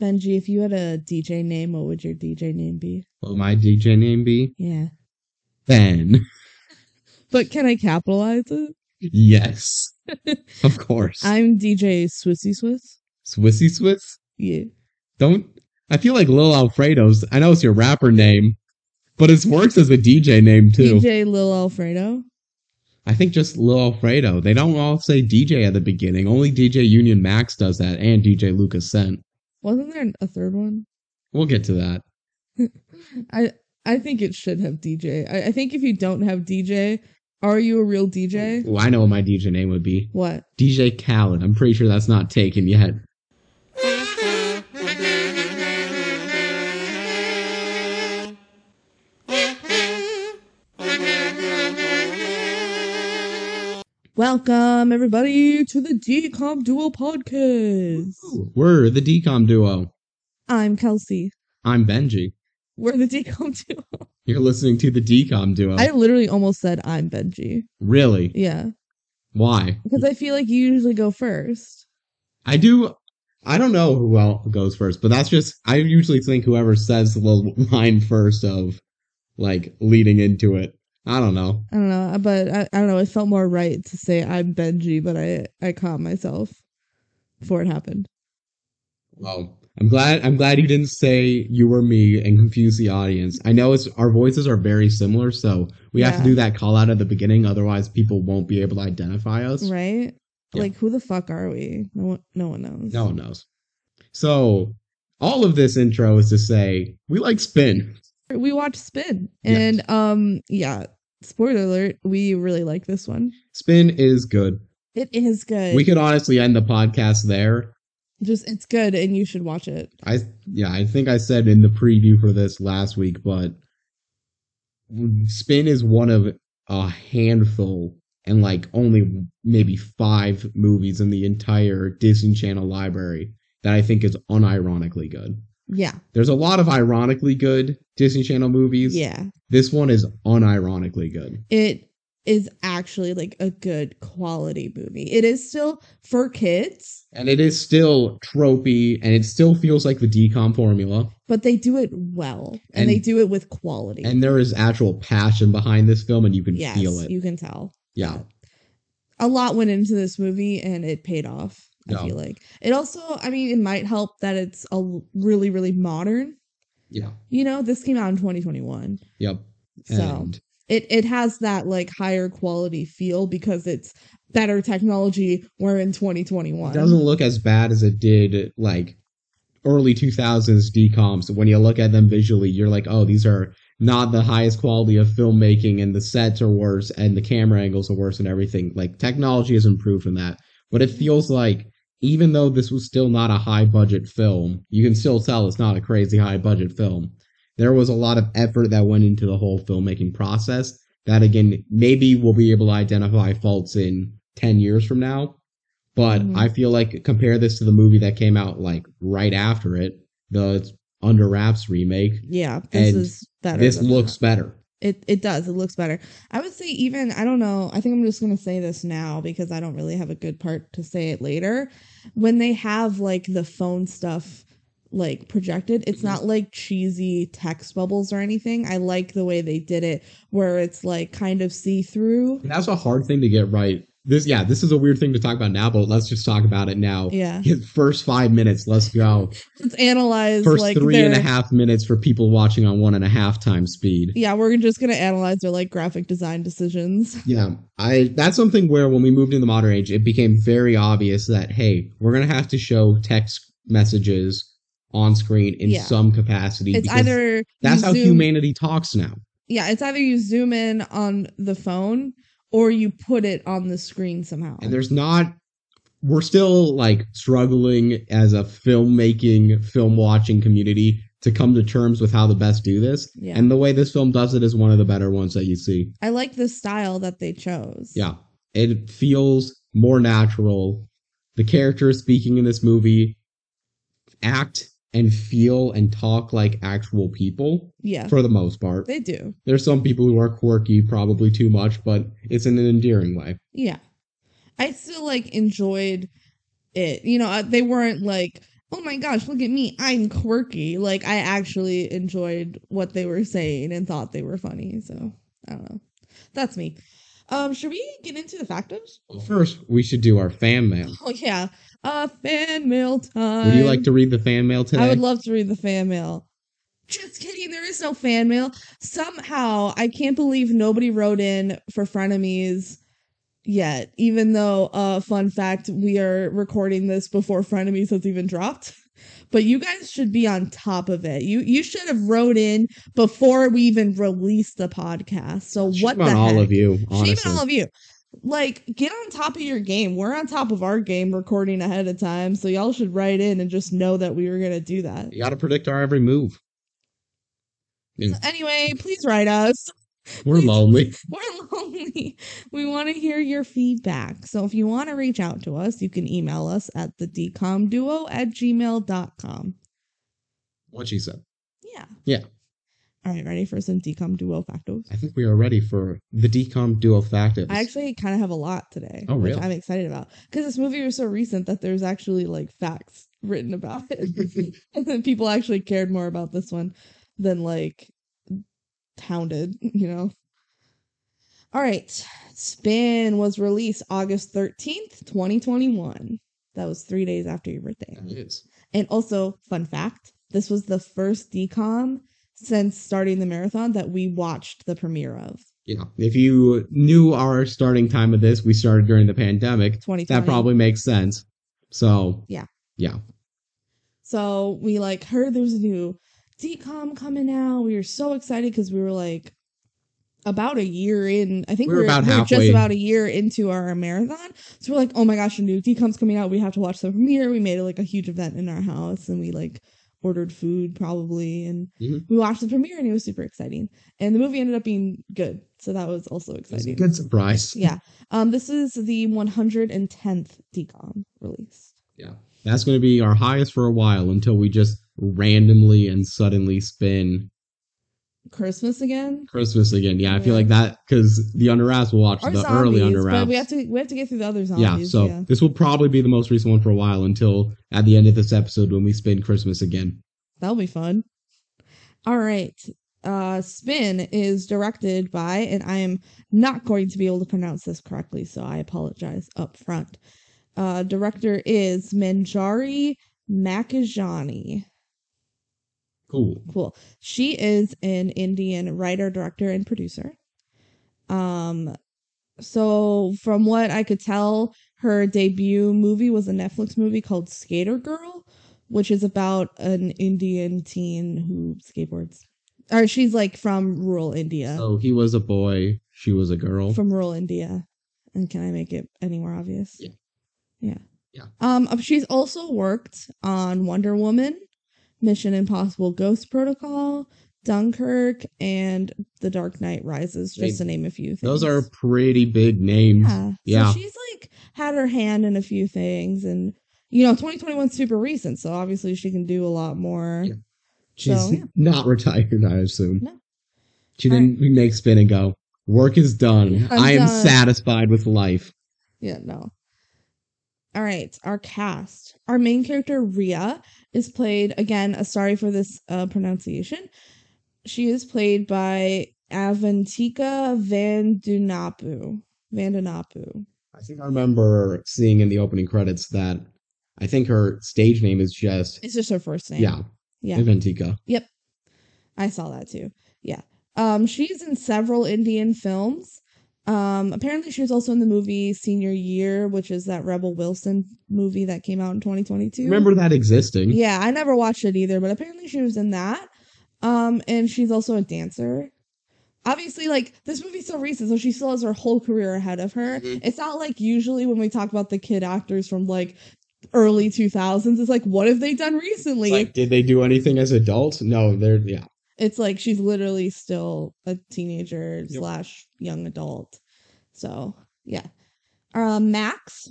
Benji, if you had a DJ name, what would your DJ name be? What would my DJ name be? Yeah. Ben. But can I capitalize it? yes. Of course. I'm DJ Swissy Swiss. Swissy Swiss? Yeah. Don't. I feel like Lil Alfredo's. I know it's your rapper name, but it works as a DJ name too. DJ Lil Alfredo. I think just Lil Alfredo. They don't all say DJ at the beginning. Only DJ Union Max does that, and DJ Lucas Scent. Wasn't there a third one? We'll get to that. I I think it should have DJ. I, I think if you don't have DJ, are you a real DJ? Well, I know what my DJ name would be. What? DJ Khaled. I'm pretty sure that's not taken yet. Welcome everybody to the Decom Duo podcast. We're the DCOM duo. I'm Kelsey. I'm Benji. We're the Decom Duo. You're listening to the DCOM duo. I literally almost said I'm Benji. really? Yeah, Why? because I feel like you usually go first. I do. I don't know who else goes first, but that's just. I usually think whoever says the little line first of, like, leading into it. I don't know. I don't know, but I, I don't know. It felt more right to say I'm Benji, but I I caught myself before it happened. Well, I'm glad. I'm glad you didn't say you were me and confuse the audience. I know it's our voices are very similar, so we have to do that call out at the beginning. Otherwise, people won't be able to identify us. Right? Yeah. Like who the fuck are we? No one, no one knows. No one knows. So, all of this intro is to say we like spin. We watch Spin, Yes. and um, yeah. Spoiler alert: We really like this one. Spin is good. It is good. We could honestly end the podcast there. just it's good, and you should watch it. I yeah, I think I said in the preview for this last week, but Spin is one of a handful and like only maybe five movies in the entire Disney Channel library that I think is unironically good. Yeah, There's a lot of ironically good Disney Channel movies. yeah. This one is unironically good. It is actually like a good quality movie. It is still for kids, And it is still tropey and it still feels like the decom formula. but they do it well, and, And- they do it with quality. And there is actual passion behind this film and you can yes, feel it. you can tell. yeah. a lot went into this movie and it paid off i Yeah. feel like it also i mean it might help that it's a really really modern Yeah. you know this came out in 2021 Yep. so it it has that like higher quality feel because it's better technology we're in 2021 it doesn't look as bad as it did like early 2000s decoms. When you look at them visually, you're like, oh, these are not the highest quality of filmmaking and the sets are worse and the camera angles are worse and everything. Like technology has improved in that. But it feels like even though this was still not a high budget film, you can still tell it's not a crazy high budget film. There was a lot of effort that went into the whole filmmaking process that again, maybe we'll be able to identify faults in 10 years from now. But Mhm. I feel like compare this to the movie that came out like right after it, the Under Wraps remake. yeah this is better This looks that. better. It it does it looks better i would say even i don't know i think i'm just going to say this now because i don't really have a good part to say it later when they have like the phone stuff like projected it's Mhm. not like cheesy text bubbles or anything i like the way they did it where it's like kind of see-through That's a hard thing to get right. This, yeah, this is a weird thing to talk about now, but let's just talk about it now. yeah His first five minutes, let's go. let's analyze First like three and a half minutes for people watching on one and a half time speed. yeah we're just going to analyze their like graphic design decisions Yeah, I that's something where when we moved in the modern age, it became very obvious that hey, we're gonna have to show text messages on screen in Yeah. some capacity. it's either that's how zoom- humanity talks now. yeah, it's either you zoom in on the phone or you put it on the screen somehow. And there's not we're still like struggling as a filmmaking, film watching community to come to terms with how to best do this. Yeah. And the way this film does it is one of the better ones that you see. I like the style that they chose. Yeah. It feels more natural. The characters speaking in this movie act and feel and talk like actual people Yeah. for the most part. They do. There's some people who are quirky, probably too much, but it's in an endearing way. Yeah. I still like enjoyed it. You know, uh, they weren't like, oh my gosh, look at me, I'm quirky. Like I actually enjoyed what they were saying and thought they were funny. So I don't know. That's me. Um, should we get into the factos? Well, first, we should do our fan mail. Oh yeah, uh, fan mail time. Would you like to read the fan mail today? I would love to read the fan mail. Just kidding, there is no fan mail. Somehow, I can't believe nobody wrote in for frenemies yet, even though, uh, fun fact, we are recording this before frenemies has even dropped. But you guys should be on top of it. You you should have wrote in before we even released the podcast. So Shame what the on heck? all of you, Shame on all of you. Like, get on top of your game. We're on top of our game recording ahead of time. So y'all should write in and just know that we were gonna do that. You got to predict our every move. So anyway, please write us. We're lonely. We're lonely. We want to hear your feedback. So if you want to reach out to us, you can email us at the decomduo at gmail.com. What she said. Yeah. Yeah. All right, ready for some decom duo factos? I think we are ready for the decom duo factos. I actually kind of have a lot today. Oh, which really? I'm excited about because this movie was so recent that there's actually like facts written about it, and then people actually cared more about this one than like Hounded, you know. All right, Spin was released August thirteenth, twenty twenty one. That was three days after your birthday. It is. And also, fun fact: this was the first decom since starting the marathon that we watched the premiere of. Yeah. If you knew our starting time of this, we started during the pandemic. 2020. That probably makes sense. So Yeah. Yeah. So we like heard there's a new decom coming out. We were so excited because we were like about a year in. I think We we were were, about we were just about a year into our marathon. So we're like, oh my gosh, a new decom's coming out. We have to watch the premiere. We made it like a huge event in our house and we like ordered food probably and Mhm. we watched the premiere and it was super exciting. And the movie ended up being good. So that was also exciting. good surprise. Yeah. Um this is the 110th decom release. Yeah. That's going to be our highest for a while until we just randomly and suddenly spin Christmas again. Christmas again. Yeah, I feel like that because the Under Wraps will watch Or the zombies, early Under Wraps. but we have to we have to get through the other zombies. yeah, so this will probably be the most recent one for a while until at the end of this episode when we spin Christmas again. that'll be fun. All right, uh, Spin is directed by, and I am not going to be able to pronounce this correctly, so I apologize up front. Uh, director is Manjari Makijany. Cool. Cool. She is an Indian writer, director, and producer. Um, so from what I could tell, her debut movie was a Netflix movie called Skater Girl, which is about an Indian teen who skateboards. Or she's like from rural India. So he was a boy, she was a girl. From rural India. And can I make it any more obvious? Yeah. Yeah. Yeah. Um she's also worked on Wonder Woman, Mission Impossible Ghost Protocol, Dunkirk, and The Dark Knight Rises, just They- to name a few things. Those are pretty big names. yeah. Yeah. So she's like had her hand in a few things and you know, 2021 super recent, so obviously she can do a lot more. Yeah. She's So, yeah. not retired, I assume. No. She All didn't make spin and go, work is done. I'm I am done." satisfied with life. Yeah, no. All right, our cast. Our main character Rhea is played again. Uh, sorry for this uh, pronunciation. She is played by Avantika Vandanapu. Vandanapu. I think I remember seeing in the opening credits that I think her stage name is just It's just her first name. yeah, yeah. Avantika. Yep. I saw that too. Yeah. Um, she's in several Indian films. Um, apparently she was also in the movie Senior Year, which is that Rebel Wilson movie that came out in 2022. Remember that existing? Yeah, I never watched it either, but apparently she was in that. Um, and she's also a dancer. Obviously, like this movie's so recent, so she still has her whole career ahead of her. Mhm. It's not like usually when we talk about the kid actors from like early 2000s, it's like, what have they done recently? Like, did they do anything as adults? No, they're yeah. It's like she's literally still a teenager Yep. slash young adult. So yeah. Uh, Max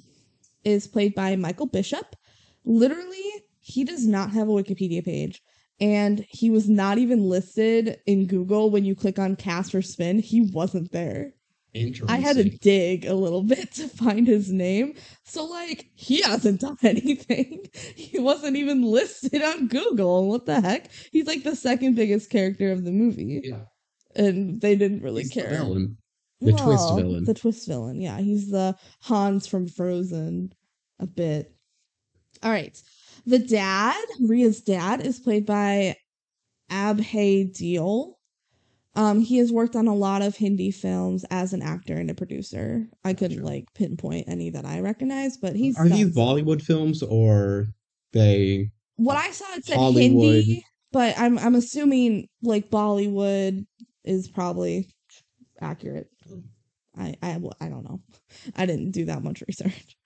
is played by Michael Bishop. Literally, he does not have a Wikipedia page. And he was not even listed in Google when you click on cast or spin. He wasn't there. Interesting. I had to dig a little bit to find his name. So, like, he hasn't done anything. He wasn't even listed on Google. What the heck? He's like the second biggest character of the movie. Yeah. And they didn't really He's the care. villain. The twist villain. The twist villain. Yeah, he's the Hans from Frozen a bit. All right. The dad, Rhea's dad, is played by Abhay Deol. Um, he has worked on a lot of Hindi films as an actor and a producer. I couldn't like pinpoint any that I recognize, but he's Are these. Bollywood films or they? what I saw it said Hollywood? Hindi, but I'm I'm assuming like Bollywood is probably accurate. I I I don't know. I didn't do that much research.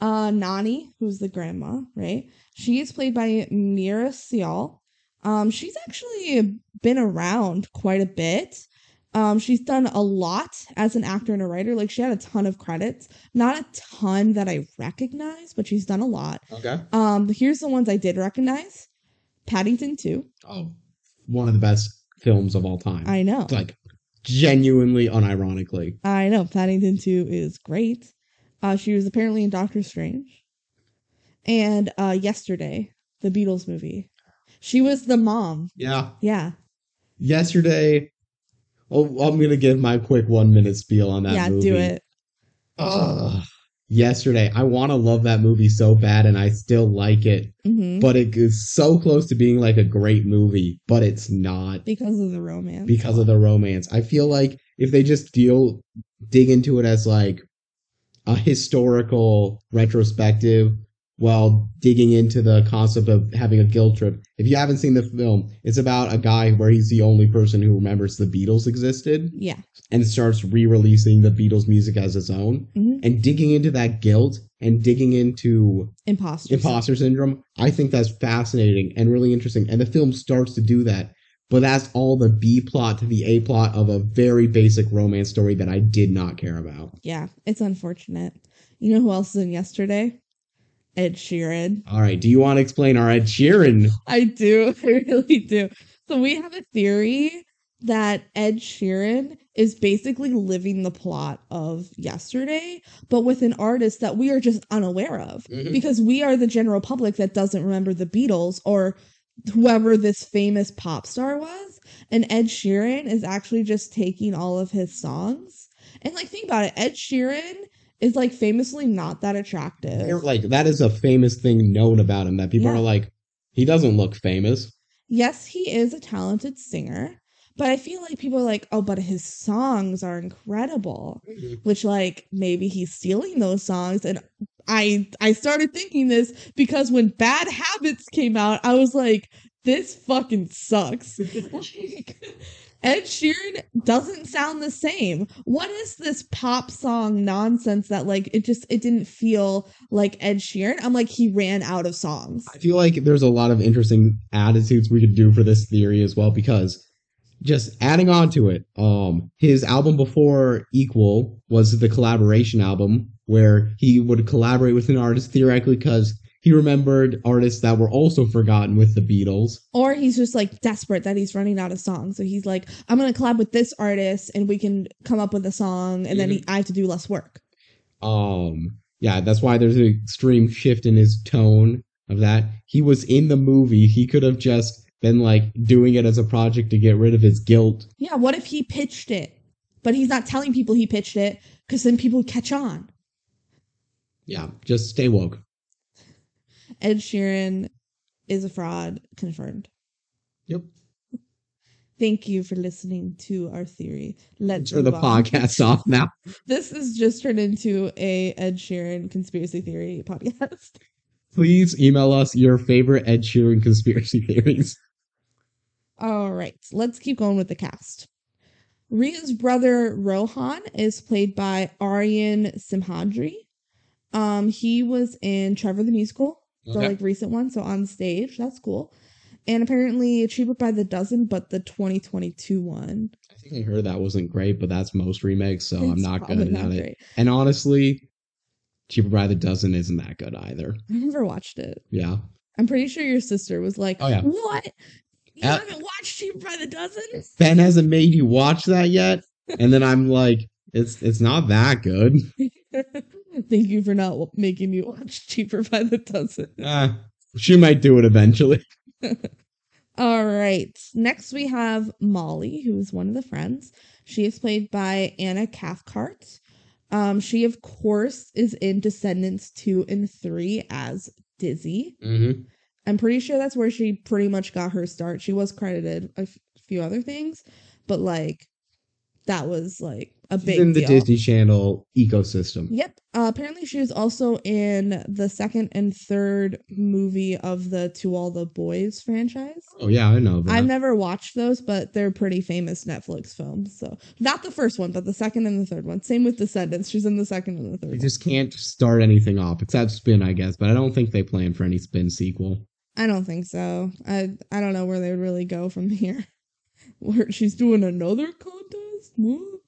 Uh Nani, who's the grandma, right? She is played by Meera Syal. Um she's actually been around quite a bit. Um she's done a lot as an actor and a writer. Like she had a ton of credits. Not a ton that I recognize, but she's done a lot. Okay. Um, here's the ones I did recognize. Paddington 2. Oh, one of the best films of all time. I know. like genuinely, unironically. I know. Paddington 2 is great. Uh, she was apparently in Doctor Strange. And uh, Yesterday, the Beatles movie. She was the mom. Yeah. Yeah. Yesterday. Oh, I'm gonna give my quick one minute spiel on that yeah, movie. do it. Ugh. Yesterday, I want to love that movie so bad, and I still like it, hmm but it is so close to being like a great movie, but it's not Because of the romance. because of the romance. I feel like if they just deal dig into it as like a historical retrospective while digging into the concept of having a guilt trip. If you haven't seen the film, it's about a guy where he's the only person who remembers the Beatles existed yeah. and starts re-releasing the Beatles music as his own hmm and digging into that guilt and digging into Imposter. imposter syndrome. I think that's fascinating and really interesting. And the film starts to do that. But that's all the B plot to the A plot of a very basic romance story that I did not care about. Yeah, it's unfortunate. You know who else is in Yesterday? Ed Sheeran. All right, do you want to explain our Ed Sheeran? I do. I really do. So we have a theory that Ed Sheeran is basically living the plot of yesterday, but with an artist that we are just unaware of Mhm. because we are the general public that doesn't remember the Beatles or whoever this famous pop star was. And Ed Sheeran is actually just taking all of his songs. And like, think about it Ed Sheeran is like famously not that attractive. Like that is a famous thing known about him that people Yeah. are like, he doesn't look famous. yes, he is a talented singer, but I feel like people are like, oh, but his songs are incredible. Mm-hmm. Which like maybe he's stealing those songs. And I I started thinking this because when Bad Habits came out, I was like, this fucking sucks. Like, Ed Sheeran doesn't sound the same. What is this pop song nonsense that like it just it didn't feel like Ed Sheeran? I'm like he ran out of songs. I feel like there's a lot of interesting attitudes we could do for this theory as well because just adding on to it, um, his album before Equal was the collaboration album where he would collaborate with an artist theoretically because he remembered artists that were also forgotten with the Beatles. Or he's just like desperate that he's running out of songs. So he's like, I'm gonna collab with this artist and we can come up with a song and then he, I have to do less work. Um, yeah, that's why there's an extreme shift in his tone of that. He was in the movie. He could have just been like doing it as a project to get rid of his guilt. Yeah, what if he pitched it? But he's not telling people he pitched it because then people catch on. Yeah, just stay woke. Ed Sheeran is a fraud, confirmed. Yep. Thank you for listening to our theory. Let's Turn the on. podcast off now. This has just turned into a Ed Sheeran conspiracy theory podcast. Please email us your favorite Ed Sheeran conspiracy theories. All right, let's keep going with the cast. Rhea's brother Rohan is played by Aryan Simhadri. Um, he was in Trevor the Musical, the Okay. like recent one, so on stage. That's cool. And apparently cheaper by the dozen, but the 2022 one. I think I heard that wasn't great, but that's most remakes, so I'm not good at it. great. And honestly, Cheaper by the Dozen isn't that good either. I never watched it. Yeah. I'm pretty sure your sister was like, Oh, yeah. "What? You Uh, haven't watched Cheaper by the Dozen?" Ben hasn't made you watch that yet. And then I'm like, It's it's not that good. Thank you for not making me watch Cheaper by the Dozen. Uh, she might do it eventually. All right. Next, we have Molly, who is one of the friends. She is played by Anna Cathcart. Um, she, of course, is in Descendants 2 and 3 as Dizzy. Mm-hmm. I'm pretty sure that's where she pretty much got her start. She was credited a f- few other things, but like that was like a big in the deal. Disney Channel ecosystem. Yep. Uh, apparently, she was also in the second and third movie of the To All the Boys franchise. Oh yeah, I know. That. I've never watched those, but they're pretty famous Netflix films. So not the first one, but the second and the third one. Same with Descendants. She's in the second and the third. They just can't start anything off except Spin, I guess. But I don't think they plan for any Spin sequel. I don't think so. I I don't know where they would really go from here. Where she's doing another contest? What?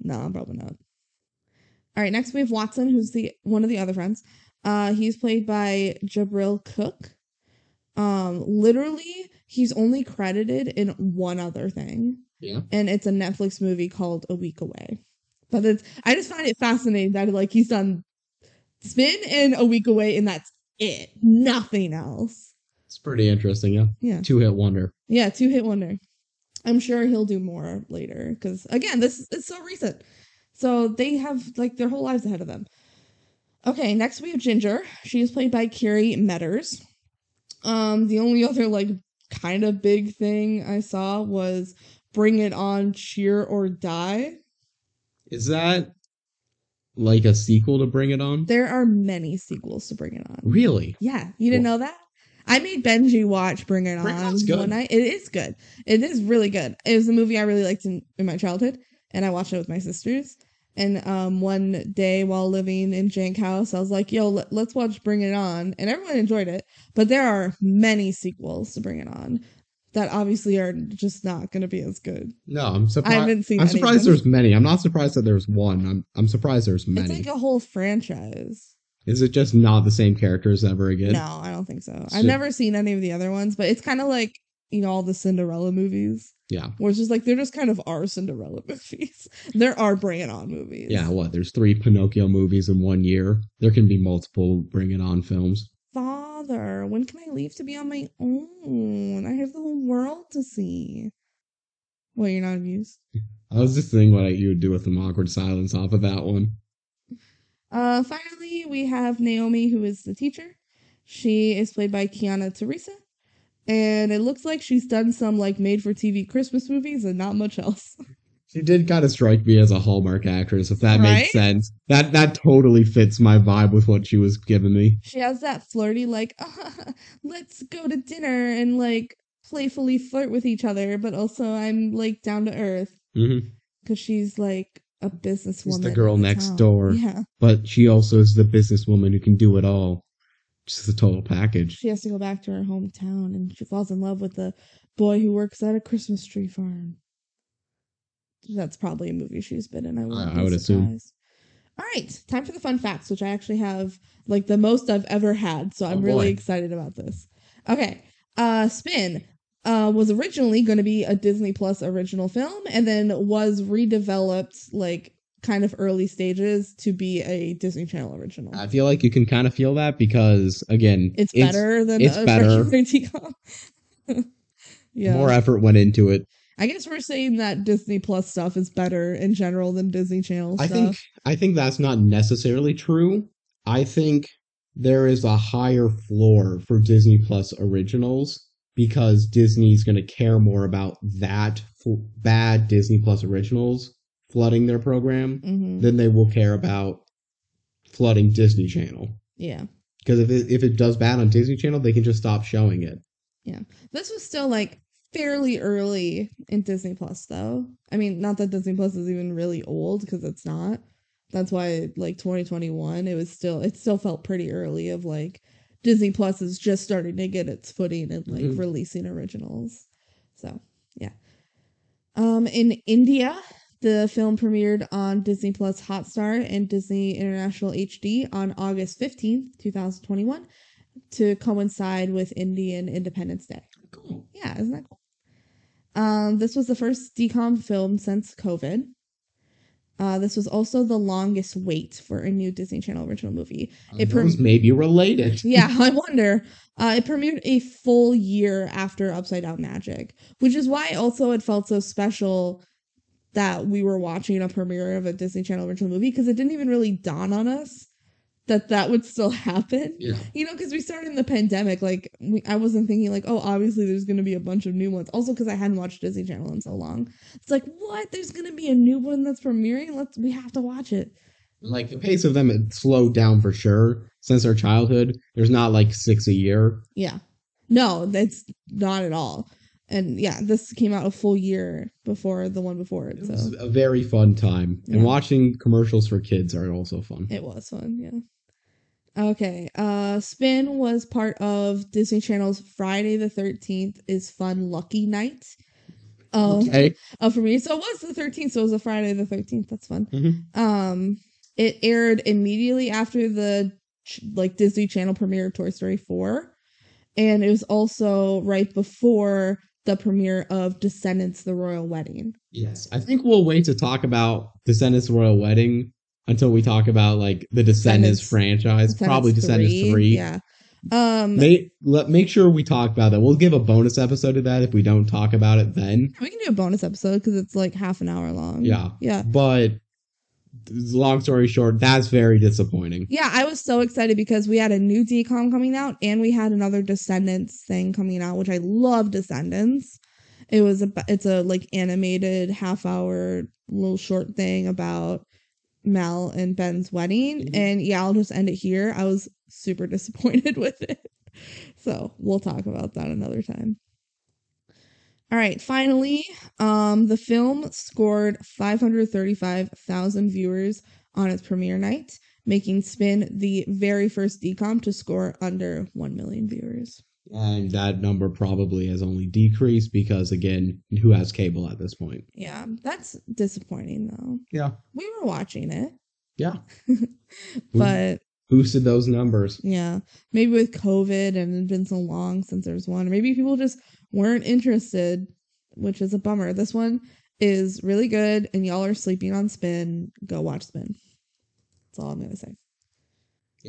No, probably not. All right, next we have Watson, who's the one of the other friends. Uh, he's played by Jahbril Cook. Um, literally, he's only credited in one other thing, Yeah. and it's a Netflix movie called A Week Away. But it's I just find it fascinating that like he's done Spin and A Week Away, and that's it. Nothing else. It's pretty interesting, yeah. Yeah. Two hit wonder. Yeah, two hit wonder. I'm sure he'll do more later because again, this is so recent. So they have like their whole lives ahead of them. Okay, next we have Ginger. She is played by Kerri Medders. Um, the only other like kind of big thing I saw was Bring It On, Cheer or Die. Is that like a sequel to Bring It On? There are many sequels to Bring It On. Really? Yeah, you didn't know that? I made Benji watch Bring It Bring On good. one night. It is good. It is really good. It was a movie I really liked in, in my childhood, and I watched it with my sisters. And um, one day while living in Jank House, I was like, "Yo, let, let's watch Bring It On," and everyone enjoyed it. But there are many sequels to Bring It On that obviously are just not going to be as good. No, I'm surprised. I haven't seen I'm surprised there's many. I'm not surprised that there's one. I'm I'm surprised there's many. It's like a whole franchise. Is it just not the same characters ever again? No, I don't think so. So- I've never seen any of the other ones, but it's kind of like you know all the Cinderella movies. Yeah. Where it's just like they're just kind of our Cinderella movies. there are Bring It On movies. Yeah, what? There's three Pinocchio movies in one year. There can be multiple Bring It On films. Father, when can I leave to be on my own? I have the whole world to see. Well, you're not amused. I was just thinking what you would do with some awkward silence off of that one. Uh, finally, we have Naomi, who is the teacher. She is played by Kiana Teresa. And it looks like she's done some like made for TV Christmas movies and not much else. She did kind of strike me as a Hallmark actress, if that Right? makes sense. That that totally fits my vibe with what she was giving me. She has that flirty, like, "Ah, let's go to dinner and like playfully flirt with each other, but also I'm like down to earth hmm because she's like a businesswoman. She's the girl next town. door. Yeah, But she also is the businesswoman who can do it all. Just the total package. she has to go back to her hometown and she falls in love with the boy who works at a Christmas tree farm. That's probably a movie she's been in. I, wouldn't I would assume. All right, time for the fun facts, which I actually have like the most I've ever had. So I'm Oh, really excited about this. Okay, uh, Spin uh, was originally going to be a Disney Plus original film, and then was redeveloped like kind of early stages to be a Disney Channel original. I feel like you can kind of feel that because again, it's, better than it's better. yeah, More effort went into it. I guess we're saying that Disney Plus stuff is better in general than Disney Channel I think I think that's not necessarily true. I think there is a higher floor for Disney Plus originals because Disney's going to care more about that f- bad Disney Plus originals flooding their program hmm than they will care about flooding Disney Channel. Yeah. Because if it, if it does bad on Disney Channel, they can just stop showing it. Yeah. This was still like fairly early in Disney Plus, though. I mean, not that Disney Plus is even really old because it's not. That's why, like 2021, it was still it still felt pretty early. Of like Disney Plus is just starting to get its footing and like Mhm. releasing originals. So yeah. Um, in India, the film premiered on Disney Plus Hotstar and Disney International HD on August 15th, 2021, to coincide with Indian Independence Day. Cool. Yeah, isn't that cool? Um, this was the first decom film since COVID. Uh, this was also the longest wait for a new Disney Channel original movie. It Those prem- may be related. yeah, I wonder. Uh, it premiered a full year after Upside Down Magic, which is why also it felt so special that we were watching a premiere of a Disney Channel original movie because it didn't even really dawn on us that that would still happen. Yeah. You know, because we started in the pandemic. Like, we, I wasn't thinking like, oh, obviously there's going to be a bunch of new ones. Also, because I hadn't watched Disney Channel in so long. It's like, what? There's going to be a new one that's premiering. Let's. We have to watch it. Like the pace of them had slowed down for sure since our childhood. There's not like six a year. Yeah. No, that's not at all. And yeah, this came out a full year before the one before it. It So was a very fun time. And watching commercials for kids are also fun. it was fun. Yeah. Okay. Uh, Spin was part of Disney Channel's Friday the 13th is Fun Lucky Night. Um, Okay. uh, for me. So it was the 13th, so it was a Friday the 13th. That's fun. Mhm. Um, it aired immediately after the like Disney Channel premiere of Toy Story 4, and it was also right before the premiere of Descendants: The Royal Wedding. Yes. I think we'll wait to talk about Descendants Royal Wedding until we talk about like the Descendants, Descendants- franchise. Probably Descendants 3. Yeah. Um, Make, let, make sure we talk about that. We'll give a bonus episode to that if we don't talk about it then. we can do a bonus episode because it's like half an hour long. Yeah. Yeah. But long story short, that's very disappointing. Yeah, I was so excited because we had a new decom coming out and we had another Descendants thing coming out, which I love Descendants. It was a it's a like animated half hour little short thing about Mel and Ben's wedding. Mhm. And yeah, I'll just end it here. I was super disappointed with it. So we'll talk about that another time. All right, finally, um, the film scored 535,000 viewers on its premiere night, making Spin the very first decom to score under 1 million viewers. And that number probably has only decreased because, again, who has cable at this point? Yeah, that's disappointing though. Yeah. We were watching it, Yeah. but Boosted those numbers. yeah, maybe with COVID and it's been so long since there was one, maybe people just weren't interested, which is a bummer. This one is really good, and y'all are sleeping on Spin. Go watch Spin. That's all I'm gonna say.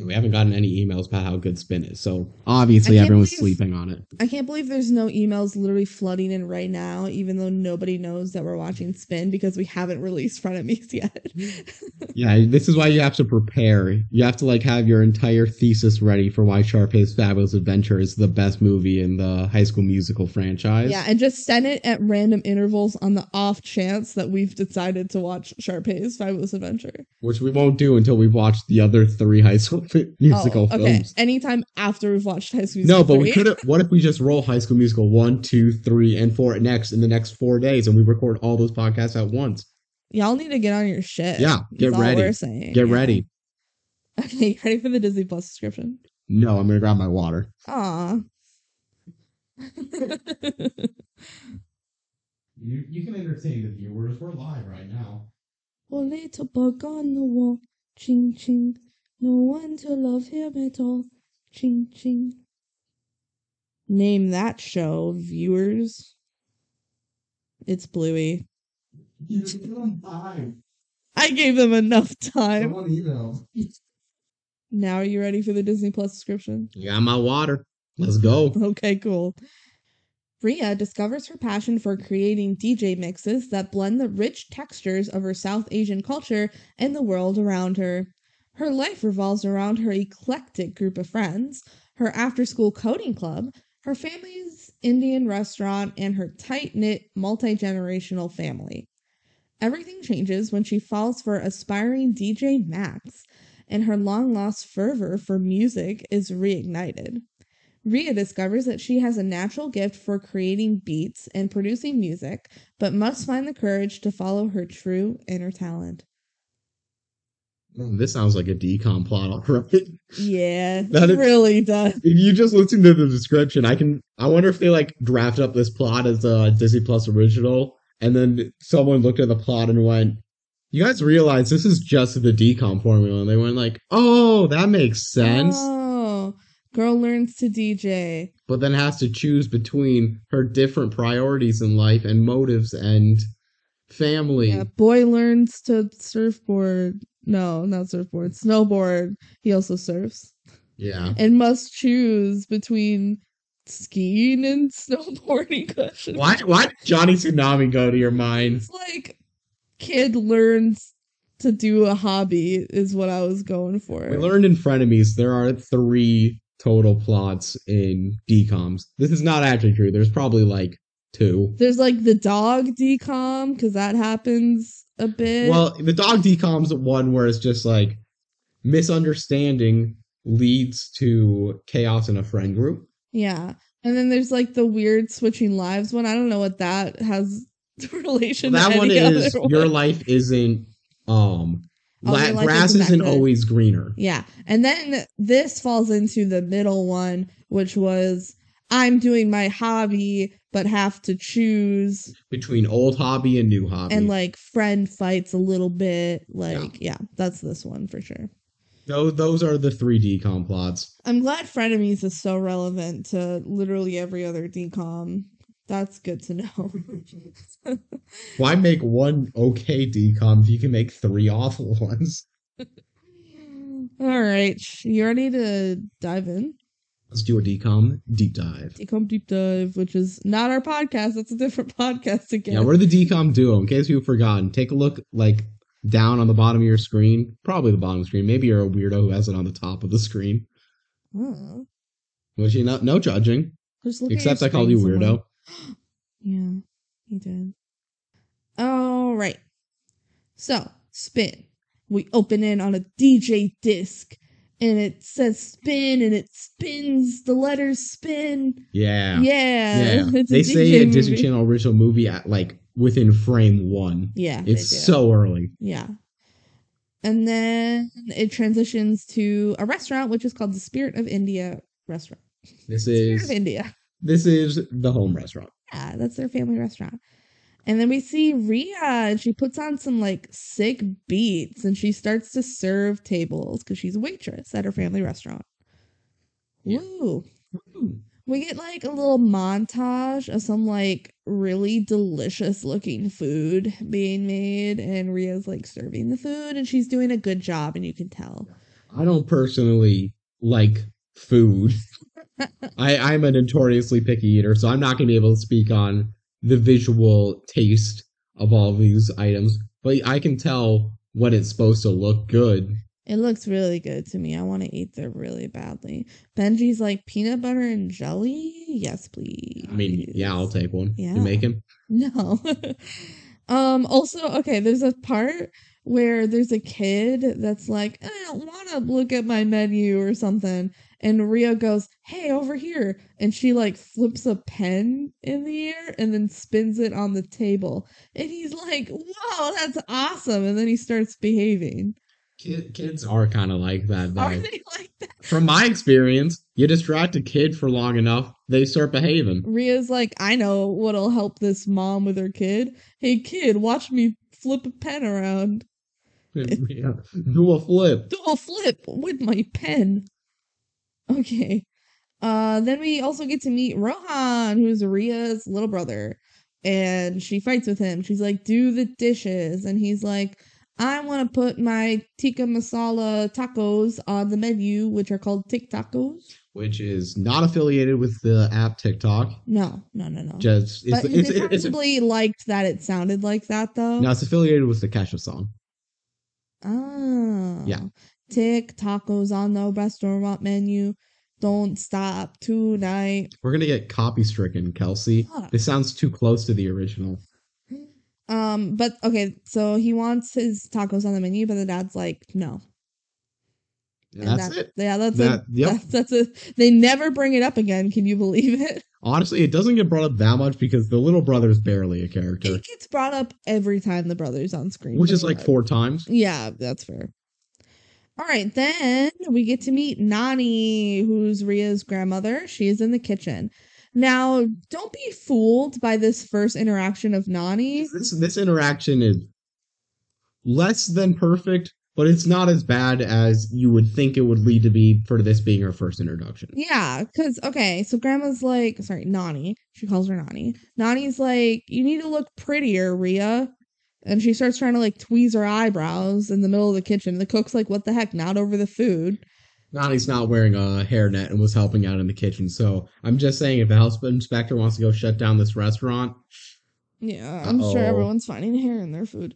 We haven't gotten any emails about how good Spin is, so obviously everyone's sleeping on it. I can't believe there's no emails literally flooding in right now, even though nobody knows that we're watching Spin because we haven't released Frenemies yet. Yeah, this is why you have to prepare. You have to like have your entire thesis ready for why Sharpay's Fabulous Adventure is the best movie in the High School Musical franchise. yeah, and just send it at random intervals on the off chance that we've decided to watch Sharpay's Fabulous Adventure. which we won't do until we've watched the other three High School Musical oh, okay. films. Anytime after we've watched High School Musical. No, but we could have. What if we just roll High School Musical one, two, three, and four next in the next four days, and we record all those podcasts at once? Y'all need to get on your shit. Yeah, get all ready. We're saying. Get Yeah. ready. Okay, you ready for the Disney Plus subscription? No, I'm gonna grab my water. Aw. You, you can entertain the viewers. We're live right now. A little bug on the wall, ching ching. No one to love him at all, ching ching. Name that show, viewers. It's Bluey. You give them time. I gave them enough time. Someone email. Now are you ready for the Disney Plus subscription? You got my water. Let's go. Okay, cool. Rhea discovers her passion for creating DJ mixes that blend the rich textures of her South Asian culture and the world around her. Her life revolves around her eclectic group of friends, her after school coding club, her family's Indian restaurant, and her tight knit, multi generational family. Everything changes when she falls for aspiring DJ Max, and her long lost fervor for music is reignited. Rhea discovers that she has a natural gift for creating beats and producing music, but must find the courage to follow her true inner talent. Oh, this sounds like a decom plot already. Yeah, That really does. If you just listen to the description, I can. I wonder if they like draft up this plot as a Disney Plus original, and then someone looked at the plot and went, "You guys realize this is just the decom formula?" And they went like, "Oh, that makes sense." Oh, girl learns to DJ. But then has to choose between her different priorities in life and motives and family. Yeah, boy learns to surfboard. No, not surfboard. Snowboard. He also surfs Yeah. and must choose between skiing and snowboarding. Question. Why why did Johnny Tsunami go to your mind? It's like kid learns to do a hobby is what I was going for. We learned in Frenemies there are three total plots in DComs. This is not actually true. There's probably like two. There's like the dog decom because that happens a bit. Well, the dog decom's one where it's just like misunderstanding leads to chaos in a friend group. yeah, and then there's like the weird switching lives one. I don't know what that has relation. that to one is other your life isn't um Oh, la- life grass isn't that isn't always greener. Yeah. And then this falls into the middle one, which was I'm doing my hobby, but have to choose Between old hobby and new hobby. and like friend fights a little bit. Like, yeah, that's this one for sure. those those are the three decom plots. I'm glad frenemies is so relevant to literally every other decom. That's good to know. Why make one okay decom if you can make three awful ones? All right. You ready to dive in? Let's do a decom deep dive. Decom deep dive, which is not our podcast. It's a different podcast again. Yeah, we're the decom duo. In case you've forgotten, take a look like down on the bottom of your screen, probably the bottom the screen. Maybe you're a weirdo who has it on the top of the screen. Oh, Which you know, no judging. Except I called you weirdo. Yeah, he did. All right. So, spin. We open in on a DJ disc and it says spin and it spins. The letters spin. Yeah. Yeah. Yeah. It's a They say a Disney movie. Channel original movie at like within frame one. Yeah. It's they so early. Yeah. And then it transitions to a restaurant, which is called the Spirit of India restaurant. This Spirit is of India. this is the home restaurant. Yeah, that's their family restaurant. And then we see Rhea, and she puts on some like sick beats and she starts to serve tables because she's a waitress at her family restaurant. Yeah. Woo. Hmm. We get like a little montage of some like really delicious looking food being made, and Rhea's like serving the food, and she's doing a good job, and you can tell. I don't personally like food. I, I'm a notoriously picky eater, so I'm not going to be able to speak on the visual taste of all of these items. But I can tell when it's supposed to look good. It looks really good to me. I want to eat there really badly. Benji's like peanut butter and jelly. Yes, please. I mean, yeah, I'll take one. Yeah. You make him? No. um. Also, okay. There's a part where there's a kid that's like, I don't want to look at my menu or something, and Rio goes, "Hey, over here," and she like flips a pen in the air and then spins it on the table, and he's like, "Whoa, that's awesome!" And then he starts behaving. Kid, kids are kind of like that, though. Are they like that? From my experience, you distract a kid for long enough, they start behaving. Rhea's like, I know what'll help this mom with her kid. Hey, kid, watch me flip a pen around. Yeah. Do a flip. Do a flip with my pen. Okay. Uh, then we also get to meet Rohan, who's Rhea's little brother. And she fights with him. She's like, do the dishes. And he's like, I want to put my tikka masala tacos on the menu, which are called Tik Tacos. Which is not affiliated with the app TikTok. No, no, no, no. Just it's but it's, they it's, it's probably liked that it sounded like that, though. no, it's affiliated with the Kesha song. Oh. Yeah. Tick tacos on the restaurant menu. Don't stop tonight. We're gonna get copy stricken, Kelsey. This sounds too close to the original. Um, but okay, so he wants his tacos on the menu, but the dad's like, no. And And that's that- it. Yeah, that's That- a, yep. that's, that's a. They never bring it up again. Can you believe it? Honestly, it doesn't get brought up that much because the little brother is barely a character, It gets brought up every time the brother's on screen. which is like four times. Yeah, that's fair. All right, then we get to meet Nani, who's Rhea's grandmother. She is in the kitchen. Now, don't be fooled by this first interaction of Nani. This this interaction is less than perfect, but it's not as bad as you would think it would lead to be for this being her first introduction. Yeah, because, okay, so grandma's like, sorry, Nani. She calls her Nani. Nani's like, you need to look prettier, Rhea. And she starts trying to like tweeze her eyebrows in the middle of the kitchen. The cook's like, "What the heck? Not over the food." Nani's not wearing a hairnet and was helping out in the kitchen. So I'm just saying, if the house inspector wants to go shut down this restaurant, Yeah, I'm sure Uh-oh. everyone's finding hair in their food.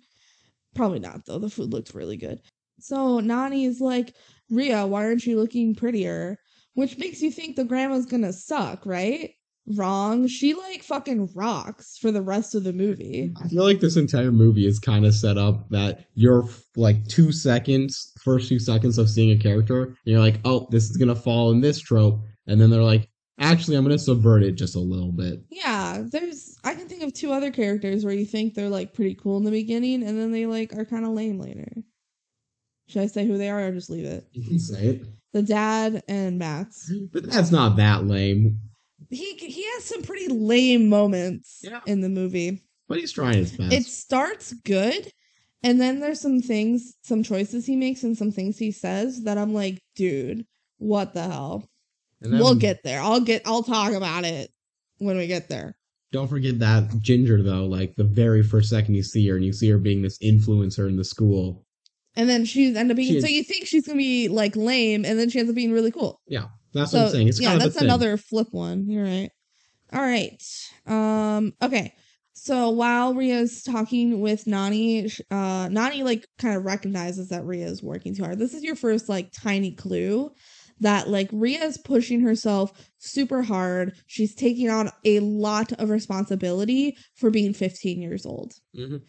Probably not though. The food looked really good. So Nani is like, Rhea, why aren't you looking prettier? Which makes you think the grandma's gonna suck, right? Wrong. She like fucking rocks for the rest of the movie. I feel like this entire movie is kind of set up that you're like two seconds, first two seconds of seeing a character, and you're like, oh, this is gonna fall in this trope, and then they're like, actually, I'm gonna subvert it just a little bit. Yeah, there's I can think of two other characters where you think they're like pretty cool in the beginning and then they like are kind of lame later. Should I say who they are or just leave it? You can say it, The dad and Max. but that's not that lame. He he has some pretty lame moments Yeah. in the movie. But he's trying his best. It starts good and then there's some things, some choices he makes and some things he says that I'm like, dude, what the hell? Then we'll get there. I'll get I'll talk about it when we get there. Don't forget that Ginger though. Like the very first second you see her, and you see her being this influencer in the school. And then she's end up being She so you think she's gonna be like lame, and then she ends up being really cool. Yeah, that's so what I'm saying. It's yeah, kind of that's another flip one. You're right. All right. Um. Okay. So while Rhea's talking with Nani, uh, Nani like kind of recognizes that Rhea is working too hard. This is your first like tiny clue that like Rhea is pushing herself super hard. She's taking on a lot of responsibility for being 15 years old Mhm.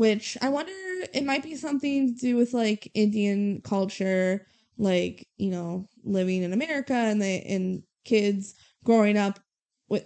Which I wonder it might be something to do with like Indian culture, like you know living in America and they and kids growing up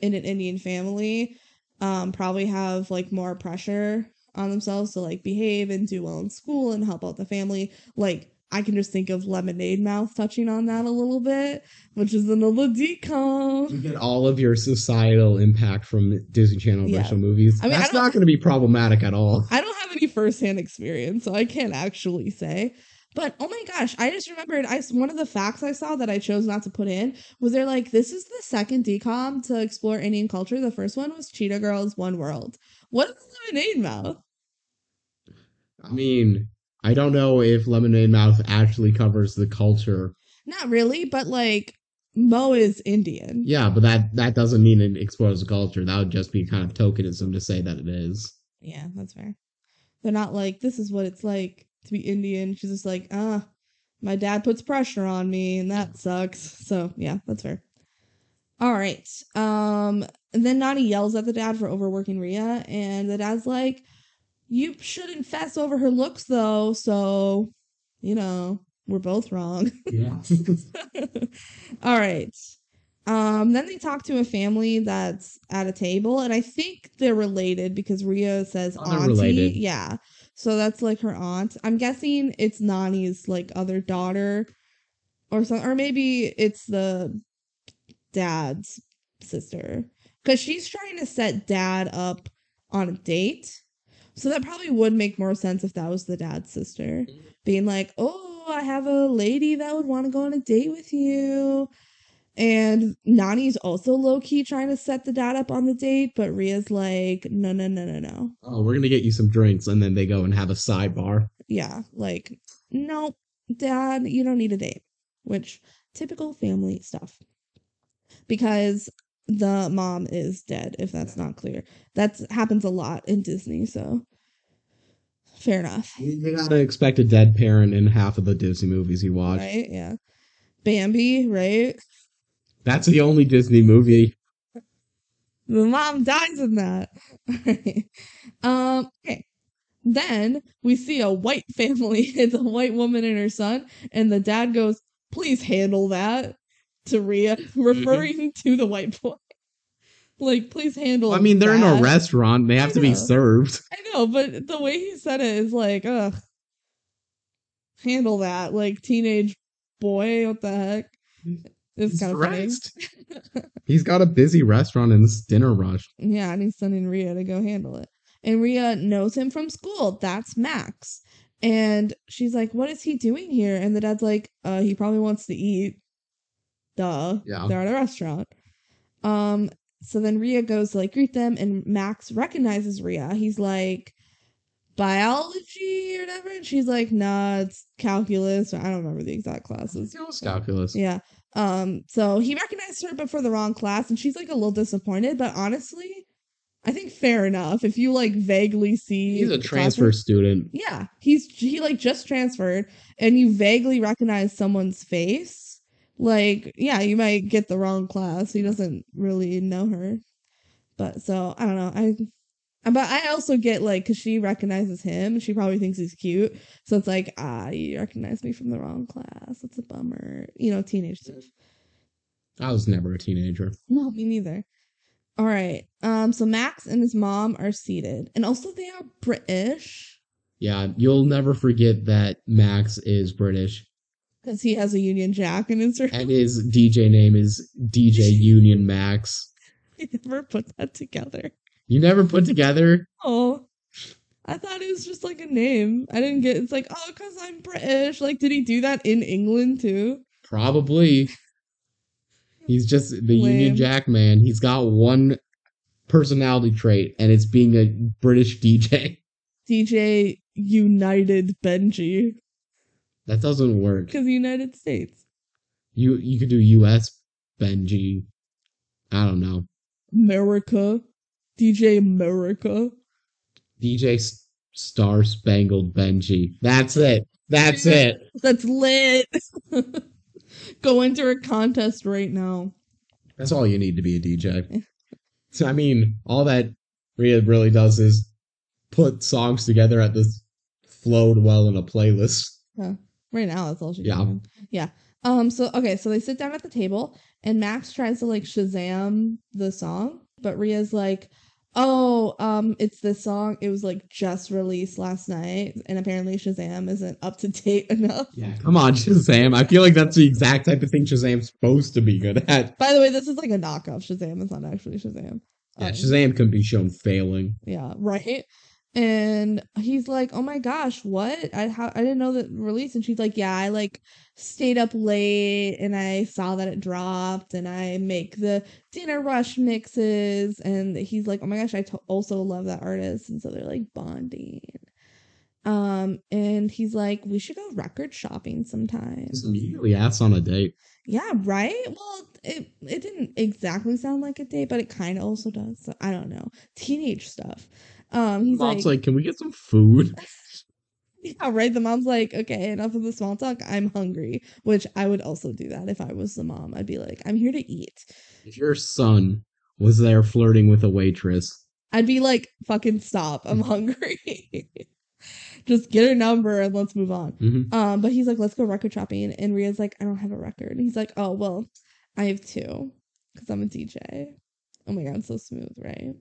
in an Indian family, um, probably have like more pressure on themselves to like behave and do well in school and help out the family. Like I can just think of Lemonade Mouth touching on that a little bit, which is another You DCOM. get all of your societal impact from Disney Channel Yeah. original movies. I mean, That's not going to be problematic at all. I don't have any firsthand experience, so I can't actually say. But oh my gosh, I just remembered I one of the facts I saw that I chose not to put in was they're like this is the second DCOM to explore Indian culture. The first one was Cheetah Girls One World. What is lemonade mouth? I mean, I don't know if Lemonade Mouth actually covers the culture. Not really, but like Mo is Indian. Yeah, but that that doesn't mean it explores the culture. That would just be kind of tokenism to say that it is. Yeah, that's fair. They're not like this is what it's like to be Indian. She's just like, ah, my dad puts pressure on me and that sucks. So yeah, that's fair. All right. Um and then Nani yells at the dad for overworking Rhea, and the dad's like, You shouldn't fess over her looks though, so you know, we're both wrong. Yeah. All right. Um, then they talk to a family that's at a table, and I think they're related because Rio says Oh, auntie. related. Yeah. So that's like her aunt. I'm guessing it's Nani's like other daughter or something, or maybe it's the dad's sister. Because she's trying to set dad up on a date. So that probably would make more sense if that was the dad's sister. Being like, oh, I have a lady that would want to go on a date with you. And Nani's also low key trying to set the dad up on the date, but Rhea's like, no, no, no, no, no. oh, we're gonna get you some drinks, and then they go and have a sidebar. Yeah, like, nope, dad, you don't need a date. Which, typical family stuff. Because the mom is dead, if that's not clear. That happens a lot in Disney, so fair enough. You gotta expect a dead parent in half of the Disney movies you watch. Right? Yeah. Bambi, right? That's the only Disney movie. The mom dies in that. um, okay. Then we see a white family. It's a white woman and her son, and the dad goes, "Please handle that." To Rhea, referring to the white boy. Like, please handle. I mean, they're in a restaurant. They have to be served. I know, but the way he said it is like, ugh. Handle that, like teenage boy. What the heck? It's He's kind of funny. stressed. He's got a busy restaurant and this dinner rush. Yeah, and he's sending Rhea to go handle it. And Rhea knows him from school. That's Max. And she's like, What is he doing here? And the dad's like, Uh, he probably wants to eat. Duh. Yeah. They're at a restaurant. Um, so then Rhea goes to like greet them, and Max recognizes Rhea. He's like, biology or whatever. And she's like, nah, it's calculus. I don't remember the exact classes. It was calculus. Yeah. Um, so he recognized her but for the wrong class, and she's like a little disappointed, but honestly, I think fair enough. If you like vaguely see He's a transfer classroom- student. yeah, he's he like just transferred, and you vaguely recognize someone's face. Like, yeah, you might get the wrong class. He doesn't really know her, but so I don't know. I, but I also get like because she recognizes him, she probably thinks he's cute. So it's like, ah, you recognize me from the wrong class. It's a bummer. You know, teenage stuff. I was never a teenager. No, me neither. All right. Um. So Max and his mom are seated, and also they are British Yeah, you'll never forget that Max is British, because he has a Union Jack in his. room, and his DJ name is DJ Union Max. I never put that together. You never put together. Oh, I thought it was just like a name. I didn't get. It's like, oh, because I'm British. Like, did he do that in England too? Probably. He's just the Lame. Union Jack man. He's got one personality trait, and it's being a British DJ. DJ United Benji, That doesn't work. because United States, You you could do U.S. Benji. I don't know. America, DJ America. DJ Star Spangled Benji. That's it. That's it. That's lit. Go enter a contest right now. That's all you need to be a DJ. So I mean, all that Rhea really does is put songs together at this flowed well in a playlist. Right now, that's all she. Yeah. doing. Yeah. Um. So okay. So they sit down at the table, and Max tries to like Shazam the song, but Rhea's like, "Oh, um, it's this song. It was like just released last night, and apparently Shazam isn't up to date enough." Yeah, come on, Shazam. I feel like that's the exact type of thing Shazam's supposed to be good at. By the way, this is like a knockoff Shazam. It's not actually Shazam. Yeah, Um, Shazam can be shown failing. Yeah, right. And he's like, "Oh my gosh, what? I how I didn't know that release." And she's like, "Yeah, I like stayed up late and I saw that it dropped and I make the dinner rush mixes." And he's like, "Oh my gosh, I to- also love that artist." And so they're like bonding. Um, and he's like, "We should go record shopping sometime." Just immediately asks on a date. Yeah, right? Well, it it didn't exactly sound like a date, but it kind of also does. So I don't know. Teenage stuff. Um, he's Mom's like, like, can we get some food? yeah, right. The mom's like, okay, enough of the small talk. I'm hungry, which I would also do that if I was the mom. I'd be like, I'm here to eat. If your son was there flirting with a waitress, I'd be like, fucking stop. I'm hungry. Just get her number and let's move on. Mhm. Um, but he's like, let's go record shopping. And Rhea's like, I don't have a record. And he's like, oh, well, I have two because I'm a DJ. Oh my God, so smooth, right?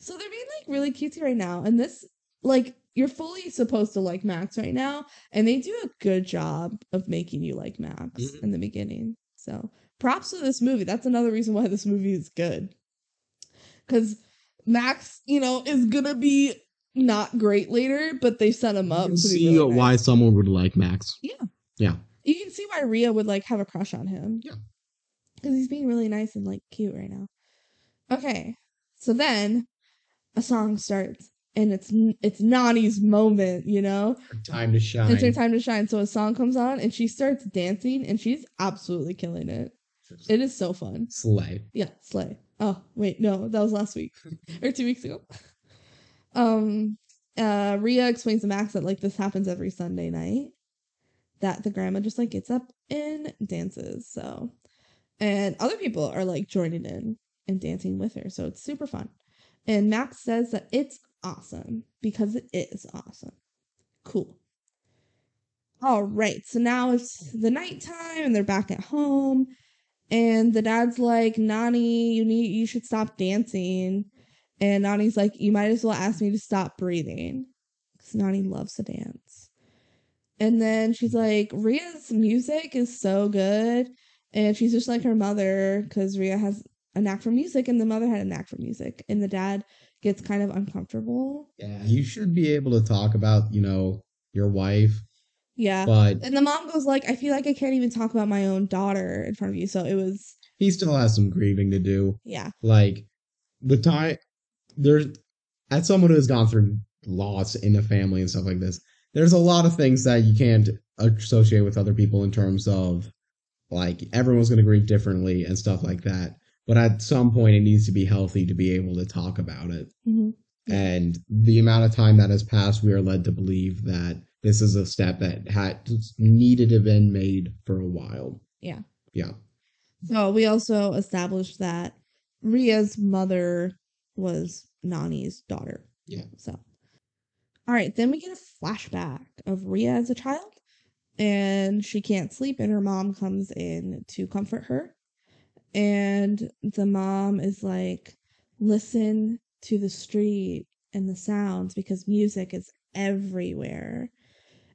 So they're being like really cutesy right now. And this, like, you're fully supposed to like Max right now. And they do a good job of making you like Max Mhm. in the beginning. So props to this movie. That's another reason why this movie is good. Because Max, you know, is gonna be not great later, but they set him you up can to see really nice. why someone would like Max. Yeah. Yeah. You can see why Rhea would like have a crush on him. Yeah. Because he's being really nice and like cute right now. Okay. So then a song starts and it's it's Nani's moment, you know? Time to shine. It's her time to shine. So a song comes on and she starts dancing and she's absolutely killing it. It is so fun. Slay. Yeah, slay. Oh, wait, no, that was last week or two weeks ago. Um, uh, Rhea explains to Max that like this happens every Sunday night. That the grandma just like gets up and dances. So, and other people are like joining in and dancing with her. So it's super fun. And Max says that it's awesome because it is awesome. Cool. All right, so now it's the nighttime and they're back at home and the dad's like, Nani, you need you should stop dancing. And Nani's like, you might as well ask me to stop breathing. Because Nani loves to dance. And then she's like, Rhea's music is so good. And she's just like her mother, because Rhea has a knack for music, and the mother had a knack for music. And the dad gets kind of uncomfortable. Yeah, you should be able to talk about, you know, your wife, Yeah. but and the mom goes like, I feel like I can't even talk about my own daughter in front of you. So it was he still has some grieving to do. yeah. Like the time there's as someone who has gone through loss in a family and stuff like this. There's a lot of things that you can't associate with other people in terms of like everyone's going to grieve differently and stuff like that. But at some point, it needs to be healthy to be able to talk about it. Mhm. And the amount of time that has passed, we are led to believe that this is a step that had needed to have been made for a while. Yeah. Yeah. So we also established that Rhea's mother was Nani's daughter. Yeah. So, all right, then we get a flashback of Rhea as a child, and she can't sleep, and her mom comes in to comfort her. And the mom is like, listen to the street and the sounds because music is everywhere.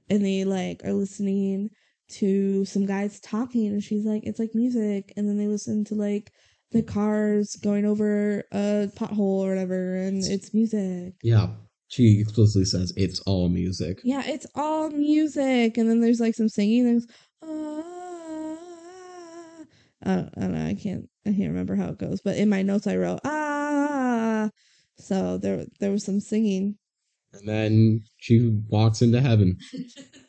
And they like are listening to some guys talking and she's like it's like music and then they listen to like the cars going over a pothole or whatever and it's music Yeah. She explicitly says it's all music. yeah it's all music and then there's like some singing there's ah, I don't, I don't know i can't i can't remember how it goes but in my notes i wrote ah so there there was some singing And then she walks into heaven.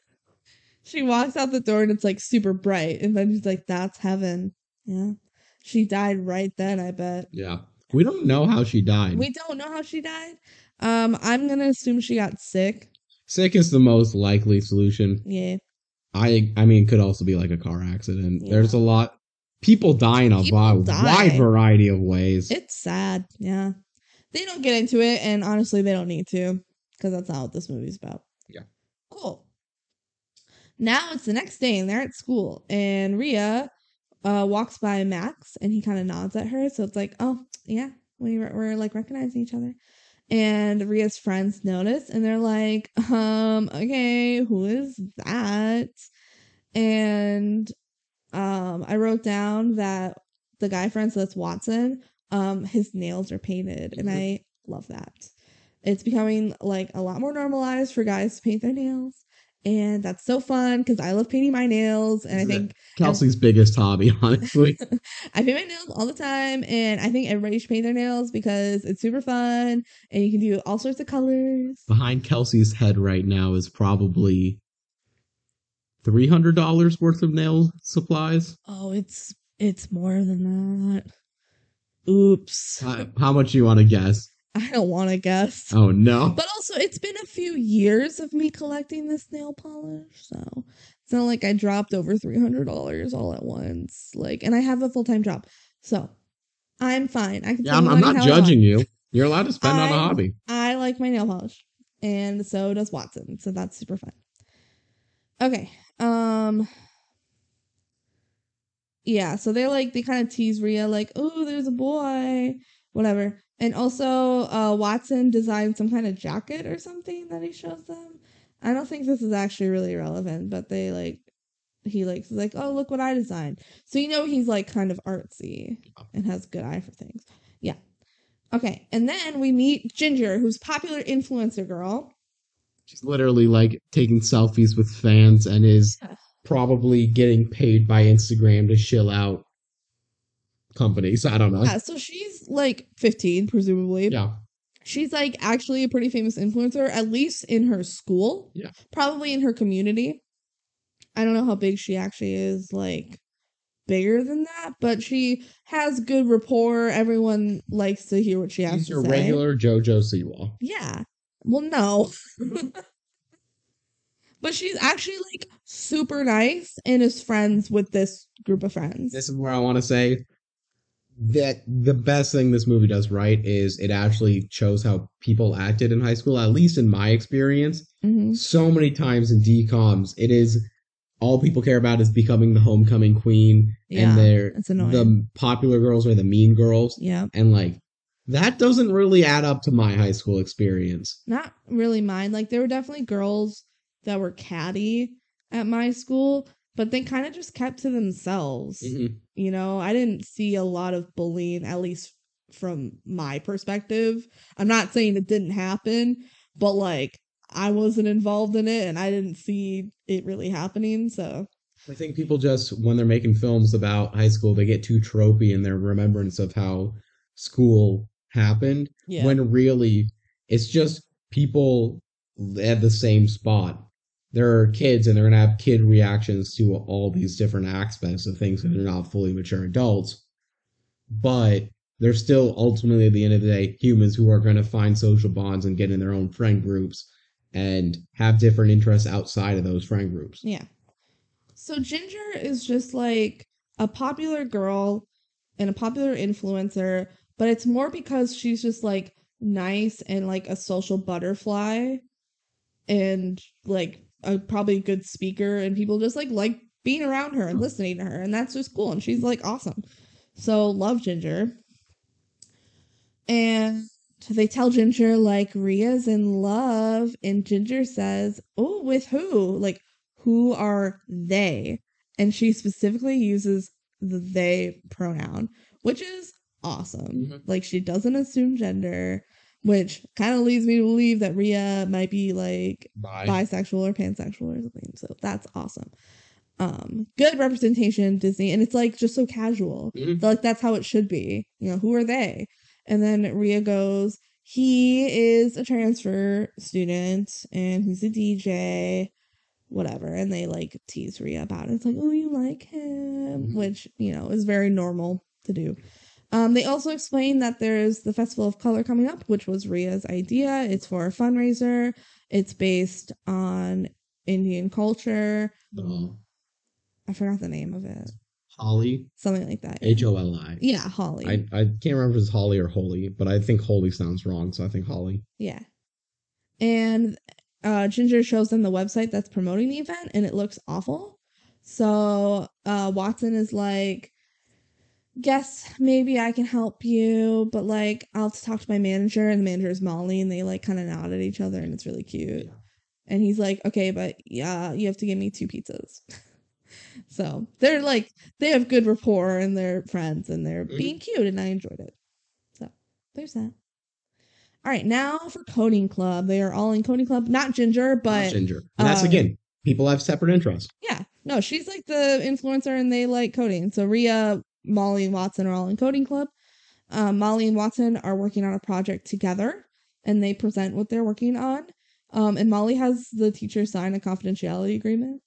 she walks out the door and it's like super bright and then she's like that's heaven yeah she died right then i bet Yeah. We don't know how she died. we don't know how she died um i'm gonna assume she got sick Sick is the most likely solution. yeah I I mean, it could also be like a car accident. Yeah. There's a lot. People die in a wide, die. wide variety of ways. it's sad yeah they don't get into it and honestly they don't need to because that's not what this movie's about Yeah. cool now it's the next day and they're at school and rhea uh walks by max and he kind of nods at her so it's like oh yeah we were, we're like recognizing each other and rhea's friends notice and they're like um okay who is that and um i wrote down that the guy friend so that's watson um his nails are painted and i love that it's becoming like a lot more normalized for guys to paint their nails and that's so fun because i love painting my nails and i think Kelsey's biggest hobby, honestly. I paint my nails all the time, and I think everybody should paint their nails because it's super fun, and you can do all sorts of colors. Behind Kelsey's head right now is probably three hundred dollars worth of nail supplies. Oh, it's it's more than that. Oops, How, how much do you want to guess? I don't want to guess. Oh no! But also, it's been a few years of me collecting this nail polish, so it's not like I dropped over three hundred dollars all at once. Like, and I have a full time job, so I'm fine. I can Yeah, I'm, I'm not I judging you. You're allowed to spend on a hobby. I like my nail polish, and so does Watson. So that's super fun. Okay. Um. Yeah. So they're like they kind of tease Rhea like, "Oh, there's a boy," whatever. And also, uh, Watson designed some kind of jacket or something that he shows them. I don't think this is actually really relevant, but they like he likes like, "Oh, look what I designed." So you know he's like kind of artsy and has good eye for things. Yeah. Okay, and then we meet Ginger, who's popular influencer girl. She's literally like taking selfies with fans and is probably getting paid by Instagram to shill out companies. I don't know. Yeah, so she's like 15, presumably. Yeah. She's like actually a pretty famous influencer, at least in her school. Yeah. Probably in her community. I don't know how big she actually is, like bigger than that, but she has good rapport. Everyone likes to hear what she has She's to your say. regular JoJo Siwa. Yeah. Well, no. but she's actually like super nice and is friends with this group of friends. This is where I want to say that the best thing this movie does right is it actually shows how people acted in high school, at least in my experience. Mhm. So many times in DCOMs, it is all people care about is becoming the homecoming queen, Yeah, and they're the popular girls are the mean girls, Yeah. and like that doesn't really add up to my high school experience. Not really mine. Like there were definitely girls that were catty at my school, but they kind of just kept to themselves. Mhm. You know, I didn't see a lot of bullying, at least from my perspective. I'm not saying it didn't happen, but like I wasn't involved in it and I didn't see it really happening. So I think people just when they're making films about high school, they get too tropey in their remembrance of how school happened. yeah. when really it's just people at the same spot. There are kids, and they're gonna have kid reactions to all these different aspects of things because they're not fully mature adults. But they're still ultimately, at the end of the day, humans who are gonna find social bonds and get in their own friend groups and have different interests outside of those friend groups. Yeah. So Ginger is just like a popular girl and a popular influencer, but it's more because she's just like nice and like a social butterfly and like a probably good speaker and people just like like being around her and listening to her and that's just cool and she's like awesome. So love Ginger. And they tell Ginger like Rhea's in love and Ginger says, "Oh, with who? Like who are they?" And she specifically uses the they pronoun, which is awesome. Mhm. Like she doesn't assume gender, which kind of leads me to believe that Rhea might be like Bye. bisexual or pansexual or something. So that's awesome. Um, good representation, Disney, and it's like just so casual. Mhm. Like that's how it should be. You know, who are they? And then Rhea goes, he is a transfer student and he's a DJ, whatever. And they like tease Rhea about it. It's like, oh, you like him, Mhm. which, you know, is very normal to do. Um, they also explain that there's the Festival of Color coming up, which was Rhea's idea. It's for a fundraiser. It's based on Indian culture. Uh, I forgot the name of it. Holly, Something like that. H O L I. Yeah, Holly. I, I can't remember if it's Holly or Holy, but I think Holy sounds wrong, so I think Holly. Yeah. And uh, Ginger shows them the website that's promoting the event, and it looks awful. So uh, Watson is like, Guess maybe I can help you, but like I'll talk to my manager, and the manager is Molly, and they like kind of nod at each other, and it's really cute. And he's like, Okay, but yeah, you have to give me two pizzas. so they're like, they have good rapport, and they're friends, and they're Mhm. being cute, and I enjoyed it. So there's that. All right, now for coding club. They are all in coding club. Not Ginger, Not but Ginger. And that's uh, again, people have separate interests. yeah, no, she's like the influencer, and they like coding. So Rhea, Molly, and Watson are all in coding club. Um, Molly and Watson are working on a project together, and they present what they're working on. Um, and Molly has the teacher sign a confidentiality agreement,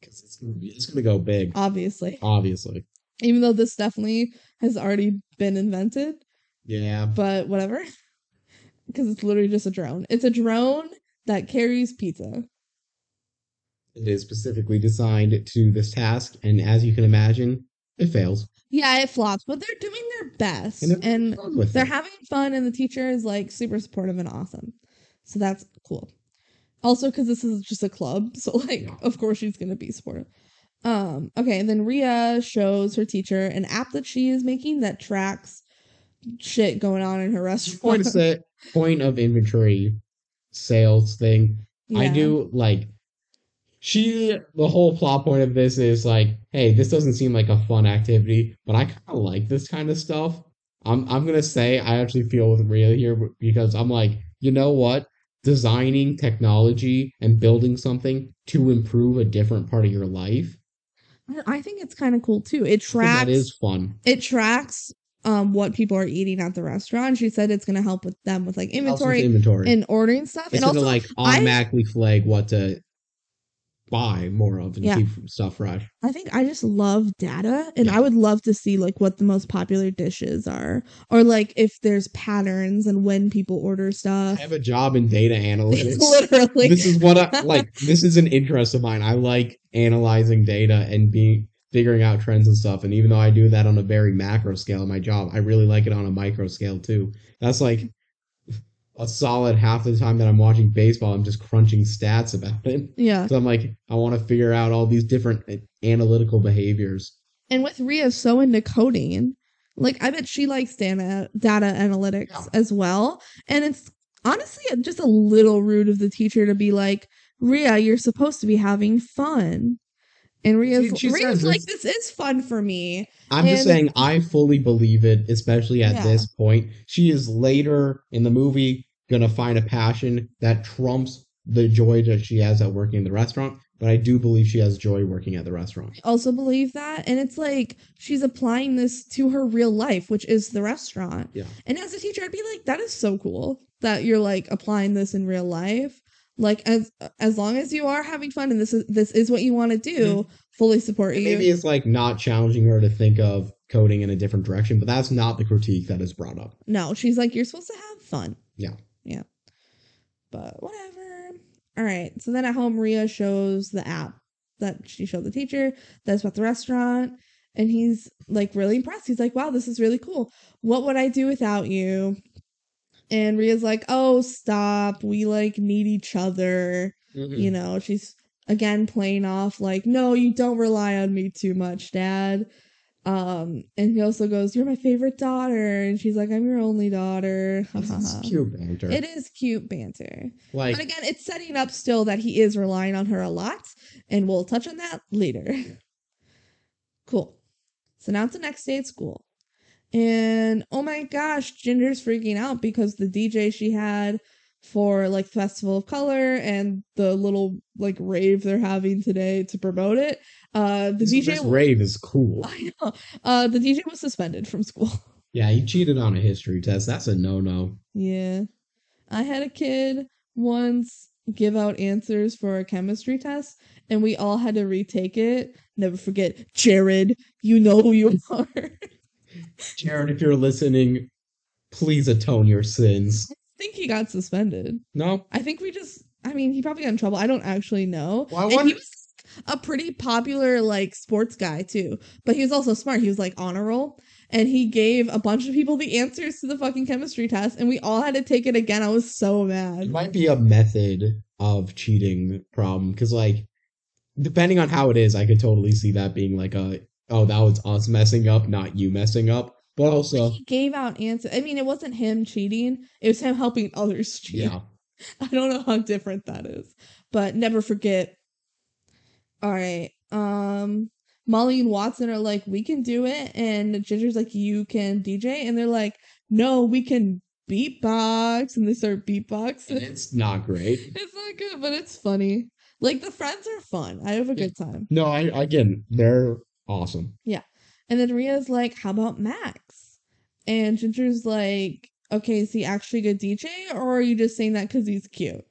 Because it's gonna be, it's gonna go big, obviously, obviously. even though this definitely has already been invented. Yeah. but whatever. Because it's literally just a drone. It's a drone that carries pizza. It is specifically designed to this task, and as you can imagine, it fails. Yeah, it flops, but they're doing their best. And they're And they're it. having fun, and the teacher is like super supportive and awesome. So that's cool. Also, because this is just a club, so like, Yeah. of course she's gonna be supportive. Um, okay, and then Rhea shows her teacher an app that she is making that tracks shit going on in her restaurant. point of say, point of inventory sales thing. I do like she the whole plot point of this is like, hey, this doesn't seem like a fun activity, but I kind of like this kind of stuff. I'm I'm gonna say I actually feel with Rhea here because I'm like, you know what? Designing technology and building something to improve a different part of your life. I think it's kind of cool too. It tracks that is fun. it tracks um what people are eating at the restaurant. She said it's gonna help with them with like with inventory inventory. and ordering stuff. it's and gonna also like I- automatically flag what to buy more of and Yeah. keep stuff fresh. I think I just love data and Yeah. I would love to see like what the most popular dishes are. Or like if there's patterns and when people order stuff. I have a job in data analytics. Literally. this is what I like. This is an interest of mine. I like analyzing data and being figuring out trends and stuff. And even though I do that on a very macro scale in my job, I really like it on a micro scale too. That's like a solid half of the time that I'm watching baseball. I'm just crunching stats about it. yeah. So I'm like, I want to figure out all these different uh, analytical behaviors. And with Rhea so into coding, like I bet she likes data data analytics Yeah. as well. And it's honestly just a little rude of the teacher to be like, Rhea, you're supposed to be having fun. And Rhea's, She- she Rhea's like, this- this is fun for me. I'm just saying, I fully believe it, especially at Yeah. this point. She is later in the movie gonna find a passion that trumps the joy that she has at working in the restaurant. but I do believe she has joy working at the restaurant. I also believe that and it's like she's applying this to her real life which is the restaurant Yeah. and as a teacher i'd be like that is so cool that you're like applying this in real life like as as long as you are having fun and this is this is what you want to do fully support And you maybe it's like not challenging her to think of coding in a different direction, but that's not the critique that is brought up. no she's like you're supposed to have fun Yeah. But whatever. All right. So then at home Rhea shows the app that she showed the teacher that's about the restaurant and he's like really impressed. He's like wow this is really cool. What would i do without you? And rhea's like oh stop. We like need each other. Mm-hmm. You know she's again playing off like no you don't rely on me too much dad um and he also goes you're my favorite daughter and she's like i'm your only daughter is cute banter. it is cute banter like but again, it's setting up still that he is relying on her a lot, and we'll touch on that later. cool. So now it's the next day at school. And oh my gosh, Ginger's freaking out because the DJ she had for like Festival of Color and the little like rave they're having today to promote it. Uh the this, DJ this rave is cool. I know. Uh the DJ was suspended from school. Yeah, he cheated on a history test. That's a no no. Yeah. I had a kid once give out answers for a chemistry test and we all had to retake it. Never forget, Jared, you know who you are. Jared, if you're listening, please atone your sins. I think he got suspended. No? I think we just I mean, he probably got in trouble. I don't actually know. Well, and he was a pretty popular like sports guy too. But he was also smart. He was like honor roll. And he gave a bunch of people the answers to the fucking chemistry test, and we all had to take it again. I was so mad. It might be a method of cheating problem because, like, depending on how it is, I could totally see that being like a oh, that was us messing up, not you messing up. But also, he gave out answers. I mean, it wasn't him cheating; it was him helping others cheat. yeah, I don't know how different that is, but never forget. All right, um, Molly and Watson are like, "We can do it," and Ginger's like, "You can DJ," and they're like, "No, we can beatbox," and they start beatboxing. and it's not great. It's not good, but it's funny. Like the friends are fun. I have a good time. No, I again, they're awesome. Yeah, and then Rhea's like, "How about Max?" And Ginger's like, "Okay, is he actually a good DJ, or are you just saying that because he's cute?"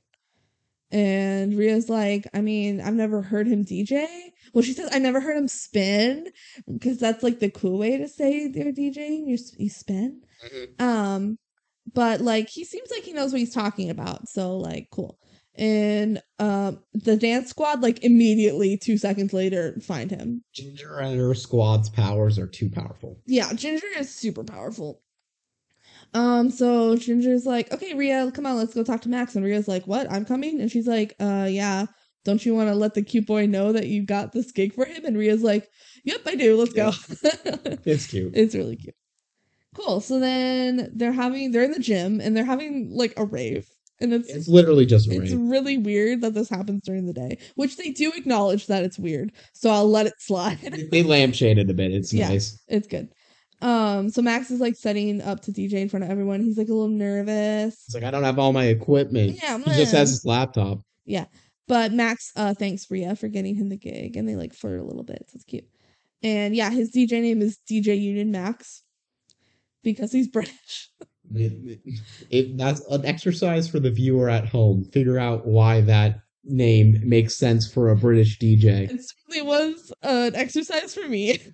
And Rhea's like, "I mean, I've never heard him DJ." Well, she says, "I never heard him spin," because that's like the cool way to say they're DJing. You you spin. Um, but like he seems like he knows what he's talking about. So like, cool. And um, the dance squad like immediately two seconds later find him Ginger and her squad's powers are too powerful. yeah, Ginger is super powerful. Um, so Ginger's like, okay, Rhea, come on, let's go talk to Max. And Rhea's like, what? I'm coming? And she's like, uh, yeah. Don't you want to let the cute boy know that you got this gig for him? And Rhea's like, yep, I do. Let's go. It's cute. it's really cute. Cool. So then they're having, they're in the gym and they're having like a rave. And it's, It's literally just a it's really weird that this happens during the day, which they do acknowledge that it's weird. So I'll let it slide. They lampshaded a bit. It's Yeah. nice. It's good. Um, so Max is like setting up to DJ in front of everyone. He's like a little nervous. It's like I don't have all my equipment. Yeah, he just has his laptop. Yeah. But Max uh thanks Rhea for getting him the gig and they like flirt a little bit. So it's cute. And yeah, his DJ name is DJ Union Max because he's British. It, it, that's an exercise for the viewer at home. Figure out why that name makes sense for a British DJ. It certainly was an exercise for me.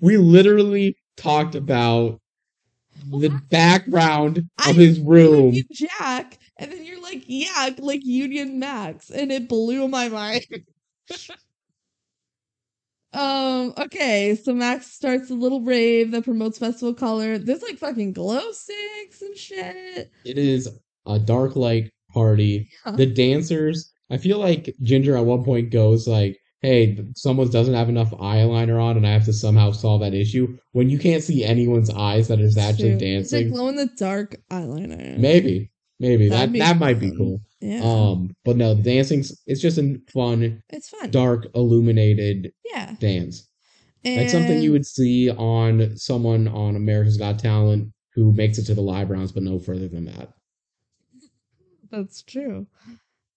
We literally talked about the background I of his room. Jack, and then you're like, yeah, like Union Max, and it blew my mind. um, okay, so Max starts a little rave that promotes Festival Color. There's like fucking glow sticks and shit. It is a dark light party. Yeah. The dancers, I feel like Ginger at one point goes like, "Hey, someone doesn't have enough eyeliner on, and I have to somehow solve that issue." When you can't see anyone's eyes that is actually dancing. It's like glow in the dark eyeliner. maybe, maybe That'd that that might be cool. Yeah, Um, but no, the dancing's it's just a fun, it's fun. dark, illuminated Yeah, dance. Like something you would see on someone on America's Got Talent who makes it to the live rounds, but no further than that. That's true.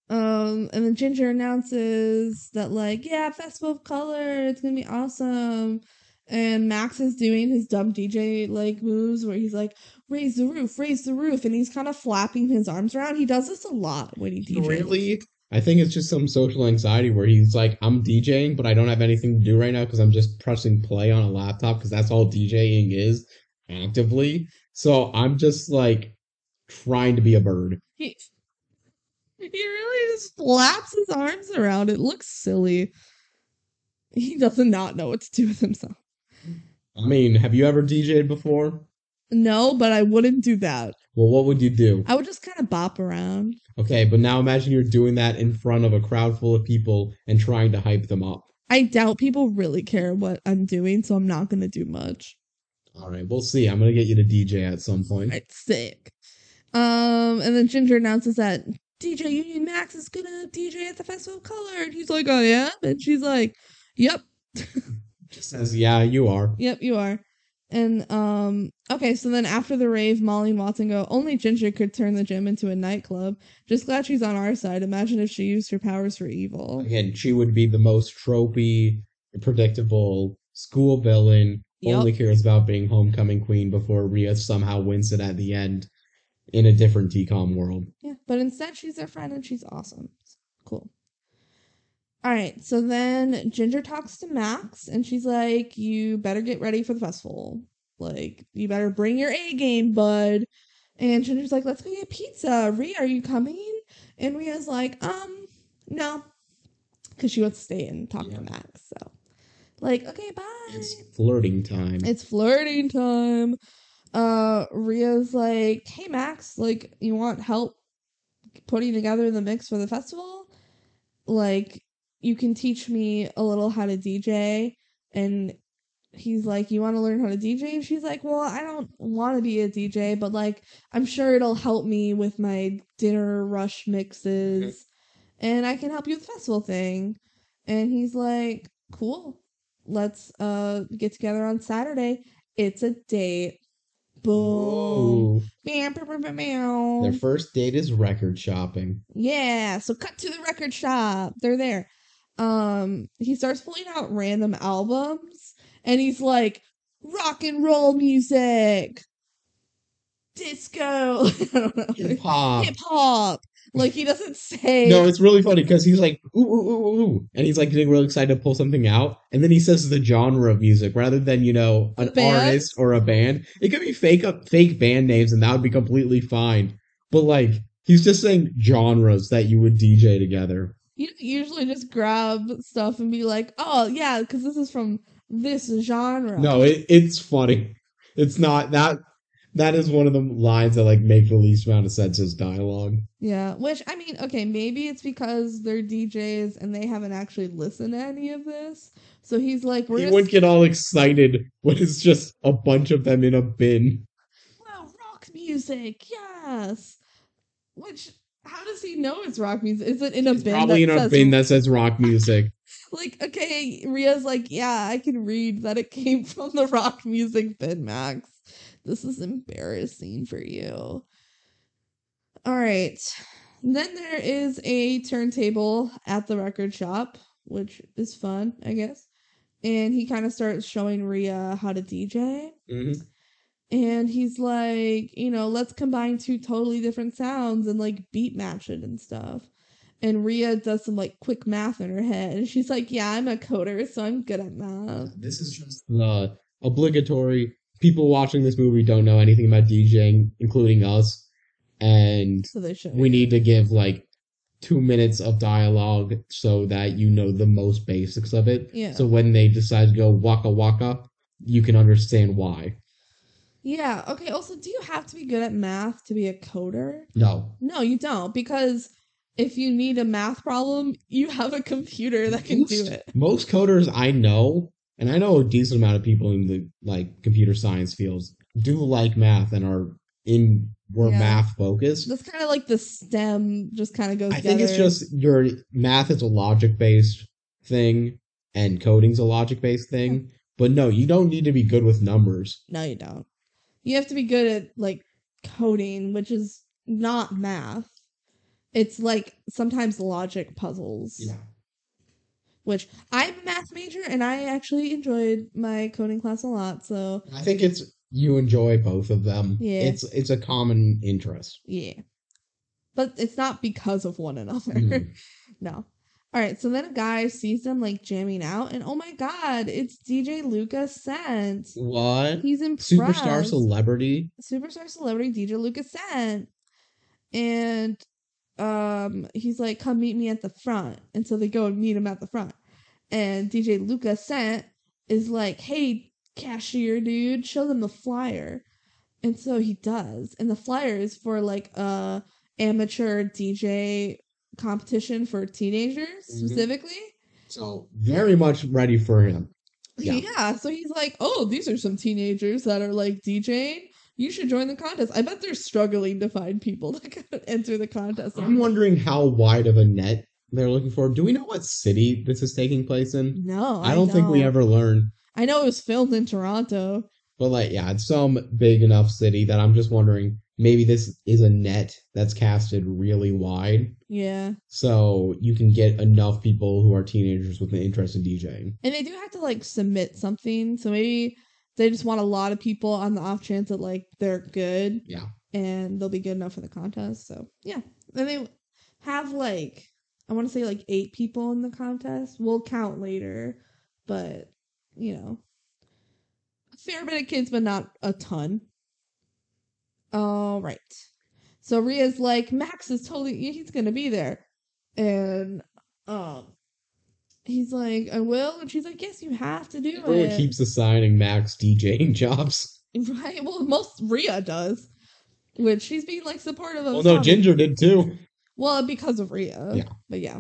Um, and then Ginger announces that like, yeah, Festival of Color, it's gonna be awesome. And Max is doing his dumb DJ like moves where he's like, raise the roof, raise the roof, and he's kind of flapping his arms around. He does this a lot when he DJs. Really? I think it's just some social anxiety where he's like, I'm DJing, but I don't have anything to do right now because I'm just pressing play on a laptop because that's all DJing is actively. So I'm just like trying to be a bird. He, he really just flaps his arms around. It looks silly. He does not know what to do with himself. I mean, have you ever DJed before? No, but I wouldn't do that. Well, what would you do? I would just kind of bop around. Okay, but now imagine you're doing that in front of a crowd full of people and trying to hype them up. I doubt people really care what I'm doing, so I'm not going to do much. All right, we'll see. I'm gonna get you to DJ at some point. Right, sick. Um, and then Ginger announces that DJ Union Max is gonna DJ at the Festival of Color, and he's like, "Oh yeah," and she's like, "Yep, says, yeah, you are. yep, you are." And um, okay, so then after the rave, Molly and Watson go. Only Ginger could turn the gym into a nightclub. Just glad she's on our side. Imagine if she used her powers for evil. Again, she would be the most tropey, predictable school villain. Yep. Only cares about being homecoming queen before Rhea somehow wins it at the end in a different DCOM world. Yeah, but instead she's their friend and she's awesome. Cool. All right, so then Ginger talks to Max and she's like, "You better get ready for the festival. Like, you better bring your A game, bud." And Ginger's like, "Let's go get pizza. Rhea, are you coming?" And Rhea's like, "Um, no," because she wants to stay and talk Yeah. to Max. So, like, okay, bye. It's flirting time. It's flirting time. Uh, Rhea's like, "Hey Max, like, you want help putting together the mix for the festival? Like, you can teach me a little how to DJ." And he's like, "You want to learn how to DJ?" And she's like, "Well, I don't want to be a DJ, but like, I'm sure it'll help me with my dinner rush mixes, and I can help you with the festival thing." And he's like, "Cool." let's uh get together on Saturday. It's a date. Boom. Bam, Meow, meow, meow, meow, meow. Their first date is record shopping. Yeah, so cut to the record shop. They're there. Um, he starts pulling out random albums and he's like, rock and roll music, disco, Hip hop. hip hop. Like he doesn't say. No, it's really funny because he's like, ooh, ooh, ooh, ooh, ooh. And he's like getting really excited to pull something out. And then he says the genre of music rather than, you know, an artist or a band. It could be fake up fake band names and that would be completely fine. But like, he's just saying genres that you would DJ together. You usually just grab stuff and be like, oh yeah, because this is from this genre. No, it, it's funny. It's not that that is one of the lines that like make the least amount of sense as dialogue. Yeah, which I mean, okay, maybe it's because they're DJs and they haven't actually listened to any of this. So he's like, we're He would get all excited when it's just a bunch of them in a bin. wow, rock music, yes. Which, how does he know it's rock music? Is it in a It's bin? probably in a says- bin that says rock music. like, okay, Rhea's like, yeah, I can read that it came from the rock music bin, Max. This is embarrassing for you. All right. Then there is a turntable at the record shop, which is fun, I guess. And he kind of starts showing Rhea how to DJ. hmm And he's like, you know, let's combine two totally different sounds and like beat match it and stuff. And Rhea does some like quick math in her head. And she's like, yeah, I'm a coder, so I'm good at math. This is just the obligatory. People watching this movie don't know anything about DJing, including us, and So they show we need to give like two minutes of dialogue so that you know the most basics of it. Yeah. So when they decide to go waka waka, you can understand why. Yeah. Okay. Also, do you have to be good at math to be a coder? No, No, you don't. Because if you need a math problem, you have a computer that can do it. Most coders I know, and I know a decent amount of people in the like computer science fields do like math and are in were Yeah. math focused. That's kind of like the STEM just kind of goes I together. think it's just your math is a logic based thing and coding's a logic based thing. Hmm. But no, you don't need to be good with numbers. No, you don't. You have to be good at like coding, which is not math. It's like sometimes logic puzzles. Yeah. Which I'm a math major and I actually enjoyed my coding class a lot. So I think it's you enjoy both of them. Yeah. It's it's a common interest. yeah. But it's not because of one another. Mhm. no. All right, so then a guy sees them like jamming out, and oh my god, it's DJ Lucas Sent. What? He's impressed. Superstar celebrity? superstar celebrity DJ Lucas Sent. And um he's like, come meet me at the front. And so they go and meet him at the front. And DJ Lucas Sent is like, hey, cashier dude, show them the flyer. And so he does. And the flyer is for like a amateur DJ competition for teenagers Mhm. specifically. So very much ready for him. Yeah. Yeah. so he's like, "Oh, these are some teenagers that are like DJing. You should join the contest." I bet they're struggling to find people to enter the contest. I'm wondering how wide of a net they're looking for. Do we know what city this is taking place in? No, I don't think we ever learn. I know it was filmed in Toronto. But like, yeah, it's some big enough city that I'm just wondering maybe this is a net that's casted really wide, Yeah, so you can get enough people who are teenagers with an interest in DJing. and they do have to like submit something. So maybe they just want a lot of people on the off chance that like they're good Yeah. and they'll be good enough for the contest. So yeah, and they have like I want to say like eight people in the contest. We'll count later, but you know, fair bit of kids, but not a ton. All right. So Rhea's like Max is totally he's gonna be there, and um, he's like I will, and she's like yes, you have to do Everyone it. keeps assigning Max DJing jobs. Right. Well, most Rhea does, which she's being like supportive of. Well, no. Ginger did too. Well, because of Rhea. Yeah. But yeah.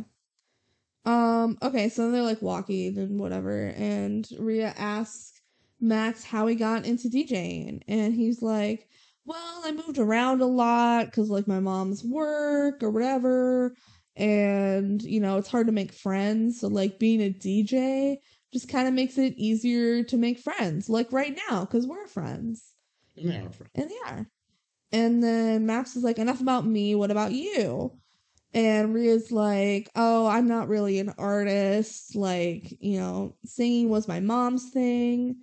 Um. Okay. So they're like walking and whatever, and Rhea asks Max how he got into DJing, and he's like, "Well, I moved around a lot because like my mom's work or whatever." And you know, it's hard to make friends. So, like, being a DJ just kind of makes it easier to make friends, like right now, because we're friends. Yeah. And they are. And then Max is like, enough about me. What about you? And Rhea's like, oh, I'm not really an artist. Like, you know, singing was my mom's thing.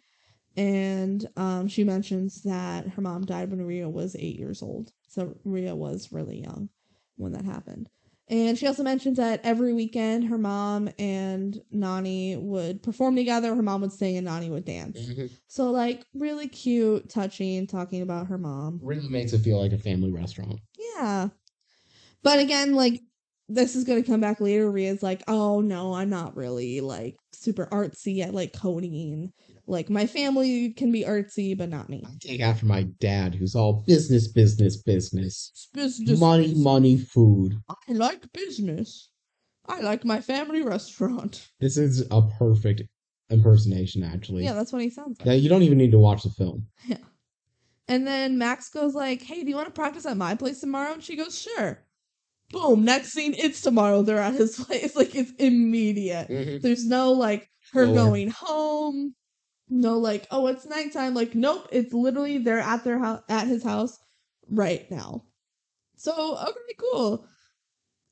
And um, she mentions that her mom died when Rhea was eight years old. So Rhea was really young when that happened. And she also mentions that every weekend her mom and Nani would perform together. Her mom would sing and Nani would dance. So like really cute, touching, talking about her mom. Really makes it feel like a family restaurant. Yeah. But again, like this is gonna come back later. Rhea's like, oh no, I'm not really like super artsy at like coding. Like my family can be artsy, but not me. I take after my dad, who's all business, business, business. Business, money, business. money, food. I like business. I like my family restaurant. This is a perfect impersonation, actually. Yeah, that's what he sounds like. Yeah, you don't even need to watch the film. Yeah. And then Max goes like, "Hey, do you want to practice at my place tomorrow?" And she goes, "Sure." Boom. Next scene, it's tomorrow. They're at his place. Like it's immediate. Mm-hmm. There's no like her going home. No like, oh, it's nighttime. Like, nope. It's literally they're at their house at his house right now. So okay, cool.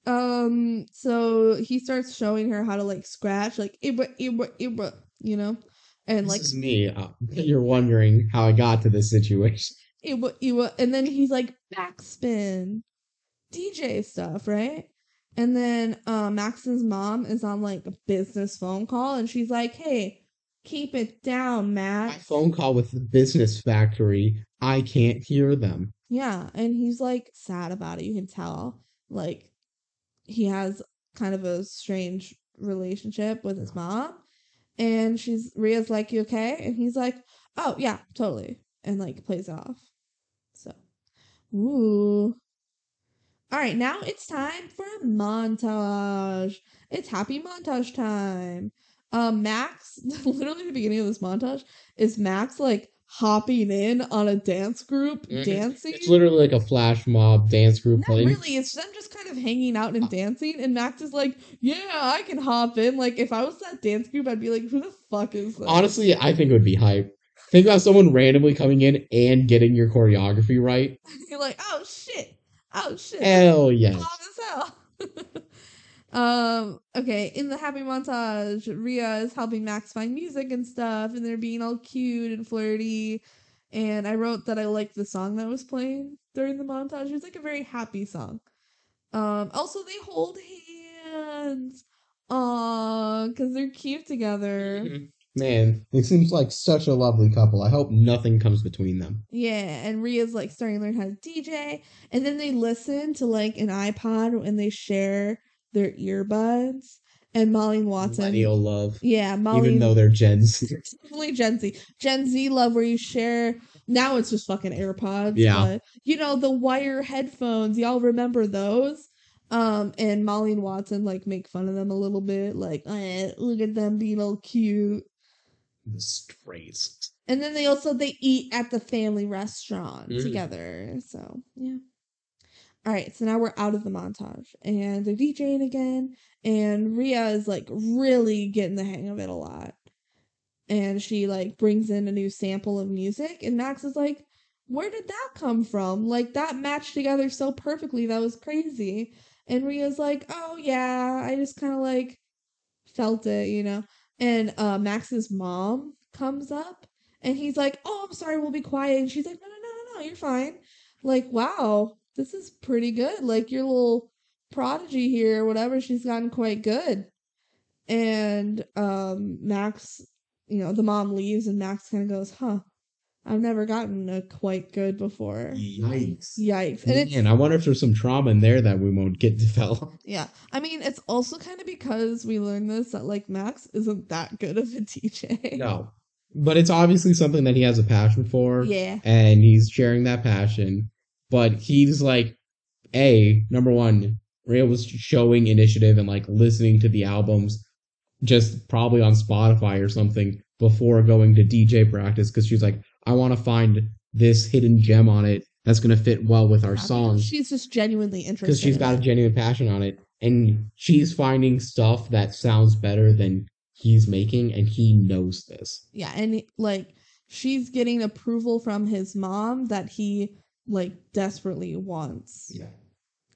Um, so he starts showing her how to like scratch, like ibra ibra ibra, you know, and like This like is me. Uh, you're wondering how I got to this situation. Ewa, ewa. And then he's like backspin, DJ stuff, right? And then uh, Max's mom is on like a business phone call, and she's like, "Hey, keep it down, Matt. My phone call with the business factory, I can't hear them. Yeah, and he's like sad about it. You can tell, like, he has kind of a strange relationship with his mom. And she's Rhea's like, "You okay?" And he's like, "Oh yeah, totally," and like plays it off. So, ooh. All right, now it's time for a montage. It's happy montage time. Um, Max, literally the beginning of this montage is Max like hopping in on a dance group Mhm. dancing. It's literally like a flash mob dance group Not playing. really. It's them just kind of hanging out and dancing. And Max is like, "Yeah, I can hop in." Like, if I was that dance group, I'd be like, "Who the fuck is this?" Honestly, I think it would be hype. Think about someone randomly coming in and getting your choreography right. you're like, "Oh shit, oh shit." Hell yes. Oh, this well. Um, okay, in the happy montage, Rhea is helping Max find music and stuff, and they're being all cute and flirty. And I wrote that I liked the song that was playing during the montage. It was like a very happy song. Um, also they hold hands. Aw, because they're cute together. Man, it seems like such a lovely couple. I hope nothing comes between them. Yeah, and Rhea's like starting to learn how to DJ, and then they listen to like an iPod and they share their earbuds. And Molly and Watson, Millennial love. yeah, Molly, Even though they're Gen Z. definitely Gen Z, Gen Z love where you share. Now it's just fucking AirPods. Yeah. but, you know the wire headphones. Y'all remember those? Um, and Molly and Watson like make fun of them a little bit, like, eh, look at them being all cute. Strays. And then they also they eat at the family restaurant Mhm. together. So yeah. All right, so now we're out of the montage and they're DJing again, and Rhea is like really getting the hang of it a lot. And she like brings in a new sample of music, and Max is like, Where did that come from? Like that matched together so perfectly. That was crazy. And Rhea's like, Oh yeah, I just kind of like felt it, you know. And uh Max's mom comes up and he's like, "Oh, I'm sorry, we'll be quiet." And she's like, "No, no, no, no, no, you're fine." Like, wow, this is pretty good. Like your little prodigy here, whatever. She's gotten quite good. And um Max, you know, the mom leaves, and Max kind of goes, "Huh, I've never gotten a quite good before." Yikes. Yikes! And it's Man, I wonder if there's some trauma in there that we won't get developed. yeah. I mean, it's also kind of because we learned this that like Max isn't that good of a DJ. No. But it's obviously something that he has a passion for. Yeah. And he's sharing that passion. But he's like, A, number one, Rhea was showing initiative and like listening to the albums just probably on Spotify or something before going to DJ practice because she's like, I want to find this hidden gem on it that's going to fit well with our songs She's just genuinely interested. because she's got a genuine passion on it and she's finding stuff that sounds better than he's making and he knows this yeah and like she's getting approval from his mom that he like desperately wants. Yeah.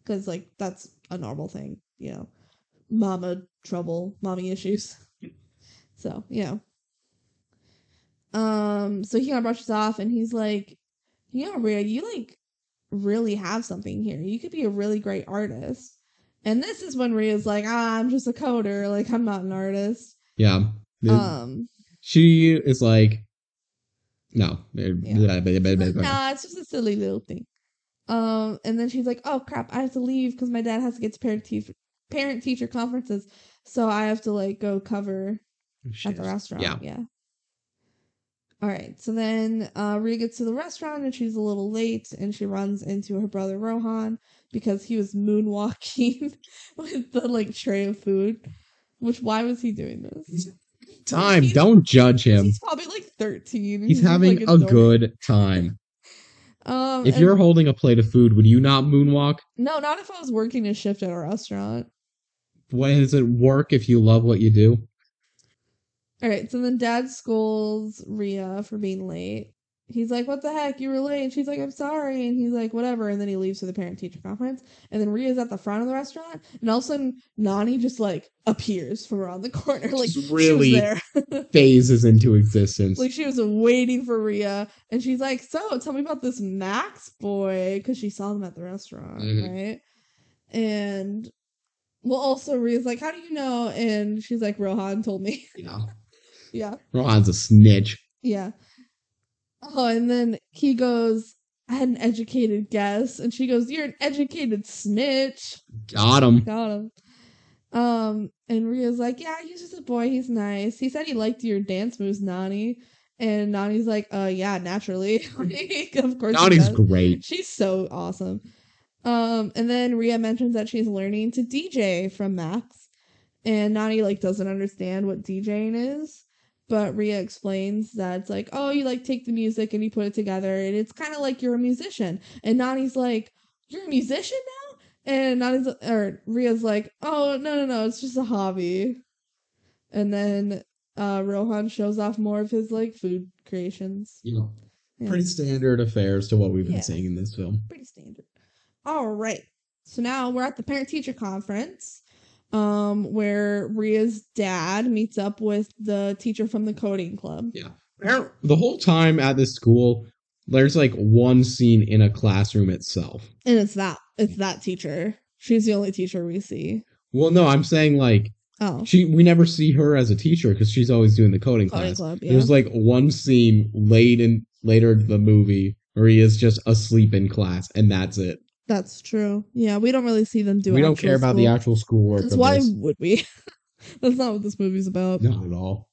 Because like that's a normal thing you know. Mama trouble mommy issues. So you know um so he kind of brushes off and he's like you know Rhea, you like really have something here. You could be a really great artist. And this is when Rhea's like ah i'm just a coder. Like i'm not an artist. Yeah. Um she is like no Yeah. yeah. nah, it's just a silly little thing. Um, and then she's like, "Oh crap, I have to leave because my dad has to get to parent teacher parent teacher conferences, so I have to like go cover at the restaurant." Yeah. yeah. All right, so then uh, Rhea gets to the restaurant and she's a little late, and she runs into her brother Rohan because he was moonwalking with the like tray of food. Which why was he doing this? Time don't judge him He's probably like thirteen. he's just, having like, a good time Um, if you're holding a plate of food would you not moonwalk No, not if I was working a shift at a restaurant. Why does it work if you love what you do All right, so then dad scolds Rhea for being late. He's like, What the heck? You were late. And she's like, I'm sorry. And he's like, Whatever. And then he leaves for the parent teacher conference. And then Rhea's at the front of the restaurant. And all of a sudden, Nani just like appears from around the corner. Like, Just she really- there. phases into existence like, she was waiting for Rhea. And she's like, So tell me about this Max boy. Because she saw them at the restaurant, Mhm. right? And. Well, also Rhea's like, how do you know? And she's like, Rohan told me. you know yeah. Rohan's a snitch Yeah. Oh, and then he goes, I had an educated guess. And she goes, You're an educated snitch. got him Got him. Um, and Rhea's like, Yeah, he's just a boy. He's nice. He said he liked your dance moves, Nani. And Nani's like, Uh, yeah, naturally. of course. Nani's great She's so awesome. Um, and then Rhea mentions that she's learning to DJ from Max, and Nani like doesn't understand what DJing is, but Rhea explains that it's like, oh, you like take the music and you put it together, and it's kind of like you're a musician. And Nani's like, you're a musician now, and Nani's or Rhea's like, oh no no no, it's just a hobby. And then uh Rohan shows off more of his like food creations. you know Yeah. pretty standard affairs to what we've been Yeah. seeing in this film pretty standard. All right. So now we're at the parent teacher conference, um, where Rhea's dad meets up with the teacher from the coding club. Yeah. The whole time at this school, there's like one scene in a classroom itself. And it's that it's that teacher. She's the only teacher we see. Well, no, I'm saying like Oh. she we never see her as a teacher because she's always doing the coding, Coding class. club, yeah. There's like one scene late in later in the movie where he is just asleep in class, and that's it. That's true. Yeah, we don't really see them do we don't care about the actual schoolwork. That's why this. would we? That's not what this movie's about. Not at all.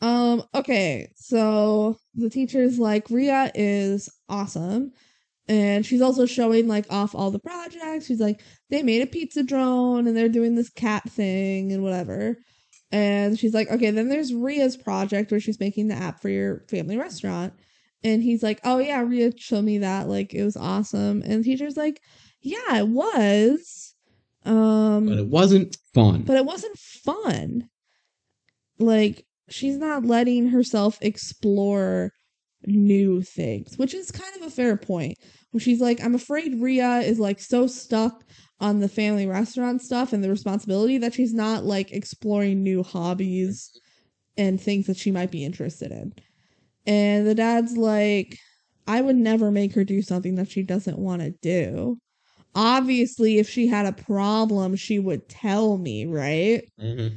Um, okay, so the teacher's like, Rhea is awesome. And she's also showing like off all the projects. She's like, they made a pizza drone and they're doing this cat thing and whatever. And she's like, okay, then there's Rhea's project where she's making the app for your family restaurant. And he's like, oh yeah, Rhea showed me that. Like, it was awesome. And the teacher's like, yeah, it was. Um, But it wasn't fun. but it wasn't fun. Like she's not letting herself explore new things, which is kind of a fair point. Where she's like, I'm afraid Rhea is like so stuck on the family restaurant stuff and the responsibility that she's not like exploring new hobbies and things that she might be interested in. And the dad's like, I would never make her do something that she doesn't want to do. Obviously, if she had a problem, she would tell me, right? Mhm.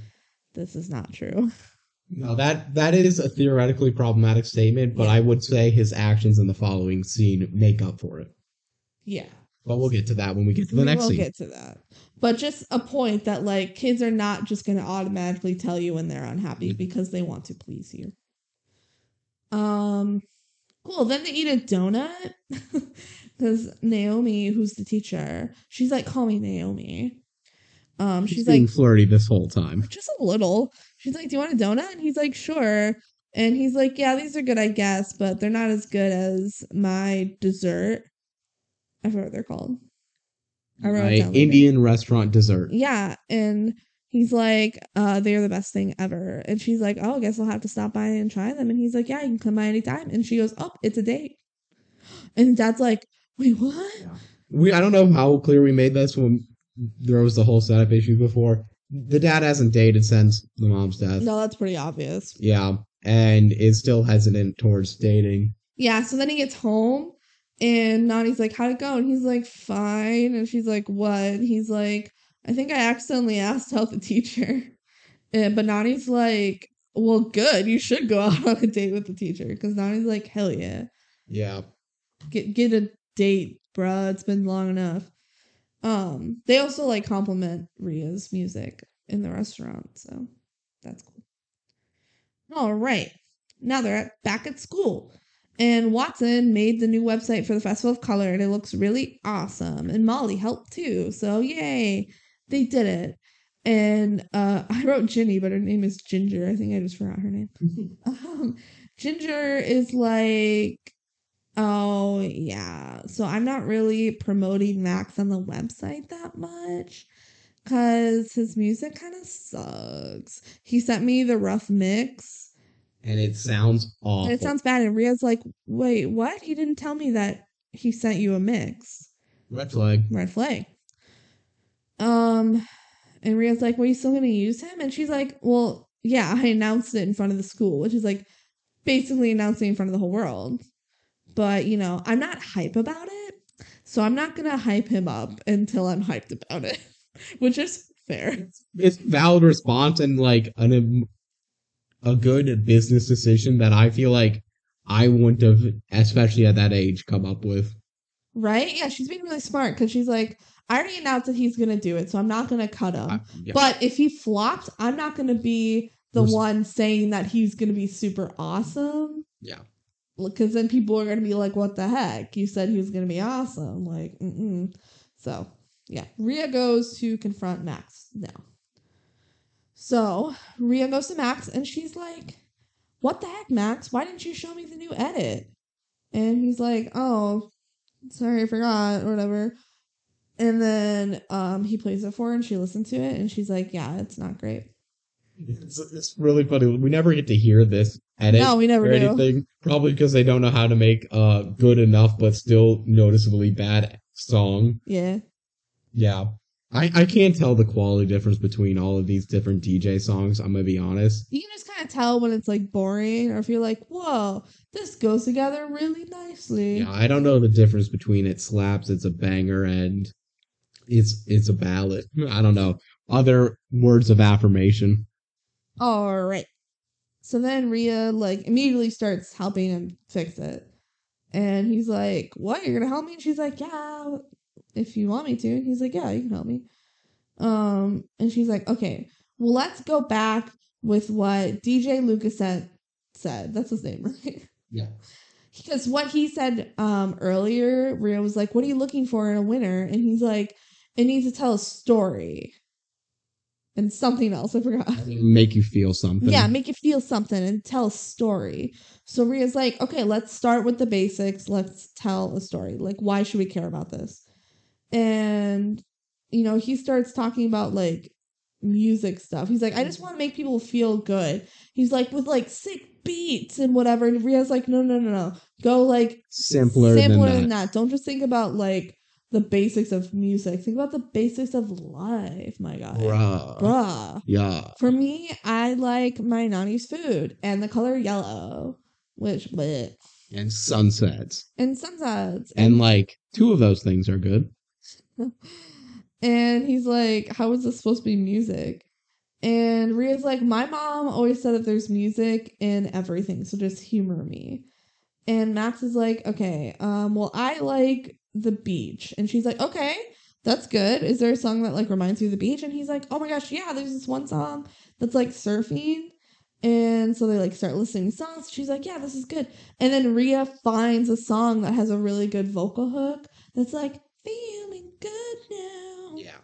This is not true. No, that that is a theoretically problematic statement, but I would say his actions in the following scene make up for it. Yeah. But we'll get to that when we get to the we next will scene. We'll get to that. But just a point that like kids are not just going to automatically tell you when they're unhappy Mm-hmm. because they want to please you. Um cool, then they eat a donut cuz Naomi who's the teacher, she's like call me Naomi. Um She's like flirty this whole time. just a little. She's like, "Do you want a donut?" And he's like, "Sure." And he's like, "Yeah, these are good, I guess, but they're not as good as my dessert." I forgot what they're called. I wrote it My down later. Indian restaurant dessert. Yeah, and he's like, uh, they're the best thing ever. And she's like, oh, I guess I'll have to stop by and try them. And he's like, yeah, you can come by anytime. And she goes, oh, it's a date. And dad's like, wait, what? We I don't know how clear we made this when there was the whole setup issue before. The dad hasn't dated since the mom's death. No, that's pretty obvious. Yeah, and is still hesitant towards dating. Yeah, so then he gets home and Nani's like, How'd it go? And he's like, Fine. And she's like, What? And he's like, I think I accidentally asked out the teacher. And, but Nani's like, Well, good. You should go out on a date with the teacher. Because Nani's like, Hell yeah. Yeah, Get get a date, bruh. It's been long enough. Um, they also like compliment Rhea's music in the restaurant, so that's cool. All right. Now they're at, back at school. And Watson made the new website for the Festival of Color and it looks really awesome. And Molly helped too. So yay. They did it. And uh I wrote Ginny, but her name is Ginger. I think I just forgot her name. um, Ginger is like Oh, yeah. So I'm not really promoting Max on the website that much because his music kind of sucks. He sent me the rough mix. and it sounds awful. And it sounds bad. And Rhea's like, wait, what? He didn't tell me that he sent you a mix. red flag. Red flag. Um, and Rhea's like, were you still going to use him? And she's like, well, yeah, I announced it in front of the school, which is like basically announcing in front of the whole world. But, you know, I'm not hype about it. So I'm not going to hype him up until I'm hyped about it, which is fair. It's valid response and like an a good business decision that I feel like I wouldn't have, especially at that age, come up with. Right? Yeah, she's being really smart because she's like, I already announced that he's going to do it. So I'm not going to cut him. Yeah. But if he flops, I'm not going to be the Res- one saying that he's going to be super awesome. Yeah. Because then people are going to be like, what the heck? You said he was going to be awesome. Like, mm-mm. So, yeah. Rhea goes to confront Max now. So, Rhea goes to Max and she's like, what the heck, Max? Why didn't you show me the new edit? And he's like, oh, sorry, I forgot, or whatever. And then um he plays it for her and she listens to it and she's like, Yeah, it's not great. It's, it's really funny. We never get to hear this edit No, we never or do. anything. Probably because they don't know how to make a good enough but still noticeably bad song. Yeah. Yeah. I, I can't tell the quality difference between all of these different DJ songs, I'm gonna be honest. You can just kind of tell when it's like boring or if you're like, whoa, this goes together really nicely. Yeah, I don't know the difference between it slaps, it's a banger, and it's it's a ballad. I don't know. Other words of affirmation. All right. So then Rhea like immediately starts helping him fix it. And he's like, What? You're gonna help me? And she's like, Yeah, if you want me to. And he's like, Yeah, you can help me. Um, and she's like, Okay, well, let's go back with what DJ Lucas said said. That's his name, right? Yeah. Because what he said um earlier, Rhea was like, What are you looking for in a winner? And he's like, It needs to tell a story. And something else, I forgot. Make you feel something. Yeah, make you feel something and tell a story. So Rhea's like, okay, let's start with the basics. Let's tell a story. Like, why should we care about this? And, you know, he starts talking about like music stuff. He's like, I just want to make people feel good. He's like, with like sick beats and whatever. And Rhea's like, no, no, no, no. Go like Simpler, simpler than, than that. that. Don't just think about like the basics of music. Think about the basics of life, my God. Bruh. Bruh. Yeah. For me, I like my nanny's food and the color yellow, which bleh. And sunsets. and sunsets. And like two of those things are good. and he's like, "How is this supposed to be music?" And Rhea's like, "My mom always said that there's music in everything, so just humor me." And Max is like, "Okay, um, well, I like the beach," and she's like, "Okay." That's good. Is there a song that like reminds you of the beach? And he's like, "Oh my gosh, yeah, there's this one song that's like surfing." And so they like start listening to songs. She's like, "Yeah, this is good." And then Rhea finds a song that has a really good vocal hook that's like, "Feeling good now. Yeah.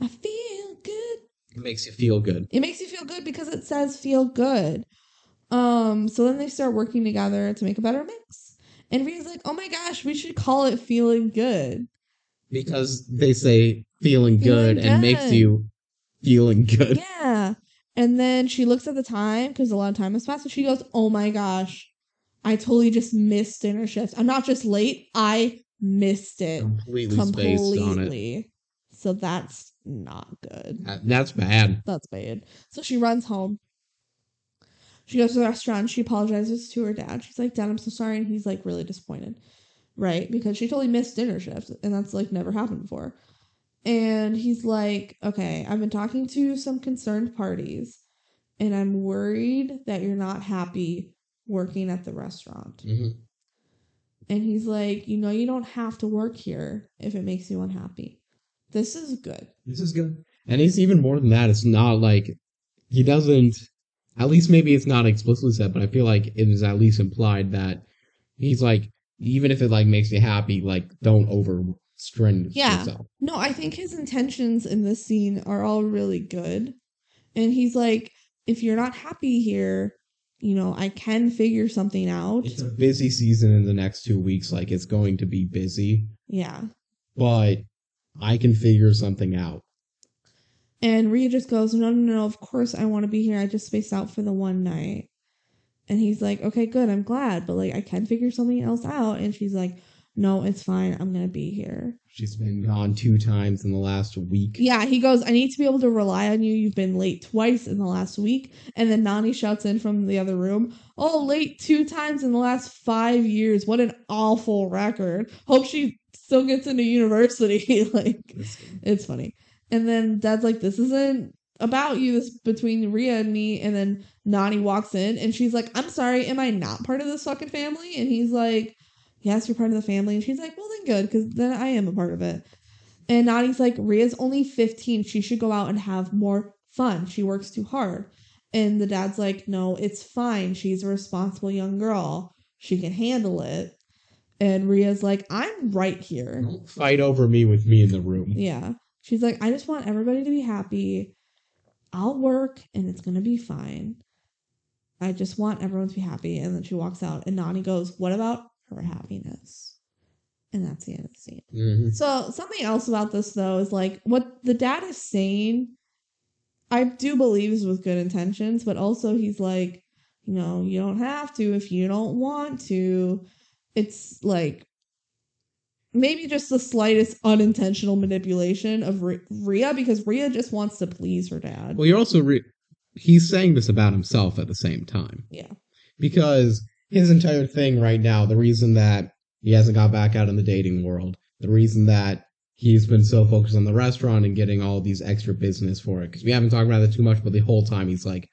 I feel good." It makes you feel good. It makes you feel good because it says "feel good." Um. So then they start working together to make a better mix. And Rhea's like, "Oh my gosh, we should call it feeling good." Because they say feeling good Feeling and makes you feeling good. Yeah. And then she looks at the time because a lot of time has passed, and she goes, "Oh my gosh, I totally just missed dinner shift. I'm not just late; I missed it Completely spaced on it. completely. So that's not good. That's bad. That's bad. So she runs home. She goes to the restaurant. She apologizes to her dad. She's like, "Dad, I'm so sorry," and he's like really disappointed, right? Because she totally missed dinner shift, and that's like never happened before. And he's like, "Okay, I've been talking to some concerned parties, and I'm worried that you're not happy working at the restaurant." Mhm. And he's like, "You know, you don't have to work here if it makes you unhappy. This is good." This is good. And it's even more than that. It's not like he doesn't. At least maybe it's not explicitly said, but I feel like it is at least implied that he's like, even if it like makes you happy, like don't overstrain Yeah. yourself. No, I think his intentions in this scene are all really good. And he's like, if you're not happy here, you know, I can figure something out. It's a busy season in the next two weeks. Like it's going to be busy, yeah. but I can figure something out. And Rhea just goes, no, no, no, of course I want to be here. I just spaced out for the one night. And he's like, okay, good, I'm glad, but like I can figure something else out. And she's like, no, it's fine. I'm going to be here. She's been gone two times in the last week. Yeah, he goes, I need to be able to rely on you. You've been late twice in the last week. And then Nani shouts in from the other room, Oh, late two times in the last five years. What an awful record. Hope she still gets into university. like, it's funny. And then Dad's like, This isn't about you. This between Rhea and me. And then Nani walks in and she's like, I'm sorry, am I not part of this fucking family? And he's like, Yes, you're part of the family. And she's like, Well, then good, because then I am a part of it. And Nani's like, Rhea's only 15. She should go out and have more fun. She works too hard. And the dad's like, No, it's fine. She's a responsible young girl. She can handle it. And Rhea's like, I'm right here. Don't fight over me with me in the room. Yeah. She's like, I just want everybody to be happy. I'll work and it's going to be fine. I just want everyone to be happy. And then she walks out, and Nani goes, What about her happiness? And that's the end of the scene. Mhm. So, something else about this, though, is like what the dad is saying, I do believe is with good intentions, but also he's like, you know, you don't have to if you don't want to. It's like, maybe just the slightest unintentional manipulation of R- Rhea because Rhea just wants to please her dad. Well, you're also re- he's saying this about himself at the same time yeah. because his entire thing right now, the reason that he hasn't got back out in the dating world, the reason that he's been so focused on the restaurant and getting all these extra business for it, because we haven't talked about it too much, but the whole time he's like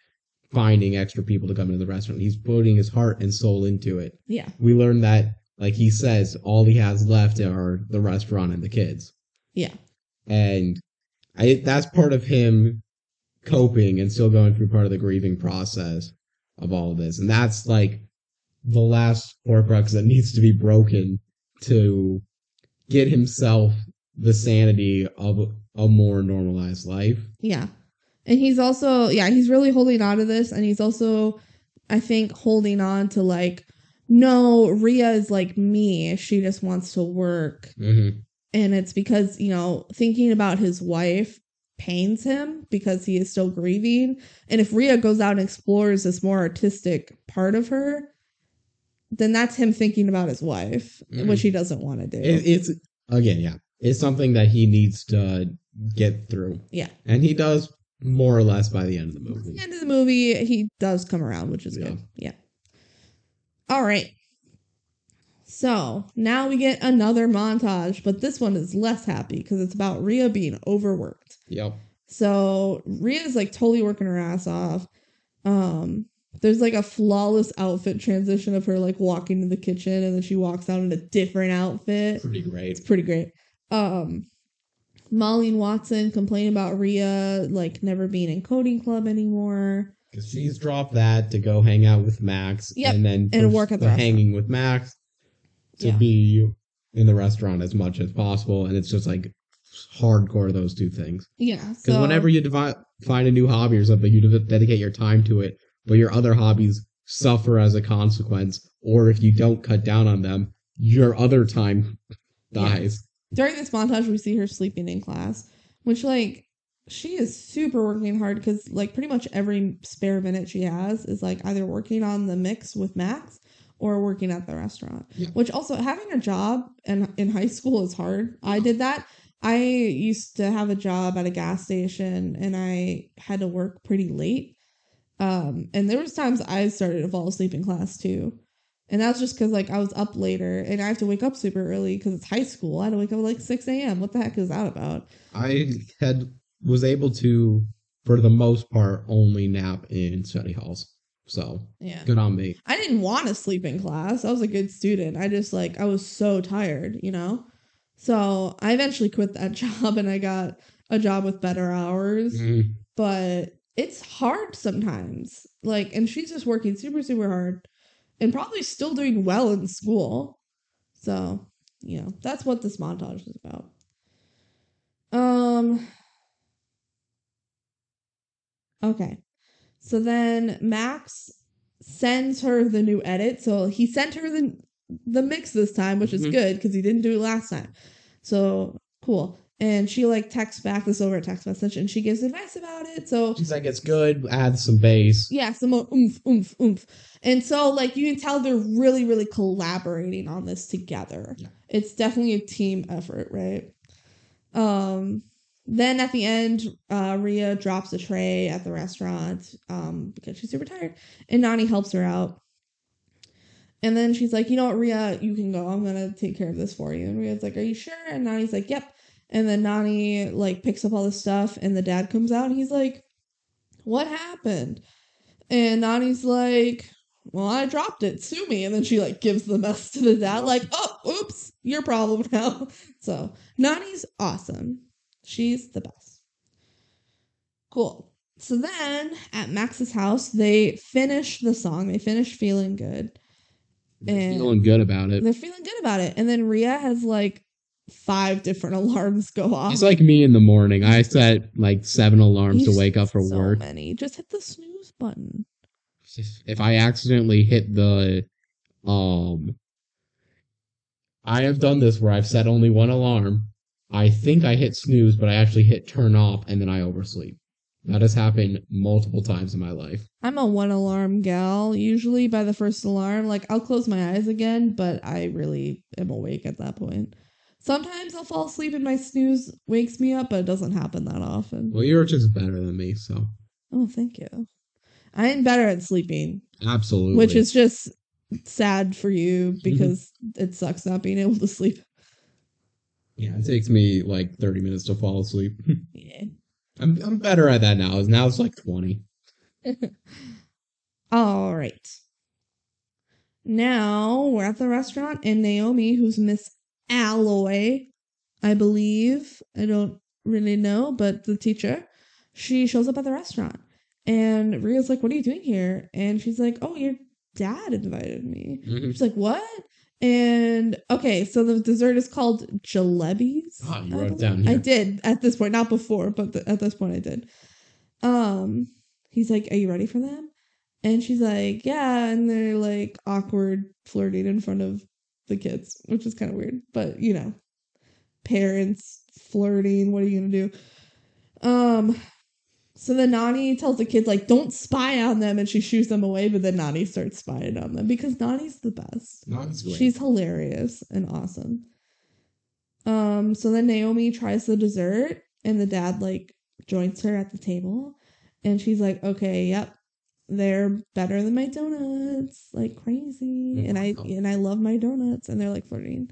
finding extra people to come into the restaurant. He's putting his heart and soul into it. Yeah. We learned that, like he says, all he has left are the restaurant and the kids. Yeah. And I that's part of him coping and still going through part of the grieving process of all of this. And that's like the last horcrux that needs to be broken to get himself the sanity of a more normalized life. Yeah. And he's also, yeah, he's really holding on to this. And he's also, I think, holding on to like, no, Rhea is like me. She just wants to work. Mm-hmm. And it's because, you know, thinking about his wife pains him because he is still grieving. And if Rhea goes out and explores this more artistic part of her, then that's him thinking about his wife, Mhm. which he doesn't want to do. It, it's again, yeah, it's something that he needs to get through, yeah. and he does more or less by the end of the At movie. the end of the movie, he does come around, which is Yeah. good. Yeah. All right. So now we get another montage, but this one is less happy because it's about Rhea being overworked. Yep. So Rhea's like totally working her ass off. Um, there's like a flawless outfit transition of her like walking to the kitchen and then she walks out in a different outfit. Pretty great. It's pretty great. Um Molly and Watson complain about Rhea like never being in coding club anymore. Because she's dropped that to go hang out with Max, Yep, and then and work at the the hanging with Max to Yeah. be in the restaurant as much as possible, and it's just like hardcore those two things. Yeah. Because So whenever you find a new hobby or something, you dedicate your time to it, but your other hobbies suffer as a consequence, or if you don't cut down on them, your other time Yeah. dies. during this montage we see her sleeping in class, which like she is super working hard because like pretty much every spare minute she has is like either working on the mix with Max or working at the restaurant. Yeah. Which also having a job and in high school is hard. I did that. I used to have a job at a gas station and I had to work pretty late. Um, and there was times I started to fall asleep in class too. And that's just because like I was up later and I have to wake up super early because it's high school. I had to wake up at like six a.m. What the heck is that about? I had was able to, for the most part, only nap in study halls. So Yeah, good on me. I didn't want to sleep in class. I was a good student. I just like I was so tired, you know. So I eventually quit that job and I got a job with better hours. Mhm. But it's hard sometimes. Like, and she's just working super super hard and probably still doing well in school. So you know that's what this montage is about. Um. Okay. So then Max sends her the new edit. So he sent her the the mix this time, which is Mhm. good because he didn't do it last time. So cool. And she like texts back this over a text message and she gives advice about it. So She's like, it's good. Add some bass. yeah, some more oomph, oomph, oomph. And so like you can tell they're really, really collaborating on this together. Yeah. It's definitely a team effort, right? Um then at the end, uh Rhea drops a tray at the restaurant um because she's super tired. And Nani helps her out. And then she's like, you know what, Rhea, you can go. I'm gonna take care of this for you. And Rhea's like, Are you sure? And Nani's like, Yep. And then Nani like picks up all the stuff and the dad comes out and he's like, What happened? And Nani's like, Well, I dropped it. Sue me. And then she like gives the mess to the dad, like, oh, oops, your problem now. So Nani's awesome. She's the best. Cool. So then at Max's house, they finish the song. They finish feeling good. And- Feeling good about it. They're feeling good about it. And then Rhea has like five different alarms go off. It's like me in the morning. I set like seven alarms to wake up for so work. many. Just hit the snooze button. If I accidentally hit the um I have done this where I've set only one alarm. I think I hit snooze, but I actually hit turn off and then I oversleep. That has happened multiple times in my life. I'm a one alarm gal. Usually by the first alarm, like I'll close my eyes again, but I really am awake at that point. Sometimes I'll fall asleep and my snooze wakes me up, but it doesn't happen that often. Well, you're just better than me, so Oh, thank you. I am better at sleeping, absolutely. which is just sad for you because it sucks not being able to sleep. Yeah, it takes me like 30 minutes to fall asleep. Yeah. I'm I'm better at that now. Now it's like 20. All right. Now we're at the restaurant, and Naomi, who's Miss Alloy, I believe, I don't really know, but the teacher, she shows up at the restaurant. And Rhea's like, What are you doing here? And she's like, Oh, your dad invited me. Mhm. She's like, What? And okay, so the dessert is called jalebis. Ah, you I wrote down I did at this point, not before, but at this point I did. Um, he's like, "Are you ready for them?" And she's like, "Yeah." And they're like awkward flirting in front of the kids, which is kind of weird, but you know, parents flirting. What are you gonna do? Um. So then Nani tells the kids like, "Don't spy on them," and she shoos them away. But then Nani starts spying on them because Nani's the best. Nani's great. She's hilarious and awesome. Um, so then Naomi tries the dessert and the dad like joins her at the table and she's like, Okay, yep, they're better than my donuts, like crazy. And I and I love my donuts, and they're like flirting.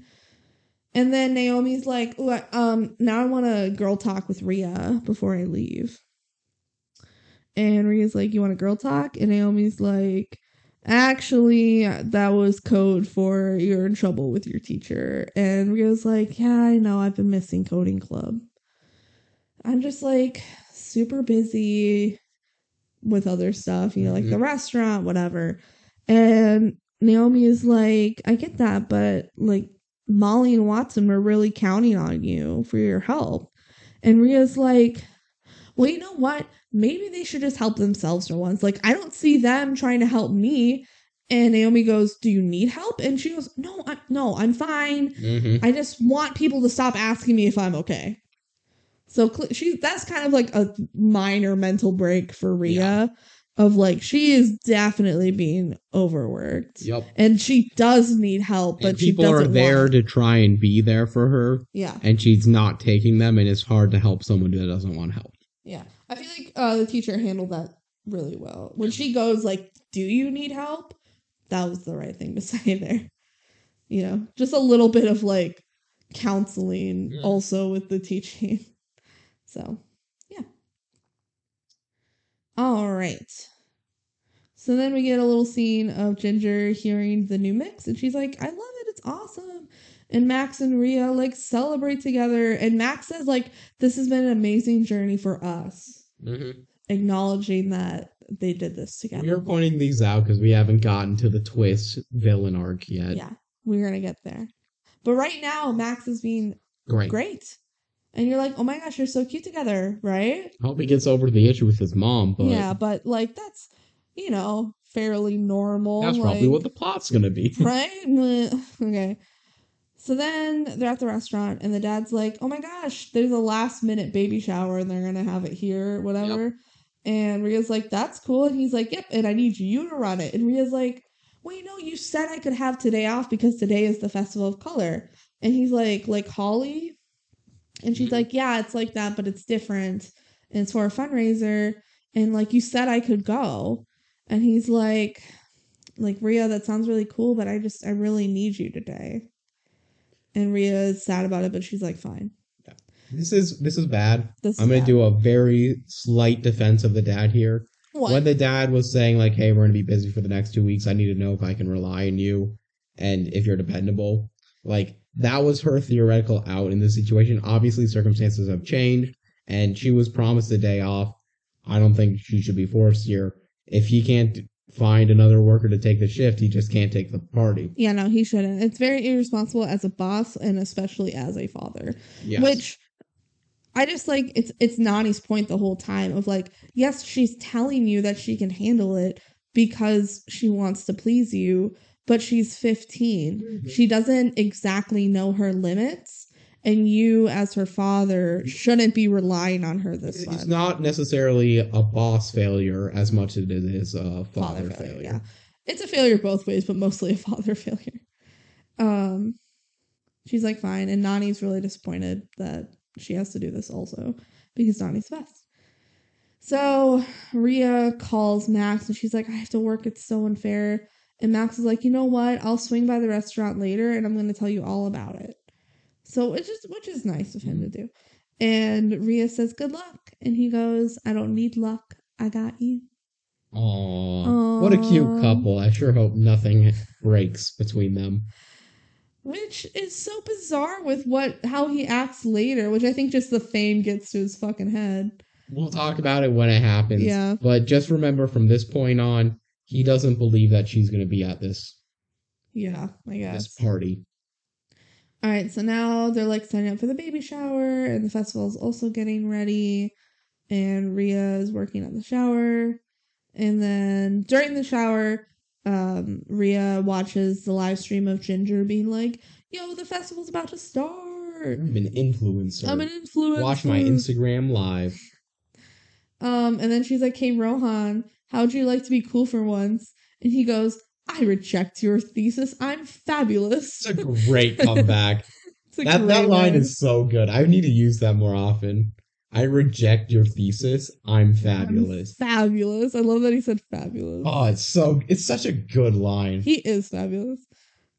And then Naomi's like, um, now I want to girl talk with Rhea before I leave. And Rhea's like, You want a girl talk? And Naomi's like, Actually, that was code for you're in trouble with your teacher. And Rhea's like, Yeah, I know. I've been missing coding club. I'm just like super busy with other stuff, you know, like the mm-hmm. restaurant, whatever. And Naomi is like, I get that, but like Molly and Watson were really counting on you for your help. And Rhea's like, well, you know what? Maybe they should just help themselves for once. Like, I don't see them trying to help me. And Naomi goes, "Do you need help?" And she goes, "No, I, no, I'm fine. Mhm. I just want people to stop asking me if I'm okay." So cl- she that's kind of like a minor mental break for Rhea Yeah. of like she is definitely being overworked. Yep. And she does need help, but and she people are doesn't there want- to try and be there for her, Yeah. and she's not taking them, and it's hard to help someone that doesn't want help. Yeah. I feel like uh, the teacher handled that really well. When she goes like, "Do you need help?" That was the right thing to say there. You know, just a little bit of like counseling Yeah. also with the teaching. So, yeah. All right. So then we get a little scene of Ginger hearing the new mix, and she's like, "I love it. It's awesome." And Max and Rhea like celebrate together, and Max says like, "This has been an amazing journey for us." Mm-hmm. acknowledging that they did this together. We are pointing these out because we haven't gotten to the twist villain arc yet. yeah, we're gonna get there. But right now, Max is being Great. great, and you're like, "Oh my gosh, you're so cute together," right? I hope he gets over the issue with his mom, but yeah, but like that's you know fairly normal. that's probably what the plot's gonna be. right? Okay. So then they're at the restaurant, and the dad's like, "Oh my gosh, there's a last minute baby shower, and they're gonna have it here, whatever." And Rhea's like, "That's cool," and he's like, "Yep," and I need you to run it. And Rhea's like, "Well, you know, you said I could have today off because today is the festival of color." And he's like, "Like Holi," and she's Mhm. like, "Yeah, it's like that, but it's different, and it's for a fundraiser." And like you said, I could go, and he's like, like Rhea, that sounds really cool, but I just I really need you today. And Rhea is sad about it, but she's like, fine. This is this is bad. This I'm gonna is do a very slight defense of the dad here. what? When the dad was saying like, "Hey, we're gonna be busy for the next two weeks. I need to know if I can rely on you, and if you're dependable." Like that was her theoretical out in this situation. Obviously, circumstances have changed, and she was promised a day off. I don't think she should be forced here. If he can't find another worker to take the shift, he just can't take the party. yeah, no, he shouldn't. It's very irresponsible as a boss and especially as a father. Yes. Which I just like it's it's Nani's point the whole time of like, yes, she's telling you that she can handle it because she wants to please you, but she's 15. Mhm. She doesn't exactly know her limits. And you, as her father, shouldn't be relying on her this time. it's much. not necessarily a boss failure as much as it is a father, failure. Yeah, it's a failure both ways, but mostly a father failure. Um, She's like, fine. And Nani's really disappointed that she has to do this also because Nani's the best. So Rhea calls Max and she's like, I have to work. It's so unfair. And Max is like, you know what? I'll swing by the restaurant later and I'm going to tell you all about it. So it's just, which is nice of him to mm-hmm. do. And Rhea says, good luck. And he goes, I don't need luck. I got you. Aww. What a cute couple. I sure hope nothing breaks between them. Which is so bizarre with what how he acts later, which I think just the fame gets to his fucking head. We'll talk about it when it happens. Yeah. But just remember from this point on, he doesn't believe that she's going to be at this Yeah, I guess. this party. All right, so now they're like signing up for the baby shower, and the festival is also getting ready. And Rhea is working on the shower. And then during the shower, um, Rhea watches the live stream of Ginger being like, Yo, the festival's about to start. I'm an influencer. I'm an influencer. Watch my Instagram live. Um, and then she's like, Hey, Rohan, how'd you like to be cool for once? And he goes, I reject your thesis. I'm fabulous. It's a great comeback. It's a that that great line is so good. I need to use that more often. I reject your thesis. I'm I'm fabulous. fabulous. I love that he said fabulous. Oh, it's so it's such a good line. He is fabulous.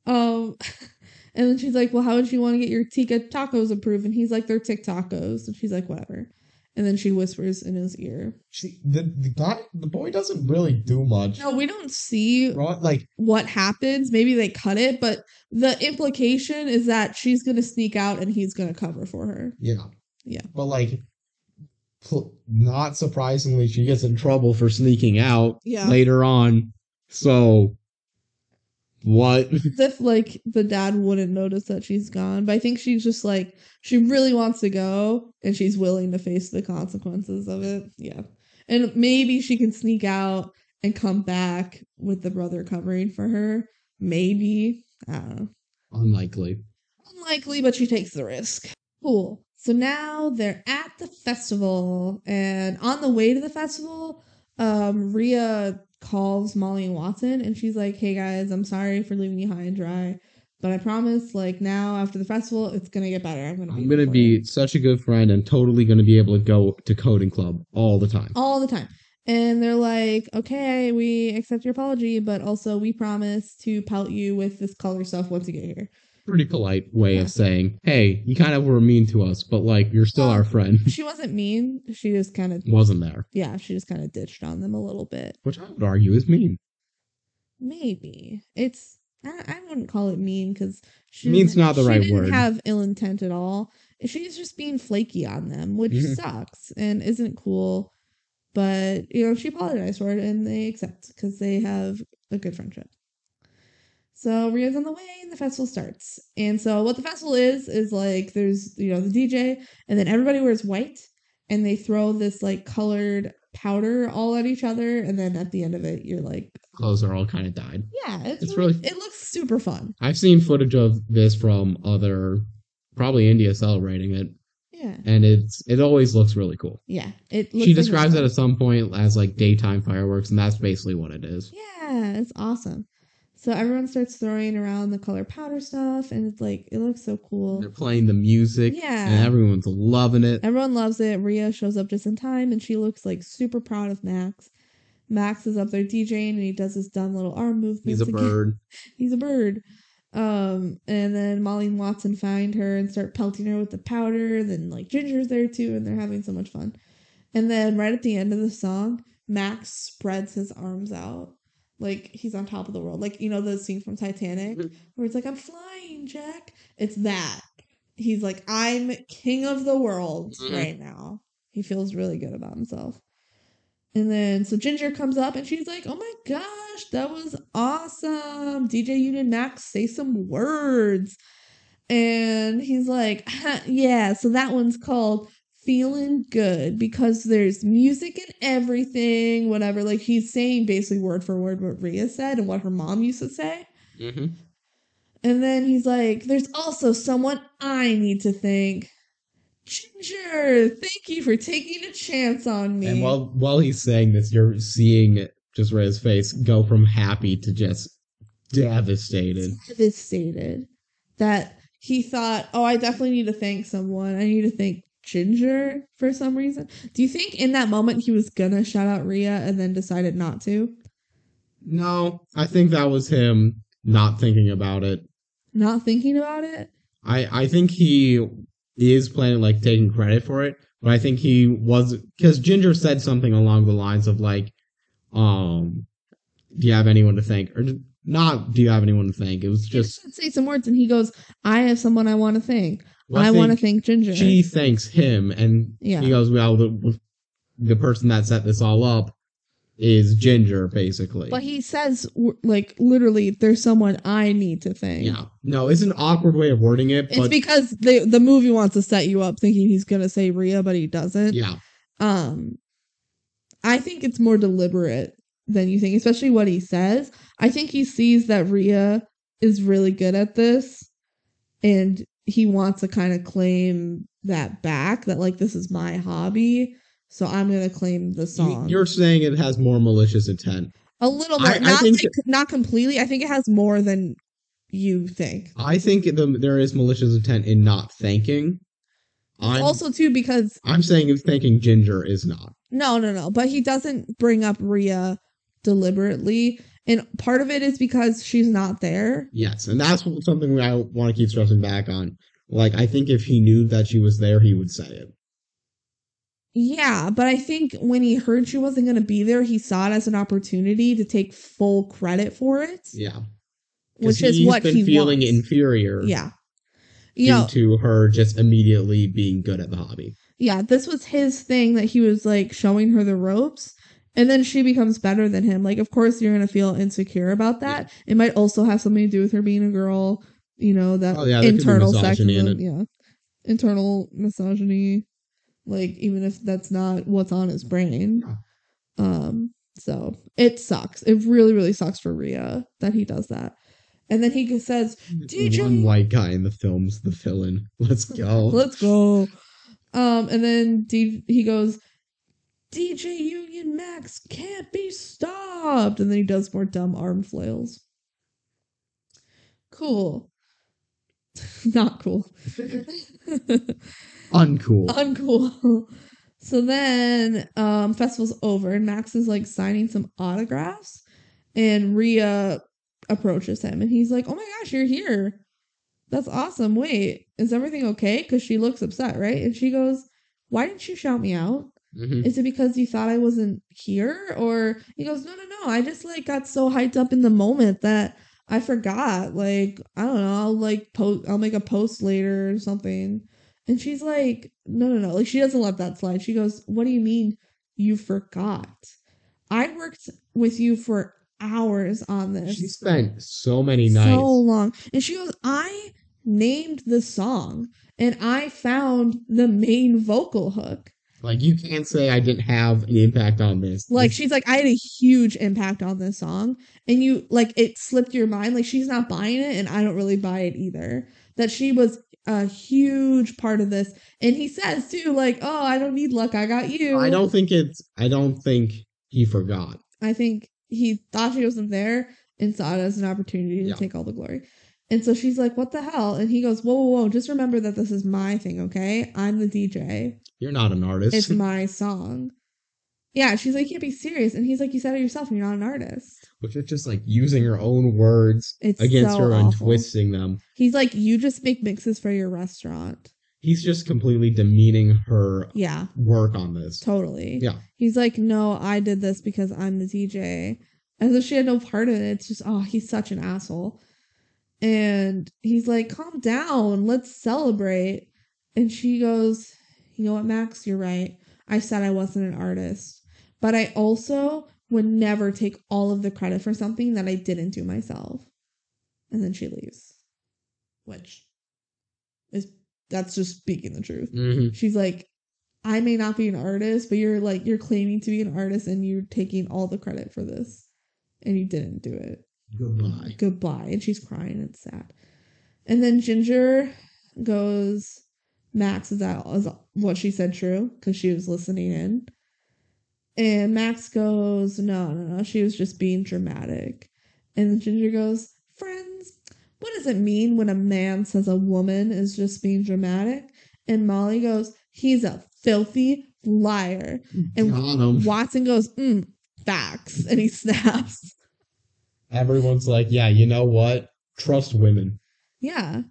Um, and then she's like, "Well, how would you want to get your Tika tacos approved?" And he's like, "They're TikTacos." And she's like, "Whatever." And then she whispers in his ear. See, the the guy, the boy doesn't really do much. No, we don't see Right? Like what happens. Maybe they cut it, but the implication is that she's gonna sneak out and he's gonna cover for her. Yeah. Yeah. But like, not surprisingly, she gets in trouble for sneaking out Yeah. later on. So, what? As if like the dad wouldn't notice that she's gone, but I think she's just like she really wants to go and she's willing to face the consequences of it. Yeah, and maybe she can sneak out and come back with the brother covering for her. Maybe I don't know. Unlikely. Unlikely, but she takes the risk. Cool. So now they're at the festival, and on the way to the festival, um, Rhea calls Molly and Watson, and she's like, "Hey guys, I'm sorry for leaving you high and dry, but I promise, like now after the festival, it's gonna get better. I'm gonna be I'm gonna be you." such a good friend and totally gonna be able to go to coding club all the time. all the time." And they're like, "Okay, we accept your apology, but also we promise to pelt you with this color stuff once you get here." Pretty polite way Yeah. of saying, "Hey, you kind of were mean to us, but like you're still Well- our friend." She wasn't mean. She just kind of Wasn't there? yeah, she just kind of ditched on them a little bit. Which I would argue is mean. Maybe it's I, I wouldn't call it mean because she Mean's didn't- the she right didn't word. Have ill intent at all. She's just being flaky on them, which Mhm. sucks and isn't cool. But you know, she apologized for it, and they accept because they have a good friendship. So Rhea's on the way, and the festival starts. And so what the festival is is like there's you know the DJ, and then everybody wears white, and they throw this like colored powder all at each other, and then at the end of it, you're like, Clothes are all kind of dyed. yeah, it's, It's really, really- it looks super fun. I've seen footage of this from other, probably India celebrating it, Yeah, and it's it always looks really cool. yeah. It looks She like describes it at some point as like daytime fireworks, and that's basically what it is. Yeah, it's awesome. So everyone starts throwing around the color powder stuff, and it's like it looks so cool. They're playing the music, Yeah. and everyone's loving it. Everyone loves it. Rhea shows up just in time, and she looks like super proud of Max. Max is up there DJing, and he does his dumb little arm movements. He's a again. bird. He's a bird. Um, and then Molly and Watson find her and start pelting her with the powder. Then like Ginger's there too, and they're having so much fun. And then right at the end of the song, Max spreads his arms out like he's on top of the world. Like you know the scene from Titanic Mhm. where it's like I'm flying, Jack. It's that. He's like I'm king of the world Mhm. right now. He feels really good about himself. And then so Ginger comes up and she's like, "Oh my gosh, that was awesome. DJ Union Max say some words." And he's like, "Yeah, so that one's called Feeling Good because there's music and everything, whatever." Like he's saying basically word for word what Rhea said and what her mom used to say. Mm-hmm. And then he's like, "There's also someone I need to thank." Ginger, thank you for taking a chance on me. And while while he's saying this, you're seeing just Rhea's face go from happy to just devastated. devastated that he thought, oh, I definitely need to thank someone. I need to thank Ginger for some reason. Do you think in that moment he was gonna shout out Rhea and then decided not to? No, I think that was him not thinking about it. Not thinking about it? I I think he is planning like taking credit for it, but I think he was because Ginger said something along the lines of like, um, do you have anyone to thank or not? Do you have anyone to thank? It was just just say some words and he goes, I have someone I want to thank. Well, I want to thank Ginger. She thanks him, and Yeah. he goes, well, the the person that set this all up is Ginger, basically. But he says, like, literally, there's someone I need to thank. yeah, no, it's an awkward way of wording it, It's because the the movie wants to set you up thinking he's gonna say Rhea, but he doesn't. yeah, Um, I think it's more deliberate than you think, especially what he says. I think he sees that Rhea is really good at this, and he wants to kind of claim that back. That like this is my hobby, so I'm gonna claim the song. you're saying it has more malicious intent. a little bit, I not think- like, not completely. I think it has more than you think. I think the, there is malicious intent in not thanking. I'm also, too, because I'm saying if thanking Ginger is not. No, no, no. But he doesn't bring up Rhea deliberately. And part of it is because she's not there. Yes, and that's something I want to keep stressing back on. Like, I think if he knew that she was there, he would say it. Yeah, but I think when he heard she wasn't going to be there, he saw it as an opportunity to take full credit for it, Yeah, which is what been he feeling wants. inferior. Yeah. You know, to her just immediately being good at the hobby. yeah, this was his thing that he was like showing her the ropes. And then she becomes better than him. Like, of course, you're going to feel insecure about that. It might also have something to do with her being a girl, you know, that Oh, yeah, there could be internal misogyny in it. Yeah. Internal misogyny. Like, even if that's not what's on his brain. Um, so it sucks. It really, really sucks for Rhea that he does that. And then he says, DJ One white guy in the film's the villain. Let's go. Let's go. Um, and then D- he goes, DJ Union Max can't be stopped. And then he does more dumb arm flails. Cool. Not cool. Uncool. Uncool. So then um festival's over and Max is like signing some autographs and Rhea approaches him and he's like, "Oh my gosh, you're here. That's awesome. Wait, is everything okay?" cuz she looks upset, right? And she goes, "Why didn't you shout me out? Mhm. Is it because you thought I wasn't here?" Or he goes, "No, no, no. I just like got so hyped up in the moment that I forgot. Like, I don't know. I'll like post I'll make a post later or something." And she's like, no, no, no. Like, she doesn't let that slide. She goes, what do you mean you forgot? I worked with you for hours on this. She spent so many nights. so long. And she goes, I named the song and I found the main vocal hook. Like you can't say I didn't have an impact on this. Like, she's like, I had a huge impact on this song. And you, like, it slipped your mind. Like, she's not buying it and I don't really buy it either. That she was a huge part of this. And he says, too, like, oh, I don't need luck. I got you. I don't think it's. I don't think he forgot. I think he thought she wasn't there and saw it as an opportunity to Yeah. take all the glory. And so she's like, What the hell? And he goes, Whoa, whoa, whoa, just remember that this is my thing, okay? I'm the DJ. You're not an artist. It's my song. Yeah, she's like, You can't be serious. And he's like, You said it yourself and you're not an artist. Which is just like using her own words It's against so her and awful. twisting them. He's like, You just make mixes for your restaurant. He's just completely demeaning her Yeah, work on this. totally. Yeah. He's like, No, I did this because I'm the DJ. And so she had no part in it. It's just, oh, he's such an asshole. And he's like, calm down. Let's celebrate. And she goes, you know what, Max? You're right. I said I wasn't an artist. But I also would never take all of the credit for something that I didn't do myself. And then she leaves. Which is, that's just speaking the truth. hmm She's like, I may not be an artist, but you're like, you're claiming to be an artist and you're taking all the credit for this. And you didn't do it. Goodbye. Goodbye. And she's crying. It's sad. And then Ginger goes, Max, is that is what she said true? Because she was listening in. And Max goes, no, no, no. She was just being dramatic. And Ginger goes, friends, what does it mean when a man says a woman is just being dramatic? And Molly goes, he's a filthy liar. And Watson goes, mm, facts. And he snaps. Everyone's like, yeah, you know what? Trust women. Yeah.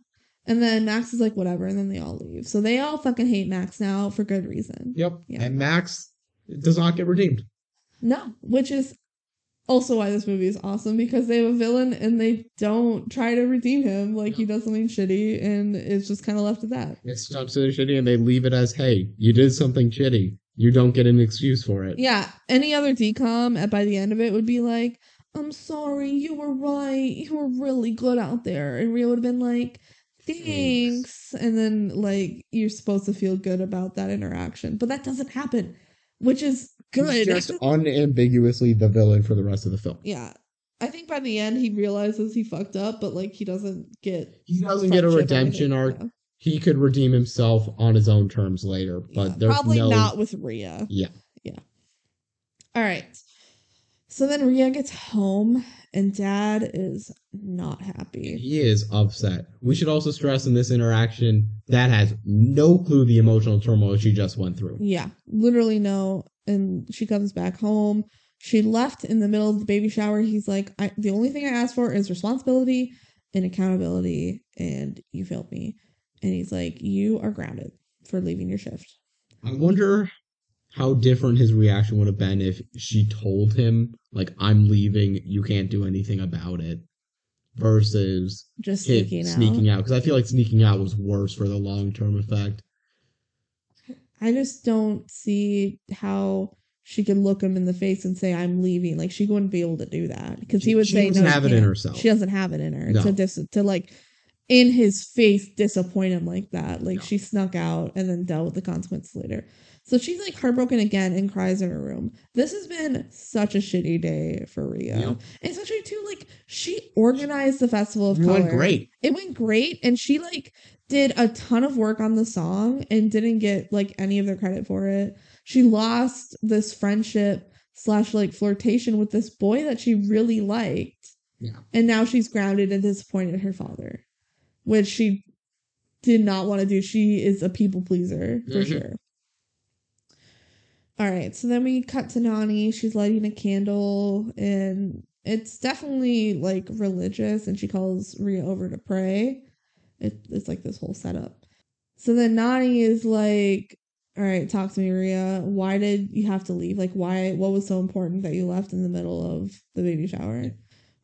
And then Max is like, whatever. And then they all leave. So they all fucking hate Max now for good reason. Yep. Yeah. And Max does not get redeemed. No, which is also why this movie is awesome because they have a villain and they don't try to redeem him. Like he does something shitty and it's just kind of left at that. It's done so shitty, and they leave it as, "Hey, you did something shitty. You don't get an excuse for it." Yeah. Any other DCOM at by the end of it would be like, I'm sorry, you were right. You were really good out there. And Rhea would have been like, thanks. And then like you're supposed to feel good about that interaction. But that doesn't happen, which is good. He's just unambiguously the villain for the rest of the film. yeah. I think by the end he realizes he fucked up, but like he doesn't get He doesn't get a redemption arc. He could redeem himself on his own terms later, but Yeah. there's probably no. not with Rhea. Yeah. Yeah. All right. So then Rhea gets home and dad is not happy. He is upset. We should also stress in this interaction that has no clue the emotional turmoil she just went through. Yeah, literally no. And she comes back home. She left in the middle of the baby shower. He's like, I, the only thing I asked for is responsibility and accountability, and you failed me. And he's like, you are grounded for leaving your shift. I wonder how different his reaction would have been if she told him, like, I'm leaving, you can't do anything about it, versus Just sneaking out. sneaking out. Because I feel like sneaking out was worse for the long term effect. I just don't see how she could look him in the face and say, I'm leaving. Like, she wouldn't be able to do that because he would she say, doesn't no, have it in can't." herself. She doesn't have it in her No. to, dis- to like, in his face, disappoint him like that. Like, No. she snuck out and then dealt with the consequences later. So she's like heartbroken again and cries in her room. This has been such a shitty day for Rhea. Yeah. And especially, too, like, she organized the Festival of It Color went great. it went great and she like did a ton of work on the song and didn't get like any of the credit for it she lost this friendship slash like flirtation with this boy that she really liked Yeah. and now she's grounded and disappointed in her father which she did not want to do she is a people pleaser for Mhm. sure all right so then we cut to nani she's lighting a candle and it's definitely like religious and she calls Rhea over to pray. It, it's like this whole setup. So then Nani is like, all right, talk to me, Rhea. Why did you have to leave? Like, why, what was so important that you left in the middle of the baby shower?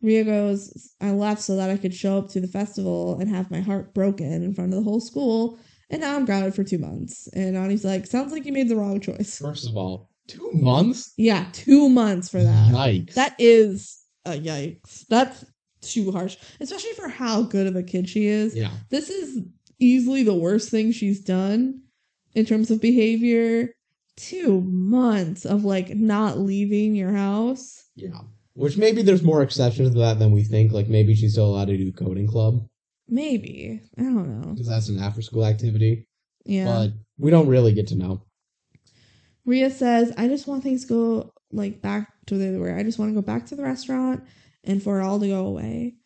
Rhea goes, I left so that I could show up to the festival and have my heart broken in front of the whole school. And now I'm grounded for two months. And Nani's like, sounds like you made the wrong choice. First of all, two months? Yeah, two months for that. Yikes. That is a yikes. That's too harsh, especially for how good of a kid she is. yeah. This is easily the worst thing she's done in terms of behavior. Two months of like not leaving your house. Yeah. Which maybe there's more exceptions to that than we think. Like maybe she's still allowed to do coding club Maybe. I don't know. because that's an after school activity. Yeah. But we don't really get to know. Rhea says, I just want things to go like back to the where I just want to go back to the restaurant and for it all to go away.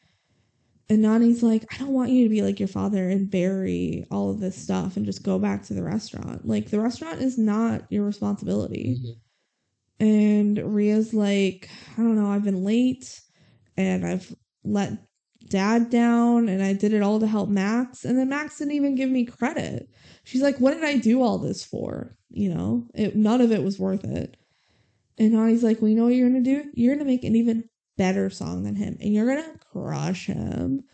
And Nani's like, I don't want you to be like your father and bury all of this stuff and just go back to the restaurant. Like the restaurant is not your responsibility. Mm-hmm. And Rhea's like, I don't know, I've been late and I've let dad down and I did it all to help Max. And then Max didn't even give me credit. She's like, What did I do all this for? You know, it, none of it was worth it. And Nani's like, Well, you know what you're going to do? You're going to make an even better song than him and you're going to crush him.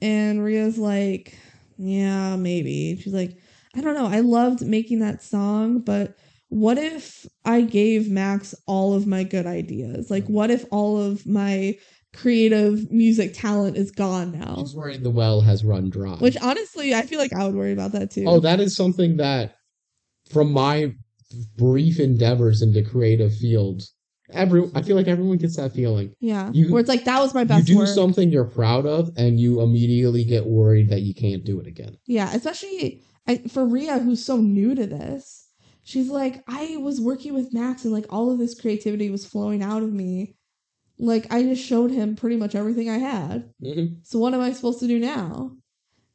And Rhea's like, Yeah, maybe. She's like, I don't know. I loved making that song, but what if I gave Max all of my good ideas? Like, what if all of my creative music talent is gone now? She's worried the well has run dry. Which honestly, I feel like I would worry about that too. oh, that is something that, from my brief endeavors into creative fields, every I feel like everyone gets that feeling. yeah. you- Where it's like that was my best you do work. something you're proud of, and you immediately get worried that you can't do it again. Yeah, especially I, for Rhea, who's so new to this. She's like, I was working with Max, and like all of this creativity was flowing out of me. Like I just showed him pretty much everything I had. Mhm. So what am I supposed to do now?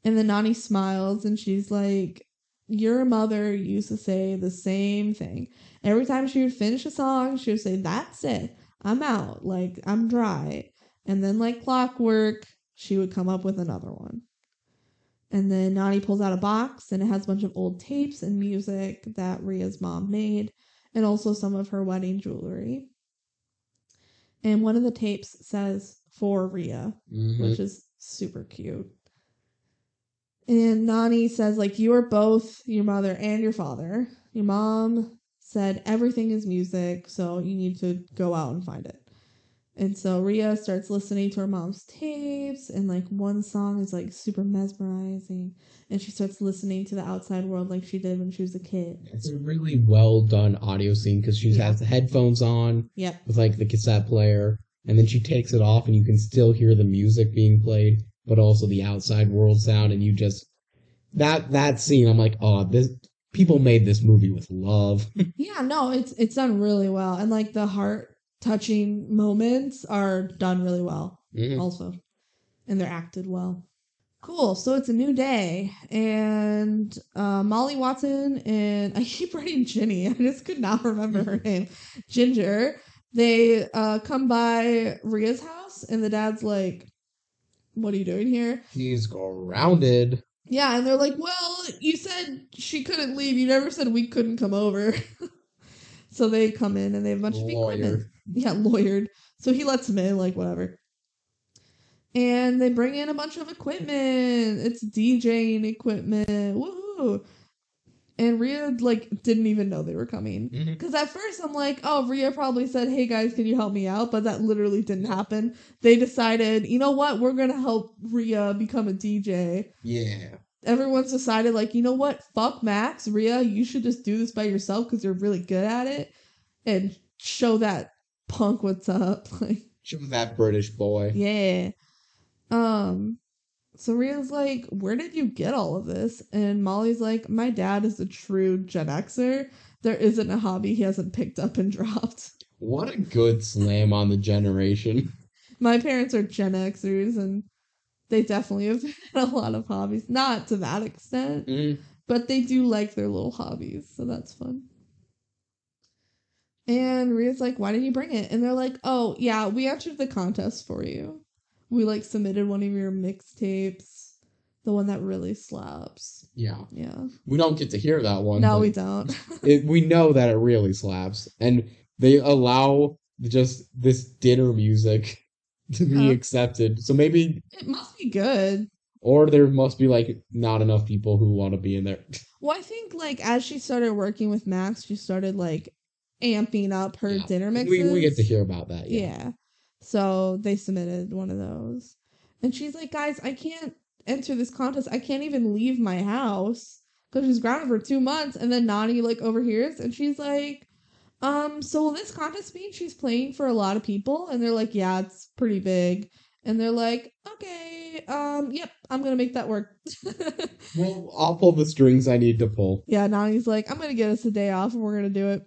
And then Nani smiles and she's like, Your mother used to say the same thing. Every time she would finish a song, she would say, That's it. I'm out. Like, I'm dry. And then, like clockwork, she would come up with another one. And then Nani pulls out a box and it has a bunch of old tapes and music that Rhea's mom made, and also some of her wedding jewelry. And one of the tapes says for Rhea, Mhm. which is super cute. And Nani says, like, you are both your mother and your father. Your mom said everything is music, so you need to go out and find it. And so Rhea starts listening to her mom's tapes, and like one song is like super mesmerizing, and she starts listening to the outside world like she did when she was a kid. It's a really well done audio scene because she Yeah. has the headphones on Yep. with like the cassette player, and then she takes it off, and you can still hear the music being played, but also the outside world sound, and you just that that scene. I'm like, oh, this people made this movie with love. Yeah, no, it's it's done really well, and like the heart touching moments are done really well. Mhm. also. And they're acted well. Cool. So it's a new day, and uh, Molly Watson and I keep writing Ginny. I just could not remember her name. Ginger. They uh, come by Rhea's house, and the dad's like, "What are you doing here?" He's grounded. Yeah, and they're like, "Well, you said she couldn't leave. You never said we couldn't come over." so they come in, and they have a bunch of equipment. Yeah, lawyered. So he lets him in, like whatever. And they bring in a bunch of equipment. It's DJing equipment. Woohoo! And Rhea like didn't even know they were coming. Mm-hmm. Because at first I'm like, oh, Rhea probably said, hey guys, can you help me out? But that literally didn't happen. They decided, you know what, we're gonna help Rhea become a DJ. Yeah. Everyone's decided, like, you know what, fuck Max, Rhea, you should just do this by yourself because you're really good at it. And show that punk what's up. Like, that British boy. yeah. Um, so Rhea's like, where did you get all of this? And Molly's like, my dad is a true Gen Xer. There isn't a hobby he hasn't picked up and dropped. What a good slam on the generation. My parents are Gen Xers and they definitely have had a lot of hobbies. Not to that extent, Mm. but they do like their little hobbies, so that's fun. And Rhea's like, why didn't you bring it? And they're like, oh, yeah, we entered the contest for you. We like submitted one of your mixtapes, the one that really slaps. Yeah. Yeah. We don't get to hear that one. No, we don't. it, we know that it really slaps. And they allow just this dinner music to be accepted. So maybe, it must be good. or there must be like not enough people who want to be in there. Well, I think like as she started working with Max, she started like amping up her Yeah. dinner mixes. We, we get to hear about that. Yeah. Yeah. So they submitted one of those. And she's like, guys, I can't enter this contest. I can't even leave my house because she's grounded for two months. And then Nani like overhears and she's like, um, so will this contest mean she's playing for a lot of people? And they're like, yeah, it's pretty big. And they're like, okay, um, yep, I'm gonna make that work. Well, I'll pull the strings I need to pull. yeah, Nani's like, I'm gonna get us a day off and we're gonna do it.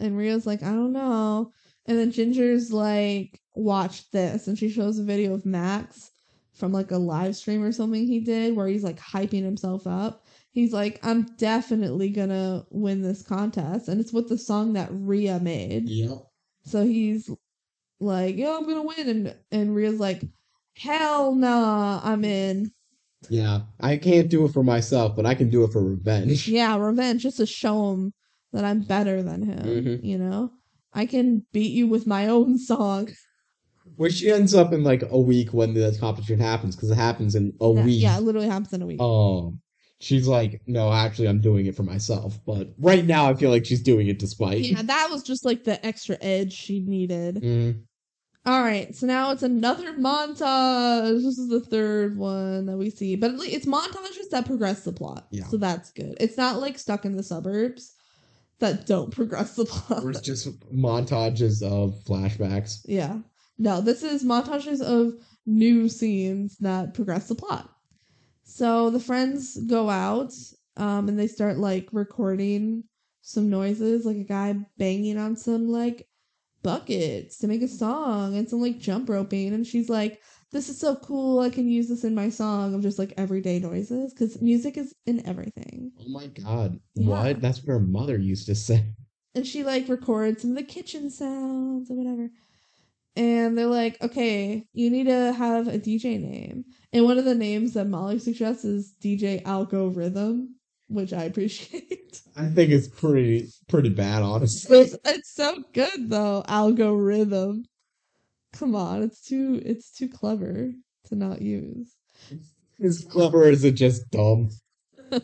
And Rhea's like, I don't know. And then Ginger's like, watch this. And she shows a video of Max from like a live stream or something he did where he's like hyping himself up. He's like, I'm definitely gonna win this contest. And it's with the song that Rhea made. Yep. So he's like, Yo, I'm gonna win. And, and Rhea's like, hell nah, I'm in. Yeah. I can't do it for myself, but I can do it for revenge. Yeah, revenge, just to show him that I'm better than him. Mhm. You know, I can beat you with my own song. Which ends up in like a week when the competition happens, because it happens in a Yeah, week. Yeah, it literally happens in a week. Um, she's like, no, actually, I'm doing it for myself. But right now, I feel like she's doing it to spite. yeah, that was just like the extra edge she needed. Mm, All right, so now it's another montage. This is the third one that we see, but it's montages that progress the plot. Yeah. So that's good. It's not like stuck in the suburbs that don't progress the plot. or it's just montages of flashbacks. Yeah. No, this is montages of new scenes that progress the plot. So the friends go out um, and they start like recording some noises, like a guy banging on some like buckets to make a song and some like jump roping. And she's like, this is so cool. I can use this in my song of just like everyday noises because music is in everything. Oh my god. Yeah. What? That's what her mother used to say. And she like records some of the kitchen sounds or whatever. And they're like, okay, you need to have a DJ name. And one of the names that Molly suggests is DJ Algo Rhythm, which I appreciate. I think it's pretty pretty bad, honestly. it's, it's so good though, Algorithm. Come on, it's too it's too clever to not use. As clever as it just dumb.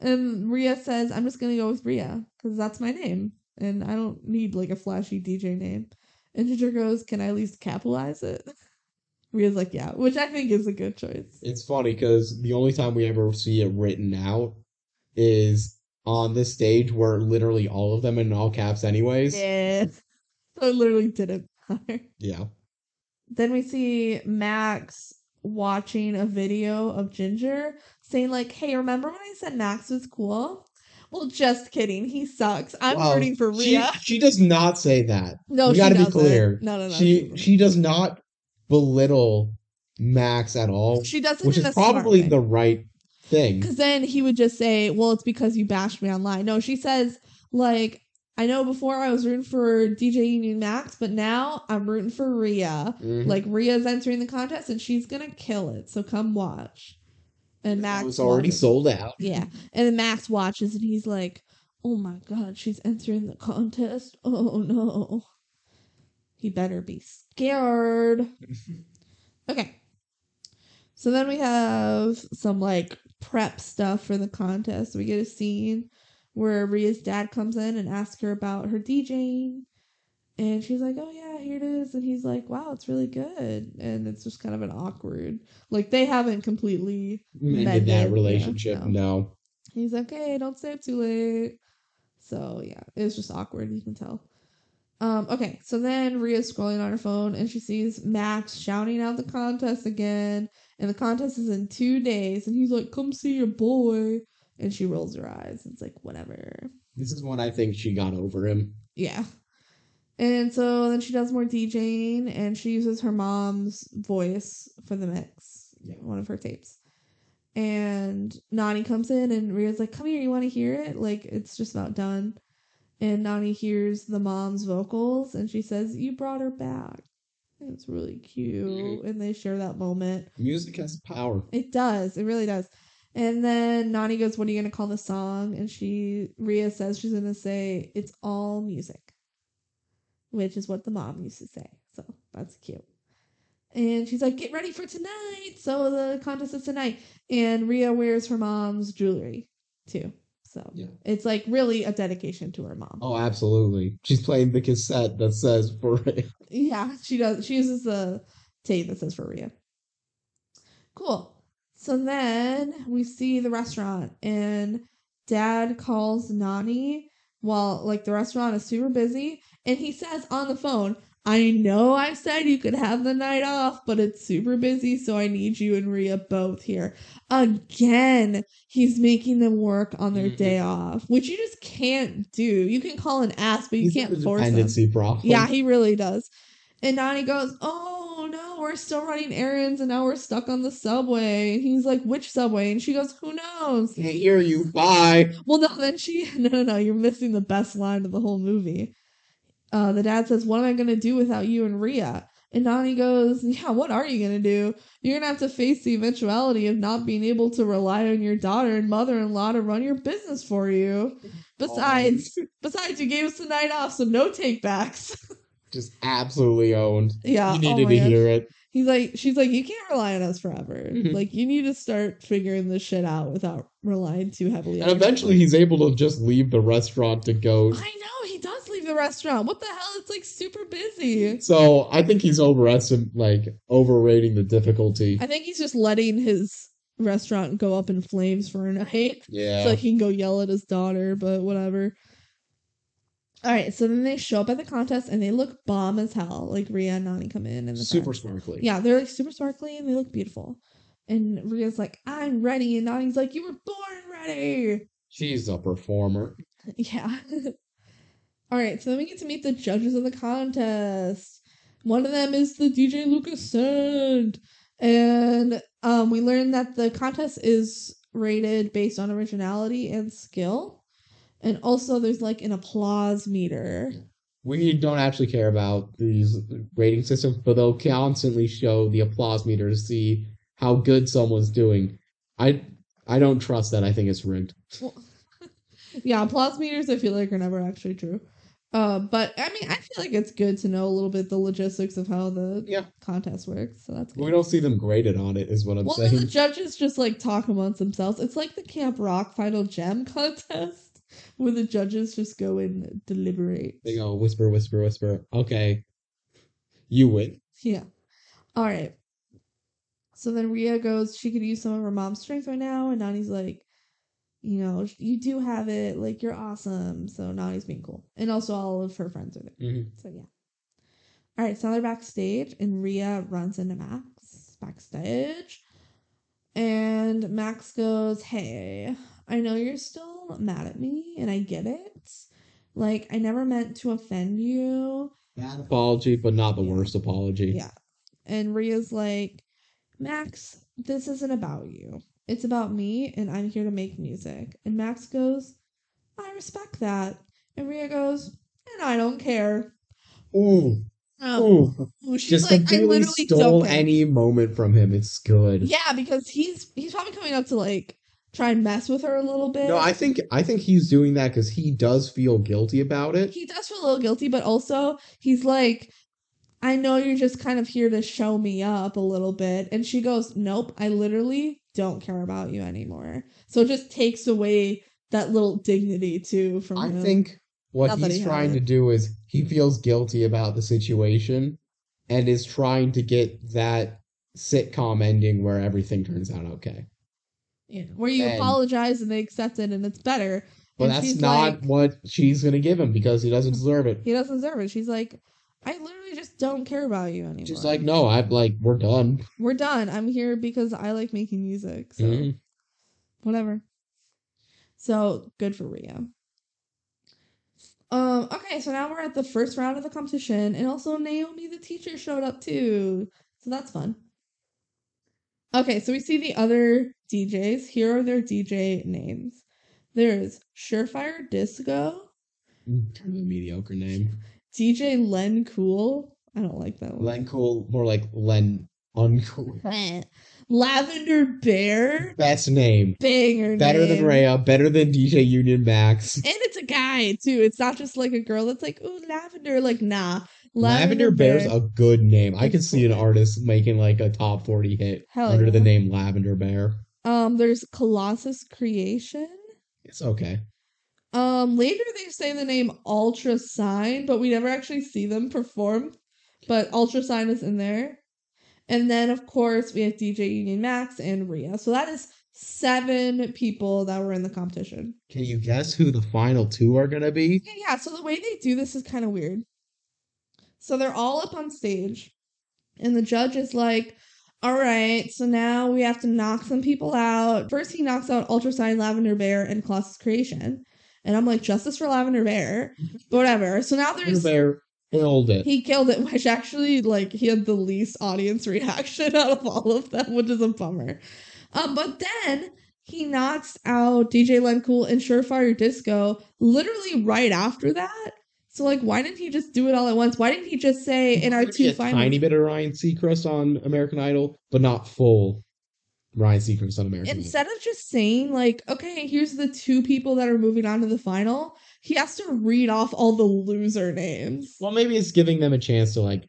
And Rhea says, I'm just gonna go with Rhea because that's my name. And I don't need like a flashy DJ name. And Ginger goes, Can I at least capitalize it? Rhea's like, Yeah, which I think is a good choice. It's funny because the only time we ever see it written out is on this stage where literally all of them in all caps anyways. Yeah. So it literally didn't Yeah. Then we see Max watching a video of Ginger saying, like, hey, remember when I said Max was cool? Well, just kidding. He sucks. I'm rooting for she, Rhea. she does not say that. no, we she gotta be clear. No, no, no. she she does not belittle Max at all, She doesn't which is probably the right thing. Because then he would just say, well, it's because you bashed me online. No, she says, like, I know before I was rooting for DJ Union Max, but now I'm rooting for Rhea. Mhm. Like, Rhea's entering the contest and she's to kill it. So come watch. And Max. was already watches. sold out. Yeah. And then Max watches and he's like, oh my God, she's entering the contest. Oh no. He better be scared. okay. So then we have some like prep stuff for the contest. We get a scene where Rhea's dad comes in and asks her about her DJing. And she's like, oh yeah, here it is. And he's like, wow, it's really good. And it's just kind of an awkward, like they haven't completely Mended Mended, that relationship. no. no. He's like, hey, don't stay up too late. So yeah, it was just awkward, you can tell. Um, okay, so then Rhea's scrolling on her phone and she sees Max shouting out the contest again, and the contest is in two days, and he's like, Come see your boy. And she rolls her eyes. It's like, whatever. This is when I think she got over him. Yeah. And so then she does more DJing and she uses her mom's voice for the mix, Yeah. one of her tapes. And Nani comes in and Rhea's like, Come here, you want to hear it? Like, it's just about done. And Nani hears the mom's vocals and she says, You brought her back. It's really cute. Mm-hmm. And they share that moment. Music has power. It does. It really does. And then Nani goes, What are you going to call the song? And she, Rhea says she's going to say, It's all music, which is what the mom used to say. So that's cute. And she's like, Get ready for tonight. So the contest is tonight. And Rhea wears her mom's jewelry too. So Yeah. it's like really a dedication to her mom. Oh, absolutely. She's playing the cassette that says for Rhea. Yeah, she does. She uses the tape that says for Rhea. Cool. So then we see the restaurant, and Dad calls Nani while like the restaurant is super busy, and he says on the phone, "I know I said you could have the night off, but it's super busy, so I need you and Rhea both here." Again, he's making them work on their Mhm. day off, which you just can't do. You can call an ass, but you He's can't force them. dependency problem. Yeah, he really does. And Nani goes, Oh we're still running errands and now we're stuck on the subway. And he's like, Which subway? And she goes, Who knows? can't hear you. Bye. Well, no, then she, no, no, no, you're missing the best line of the whole movie. Uh, the dad says, What am I going to do without you and Rhea? And Nani goes, Yeah, what are you going to do? You're going to have to face the eventuality of not being able to rely on your daughter and mother in law to run your business for you. Besides, besides, you gave us the night off, so no takebacks. just absolutely owned. yeah. you oh needed my to hear it. He's like, she's like, you can't rely on us forever. Mhm. Like, you need to start figuring this shit out without relying too heavily. And eventually he's able to just leave the restaurant to go. I know he does leave the restaurant. What the hell? It's like super busy. So I think he's overestimating, like overrating the difficulty. I think he's just letting his restaurant go up in flames for a night, Yeah. so he can go yell at his daughter. But whatever. All right, so then they show up at the contest and they look bomb as hell. Like Rhea and Nani come in and the Super sparkly. Yeah, they're like super sparkly and they look beautiful. And Rhea's like, I'm ready. And Nani's like, You were born ready. She's a performer. Yeah. All right, so then we get to meet the judges of the contest. One of them is the DJ Lucas Sand. And um, we learned that the contest is rated based on originality and skill. And also, there's like an applause meter. We don't actually care about these rating systems, but they'll constantly show the applause meter to see how good someone's doing. I I don't trust that. I think it's rigged. Well, yeah, applause meters I feel like are never actually true. Uh, but I mean, I feel like it's good to know a little bit the logistics of how the Yeah. contest works. So that's good. We don't see them graded on it, is what I'm saying. well, then the judges just like talk amongst themselves. It's like the Camp Rock Final Jam contest, where the judges just go and deliberate. They go whisper, whisper, whisper. Okay, you win. Yeah. All right. So then Rhea goes, she could use some of her mom's strength right now, and Nani's like, you know, you do have it, like you're awesome. So Nani's being cool, and also all of her friends are there. Mhm. So yeah. All right, so they're backstage, and Rhea runs into Max backstage, and Max goes, "Hey, I know you're still mad at me, and I get it. Like I never meant to offend you." Bad apology, but not the Yeah. worst apology. Yeah. And Rhea's like, Max, this isn't about you. It's about me, and I'm here to make music. And Max goes, I respect that. And Rhea goes, and I don't care. Ooh, Um, ooh. ooh, she's Just like, I literally stole don't any moment from him. It's good. Yeah, because he's he's probably coming up to like try and mess with her a little bit. No, I think I think he's doing that because he does feel guilty about it. he does feel a little guilty, but also he's like, I know you're just kind of here to show me up a little bit. And she goes, Nope, I literally don't care about you anymore. So it just takes away that little dignity too from I him. think what Not he's he trying to do is he feels guilty about the situation and is trying to get that sitcom ending where everything turns out okay. Yeah, where you and- apologize and they accept it and it's better. But And that's not like- what she's gonna give him because he doesn't deserve it. He doesn't deserve it. She's like, I literally just don't care about you anymore. She's like, no, I'm like, we're done. We're done. I'm here because I like making music. So Mhm. whatever. So good for Rhea. Um, okay, so now we're at the first round of the competition, and also Naomi the teacher showed up too. So that's fun. Okay, so we see the other DJs. Here are their DJ names. There's Surefire Disco, Kind of a mediocre name. DJ Len Cool. I don't like that one. Len cool, more like Len uncool. Lavender Bear. Best name. Banger Better name. than Rhea, better than DJ Union Max. And it's a guy too. It's not just like a girl that's like, ooh, lavender. Like, nah. Lavender Bear's a good name. I could see an artist making like a top 40 hit Hell under the name Lavender Bear. Um, there's Colossus Creation. It's okay. Um, later they say the name Ultra Sign, but we never actually see them perform. But Ultra Sign is in there. And then of course we have DJ Union Max and Rhea. So that is seven people that were in the competition. Can you guess who the final two are gonna be? Yeah, so the way they do this is kind of weird. So they're all up on stage, and the judge is like, all right, so now we have to knock some people out. First, he knocks out Ultra Sign, Lavender Bear, and Colossus Creation. And I'm like, justice for Lavender Bear. But whatever. So now there's Lavender there's. Bear killed it. He killed it, which actually, like, he had the least audience reaction out of all of them, which is a bummer. Um, but then he knocks out DJ Len Cool and Surefire Disco literally right after that. So, like, why didn't he just do it all at once? Why didn't he just say in our two a finals? tiny bit of Ryan Seacrest on American Idol, but not full Ryan Seacrest on American Idol. Instead of just saying, like, okay, here's the two people that are moving on to the final, he has to read off all the loser names. Well, maybe it's giving them a chance to like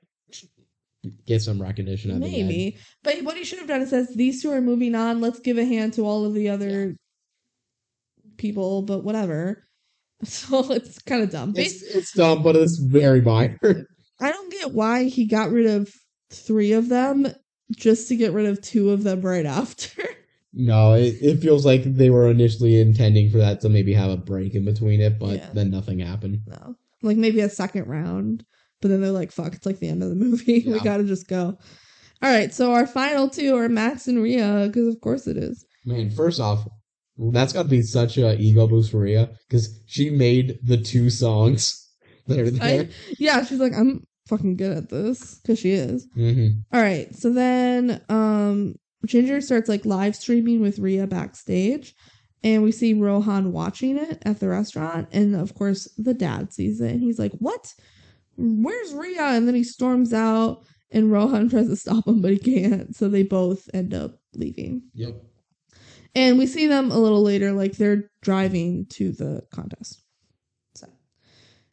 get some recognition at the end. Maybe. But what he should have done is says these two are moving on. Let's give a hand to all of the other people, but whatever. So it's kind of dumb. It's, it's dumb, but it's very minor. I don't get why he got rid of three of them just to get rid of two of them right after. no, it, it feels like they were initially intending for that to maybe have a break in between it, but Yeah. then nothing happened. no. Like maybe a second round, but then they're like, fuck, it's like the end of the movie. we gotta just go. All right, so our final two are Max and Rhea, because of course it is. Man, first off, that's got to be such a ego boost for Rhea because she made the two songs They're there. I, yeah, she's like, I'm fucking good at this because she is. hmm All right, so then um Ginger starts like live streaming with Rhea backstage, and we see Rohan watching it at the restaurant, and of course the dad sees it, and he's like, "What? Where's Rhea?" And then he storms out, and Rohan tries to stop him, but he can't. So they both end up leaving, Yep. And we see them a little later, like they're driving to the contest. So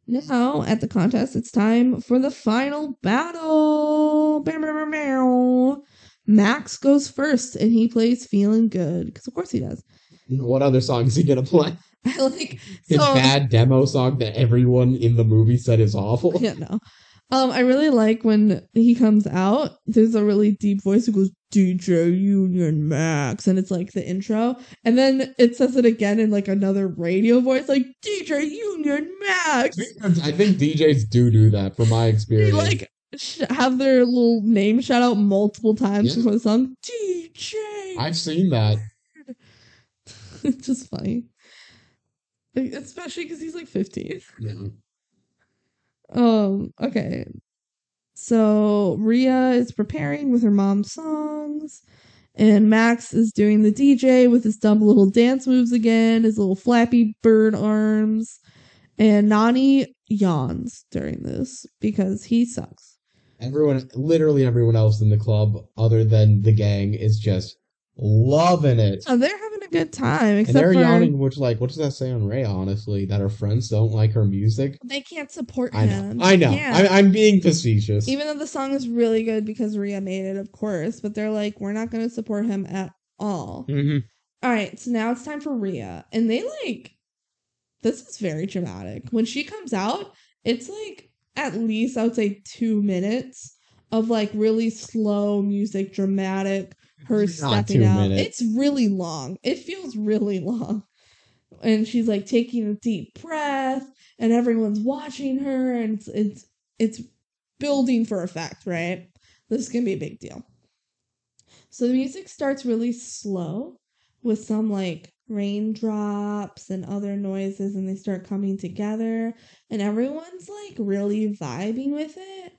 now at the contest, it's time for the final battle. Bow, bow, bow, bow. Max goes first, and he plays "Feeling Good" because, of course, he does. What other song is he gonna play? I like His so. bad demo song that everyone in the movie said is awful. Yeah, no. Um, I really like when he comes out. There's a really deep voice who goes DJ Union Max, and it's like the intro, and then it says it again in like another radio voice, like DJ Union Max. I think DJs do do that, from my They experience. like sh- have their little name shout out multiple times Yeah. before the song. DJ. I've seen that. it's just funny, especially because he's like 15. Um, okay. So Rhea is preparing with her mom's songs, and Max is doing the DJ with his dumb little dance moves again, his little flappy bird arms. And Nani yawns during this because he sucks. Everyone, literally everyone else in the club, other than the gang, is just loving it. Oh, they're having a good time, And they're for yawning, which, like, what does that say on Ray, honestly? That her friends don't like her music? they can't support I know. him. I know. Yeah. I, I'm being facetious. Even though the song is really good because Rhea made it, of course, but they're like, we're not going to support him at all. hmm All right, so now it's time for Rhea. And they like this is very dramatic. When she comes out, it's like at least I would say 2 minutes of like really slow music, dramatic, her Not stepping out. minutes. It's really long. It feels really long. And she's like taking a deep breath and everyone's watching her and it's it's it's building for effect, right? This is going to be a big deal. So the music starts really slow with some like raindrops and other noises and they start coming together and everyone's like really vibing with it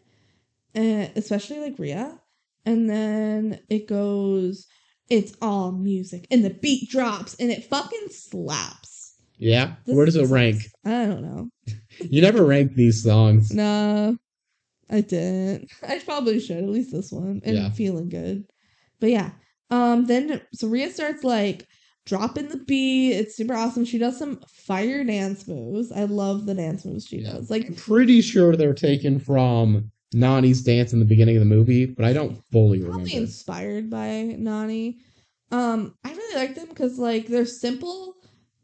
and especially like Rhea and then it goes it's all music and the beat drops and it fucking slaps Yeah. This Where does it rank? I don't know You never rank these songs. Nah, I didn't. I probably should at least this one. And Yeah. feeling good, but yeah. Um. Then so Rhea starts like dropping the beat. It's super awesome. She does some fire dance moves. I love the dance moves she Yeah. does. Like I'm pretty sure they're taken from Nani's dance in the beginning of the movie, but I don't fully remember. probably inspired by Nani. Um. I really like them because like they're simple,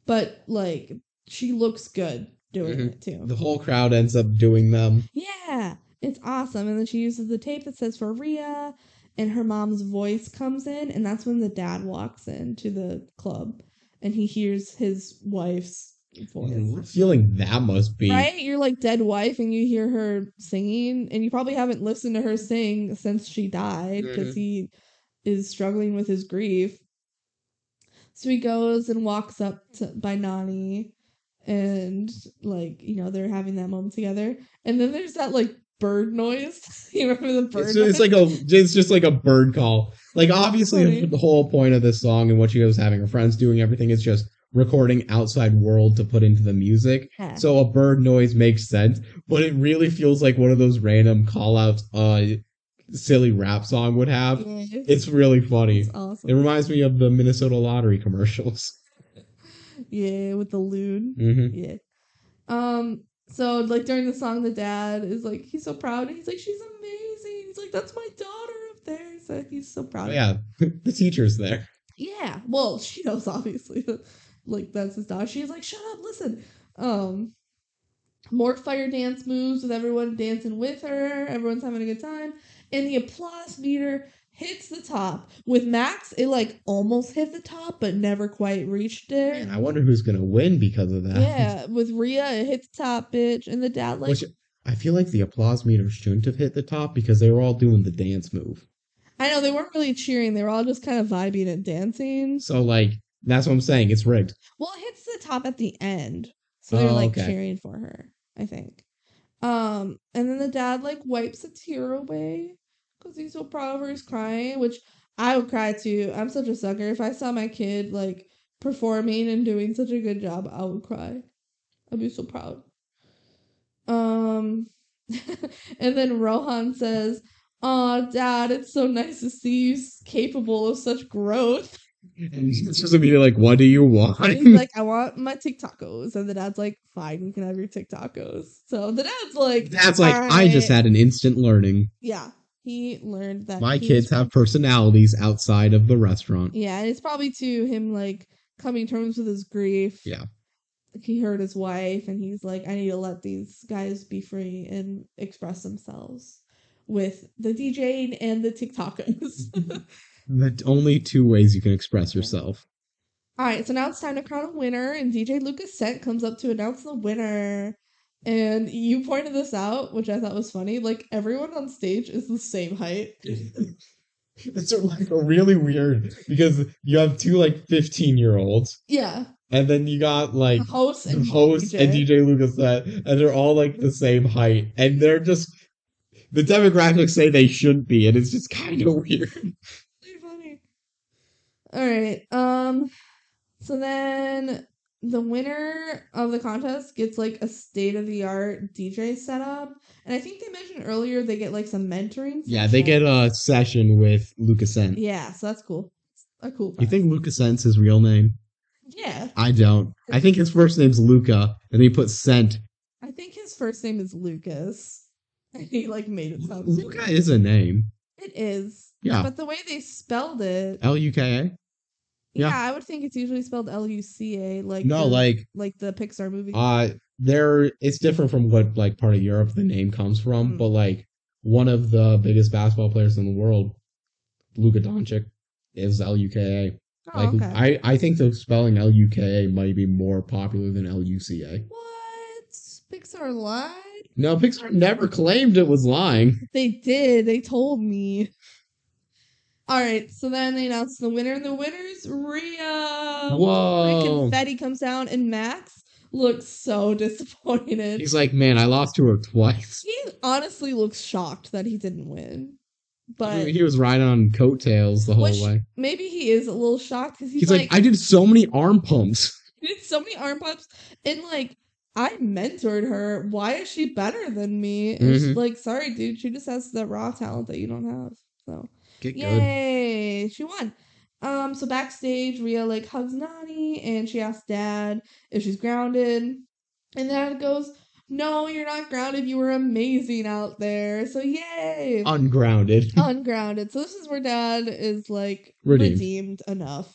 but like she looks good doing Mhm. it too. The whole crowd ends up doing them. Yeah, it's awesome. And then she uses the tape that says for Rhea, and her mom's voice comes in, and that's when the dad walks into the club and he hears his wife's. What feeling that must be. Right? You're like dead wife, and you hear her singing, and you probably haven't listened to her sing since she died because Mhm. he is struggling with his grief. So he goes and walks up to by Nani, and like you know they're having that moment together, and then there's that like bird noise. you remember the bird? It's, noise? it's like a it's just like a bird call. Like obviously the whole point of this song and what she was having her friends doing everything is just recording outside world to put into the music. Yeah. So a bird noise makes sense, but it really feels like one of those random call outs a silly rap song would have. Yeah. It's really funny. It's It reminds me of the Minnesota lottery commercials. Yeah, with the lewd. hmm Yeah. Um. So like during the song, the dad is like he's so proud. And he's like she's amazing. He's like that's my daughter up there. Like he's so proud. Oh, yeah, the teacher's there. Yeah. Well, she knows obviously. like that's his daughter. She's like shut up, listen. Um. More fire dance moves with everyone dancing with her. Everyone's having a good time, and the applause meter hits the top. With Max, it like almost hit the top, but never quite reached it. Man, I wonder who's gonna win because of that. Yeah, with Rhea, it hits top, bitch, and the dad like Which I feel like the applause meter shouldn't have hit the top because they were all doing the dance move. I know they weren't really cheering; they were all just kind of vibing and dancing. So like that's what I'm saying. It's rigged. Well, it hits the top at the end, so they're Oh, like okay. cheering for her. I think. Um, and then the dad like wipes a tear away because he's so proud of her. He's crying, which I would cry too. I'm such a sucker. If I saw my kid like performing and doing such a good job, I would cry. I'd be so proud. Um, and then Rohan says, "Oh, Dad, it's so nice to see you capable of such growth." And it's just immediately like, what do you want? Like, "I want my TikTokos," and the dad's like, "Fine, you can have your TikTokos." So the dad's like, That's like, I just had an instant learning. Yeah, he learned that My kids have personalities outside of the restaurant. Yeah, and it's probably to him like coming to terms with his grief. Yeah. He hurt his wife and he's like, I need to let these guys be free and express themselves with the DJing and the TikTokers. Mm-hmm. The only two ways you can express yourself. Alright, so now it's time to crown a winner, and DJ Lucas Scent comes up to announce the winner. And you pointed this out, which I thought was funny. Like everyone on stage is the same height. It's like really weird because you have two like 15 year olds, Yeah. and then you got like The host and host and DJ Lucas set, and they're all like the same height, and they're just the demographics say they shouldn't be, and it's just kind of weird. All right. Um. So then the winner of the contest gets like a state of the art DJ setup, and I think they mentioned earlier they get like some mentoring. Yeah, they get a session with Lucas. Yeah, so that's cool. A cool. You think Lucas Sent's his real name? Yeah, I don't. I think his first name's Luca, and he put Sent. I think his first name is Lucas. And he like made it sound. Luca is a name. It is. Yeah. But the way they spelled it, L U K A. yeah. I would think it's usually spelled L U C A, like No, the- like like the Pixar movie. uh there it's different from what like part of Europe the name comes from, Mm. but like one of the biggest basketball players in the world, Luka Doncic, is L U K A. oh, Like okay. I I think the spelling L U K A might be more popular than L U C A. What? Pixar lied? No, Pixar never claimed it was lying. They did. They told me. All right. So then they announced the winner. And the winner's Rhea. Whoa. Confetti comes down, and Max looks so disappointed. He's like, man, I lost to her twice. he honestly looks shocked that he didn't win, but he was riding on coattails the whole Which- way. maybe he is a little shocked because he's, He's like, I did so many arm pumps. he did so many arm pumps, and like. I mentored her. Why is she better than me? And she's Mhm. like, sorry, dude. She just has the raw talent that you don't have. So Get good. Yay! She won. Um, so backstage, Rhea like hugs Nani and she asks Dad if she's grounded. And Dad goes, No, you're not grounded. You were amazing out there. So yay! Ungrounded. Ungrounded. So this is where Dad is like Redeemed. redeemed, enough.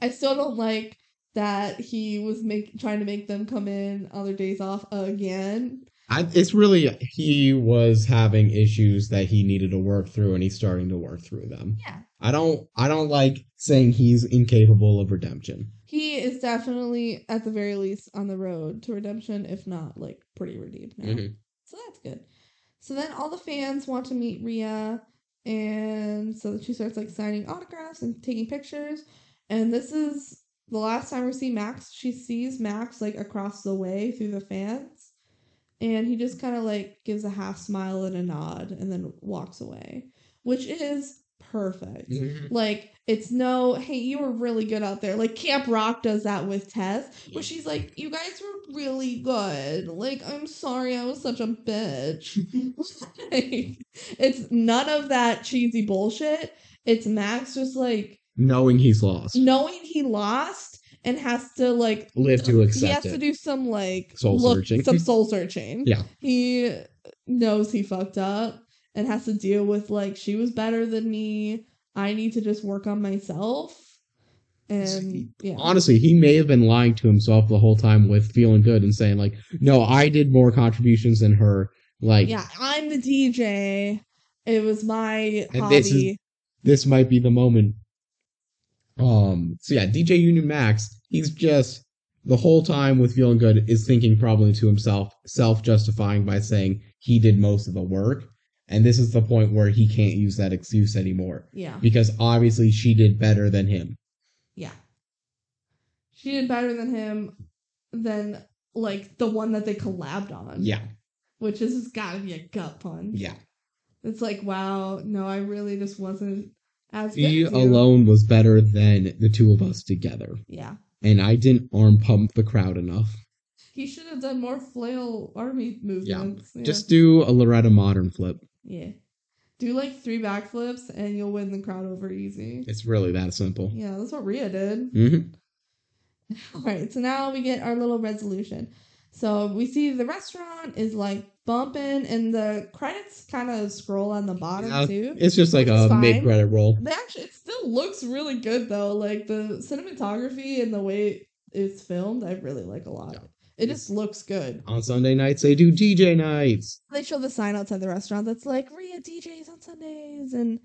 I still don't like that he was make trying to make them come in on their days off again. I, it's really he was having issues that he needed to work through, and he's starting to work through them. Yeah. I don't. I don't like saying he's incapable of redemption. He is definitely, at the very least, on the road to redemption, if not like pretty redeemed now. Mhm. So that's good. So then all the fans want to meet Rhea, and so she starts like signing autographs and taking pictures. And this is the last time we see Max. She sees Max like across the way through the fans, and he just kind of like gives a half smile and a nod, and then walks away, which is perfect. Mm-hmm. Like it's no, hey, you were really good out there. Like Camp Rock does that with Tess, where she's like, you guys were really good. Like I'm sorry, I was such a bitch. like, it's none of that cheesy bullshit. It's Max just like Knowing he's lost, knowing he lost and has to like live to accept. he has to do some like Soul look- searching. some soul searching. Yeah. he knows he fucked up and has to deal with like she was better than me. I need to just work on myself. And yeah, Honestly, he may have been lying to himself the whole time with feeling good and saying like, "No, I did more contributions than her." Like, yeah, I'm the DJ. It was my hobby. this is- this might be the moment. Um. So yeah, DJ Union Max. He's just the whole time with feeling good is thinking probably to himself, self justifying by saying he did most of the work, and this is the point where he can't use that excuse anymore yeah, because obviously she did better than him. yeah. She did better than him than like the one that they collabed on. Yeah. which is gotta be a gut punch. Yeah. It's like, wow, no, I really just wasn't as good. He alone was better than the two of us together. Yeah. And I didn't arm pump the crowd enough. He should have done more flail army movements. Yeah. Just do a Loretta Modern flip. Yeah. Do like three backflips and you'll win the crowd over easy. It's really that simple. Yeah, that's what Rhea did. hmm All right, so now we get our little resolution. So we see the restaurant is like bumping, and the credits kind of scroll on the bottom Yeah, too. It's just like a mid credit roll. They actually, it still looks really good though. Like the cinematography and the way it's filmed, I really like a lot. Yeah. It just looks good. On Sunday nights, they do DJ nights. They show the sign outside the restaurant that's like Rhea DJs on Sundays, and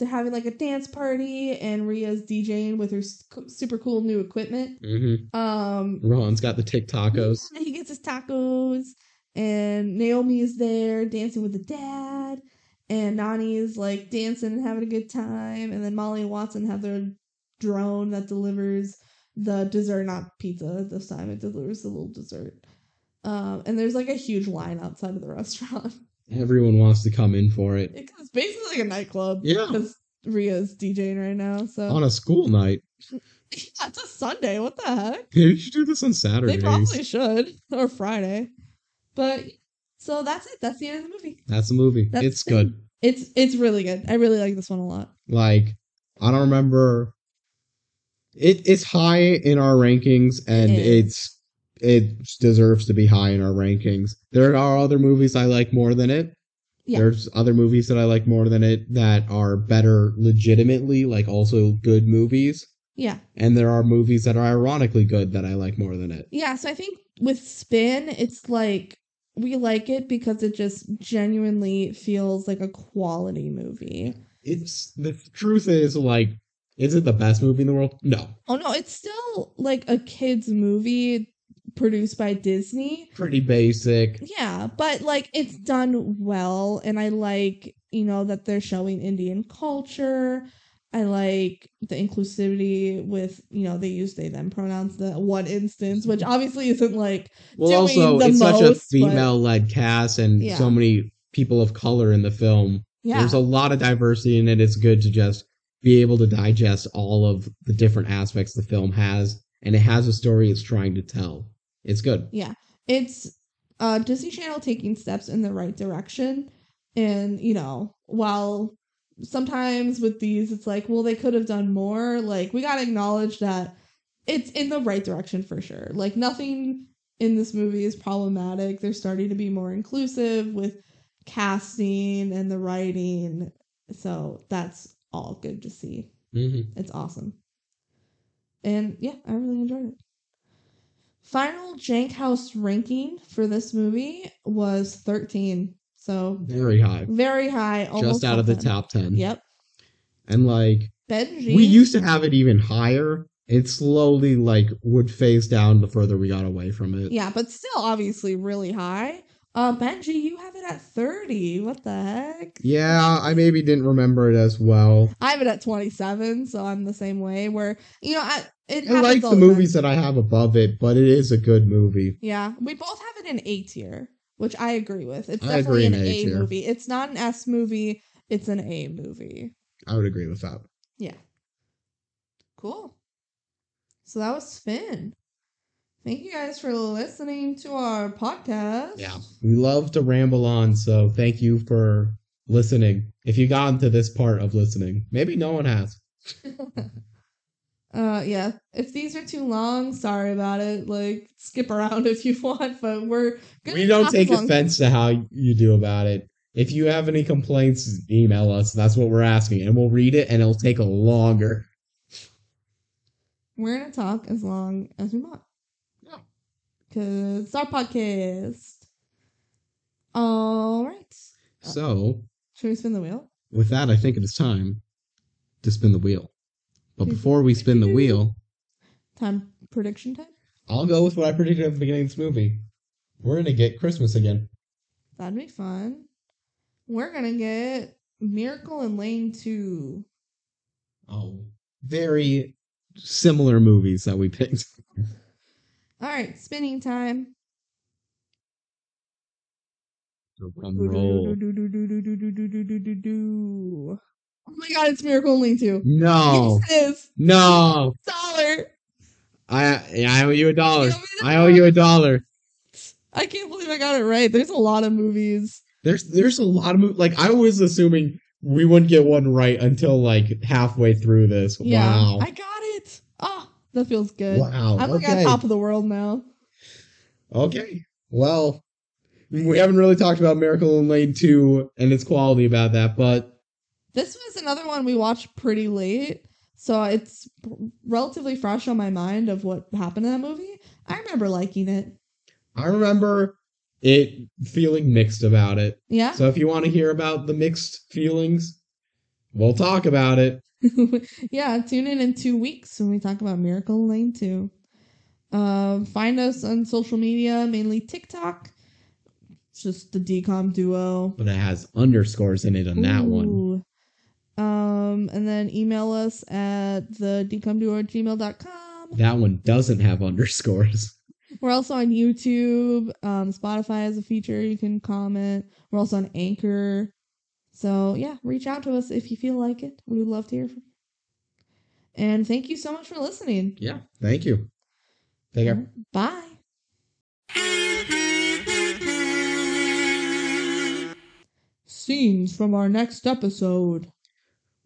they're having like a dance party, and Rhea's DJing with her super cool new equipment. hmm Um, Ron's got the TikTokos. Yeah, he gets his tacos, and Naomi is there dancing with the dad, and Nani is like dancing and having a good time, and then Molly and Watson have their drone that delivers the dessert, not pizza this time. It delivers the little dessert. Um, and there's like a huge line outside of the restaurant. Everyone wants to come in for it. it's basically like a nightclub. Yeah. Because Rhea's DJing right now. So On a school night. yeah, it's a Sunday. What the heck? Maybe you should do this on They Saturdays. probably should. Or Friday. But so that's it. That's the end of the movie. That's a movie. That's it's the- good. It's it's really good. I really like this one a lot. Like, I don't remember. It it's high in our rankings, and It it's it deserves to be high in our rankings. There are other movies I like more than it. Yeah. There's other movies that I like more than it that are better legitimately, like also good movies. Yeah. And there are movies that are ironically good that I like more than it. Yeah, so I think with Spin, it's like we like it because it just genuinely feels like a quality movie. It's the truth is like, is it the best movie in the world? No. Oh no, it's still like a kids movie produced by Disney. Pretty basic. Yeah, but like it's done well and I like, you know, that they're showing Indian culture. I like the inclusivity with, you know, they use they them pronouns the one instance, which obviously isn't like Well, doing also the it's such a most, female-led cast and Yeah. so many people of color in the film. yeah. There's a lot of diversity in it. It's good to just be able to digest all of the different aspects the film has, and it has a story it's trying to tell. It's good. Yeah, it's uh Disney Channel taking steps in the right direction. And, you know, while sometimes with these it's like, well, they could have done more, like we gotta acknowledge that it's in the right direction for sure. Like nothing in this movie is problematic. They're starting to be more inclusive with casting and the writing. So that's all good to see. hmm It's awesome. And yeah, I really enjoyed it. Final Jank House ranking for this movie was 13. So Very high. very high. Almost Just out of the 10. top 10. Yep. And like, BenG. we used to have it even higher. It slowly like would phase down the further we got away from it. Yeah, but still obviously really high. Uh BenG, you have it at 30. What the heck? Yeah, I maybe didn't remember it as well. I have it at 27, so I'm the same way where you know, I it I like the time. movies that I have above it, but it is a good movie. Yeah, we both have it in A tier, which I agree with. It's I definitely agree an A A tier. movie. It's not an S movie. It's an A movie. I would agree with that. Yeah. Cool. So that was Spin. Thank you guys for listening to our podcast. Yeah. We love to ramble on, so thank you for listening. If you got into this part of listening, maybe no one has. uh yeah. If these are too long, sorry about it. Like skip around if you want, but we're gonna We don't take offense to how you do about it. If you have any complaints, email us. That's what we're asking, and we'll read it, and it'll take a longer. We're gonna talk as long as we want. Yeah. Cause it's our podcast. All right. So, Should we spin the wheel? with that, I think it is time to spin the wheel. But before we spin the wheel, Time prediction time? I'll go with what I predicted at the beginning of this movie. We're gonna get Christmas again. That'd be fun. We're gonna get Miracle in Lane 2. Oh, very similar movies that we picked. Alright, spinning time. Drum roll. Oh my god, it's Miracle in Lane 2. No, Yes, it is. no. Dollar. I I owe you a dollar. You owe me the I owe you a dollar. I can't believe I got it right. There's a lot of movies. There's there's a lot of mo- like I was assuming we wouldn't get one right until like halfway through this. Yeah. Wow. I got it. Oh, that feels good. Wow. I'm like okay. on top of the world now. Okay. Well, we haven't really talked about Miracle in Lane 2 and its quality about that, but This was another one we watched pretty late, so it's relatively fresh on my mind of what happened in that movie. I remember liking it. I remember it feeling mixed about it. Yeah. So if you want to hear about the mixed feelings, we'll talk about it. yeah, tune in in two weeks when we talk about Miracle Lane 2. Um, find us on social media, mainly TikTok. It's just the DCOM duo. But it has underscores in it on that one. Um, and then email us at the decomduo gmail.com. That one doesn't have underscores. We're also on YouTube. Um, Spotify has a feature you can comment. We're also on Anchor. So yeah, reach out to us if you feel like it. We would love to hear from you. And thank you so much for listening. Yeah. Thank you. Take care. Bye. Scenes from our next episode.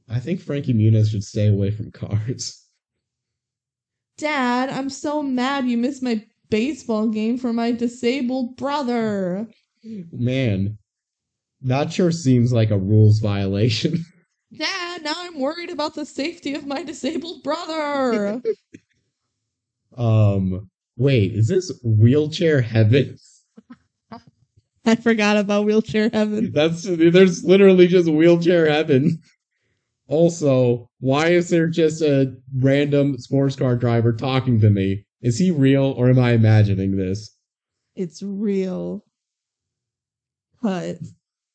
I think Frankie Muniz should stay away from cars. Dad, I'm so mad you missed my baseball game for my disabled brother. Man, that sure seems like a rules violation. Dad, now I'm worried about the safety of my disabled brother. um, wait, is this wheelchair heaven? I forgot about wheelchair heaven. That's there's literally just wheelchair heaven. Also, why is there just a random sports car driver talking to me? Is he real or am I imagining this? It's real. But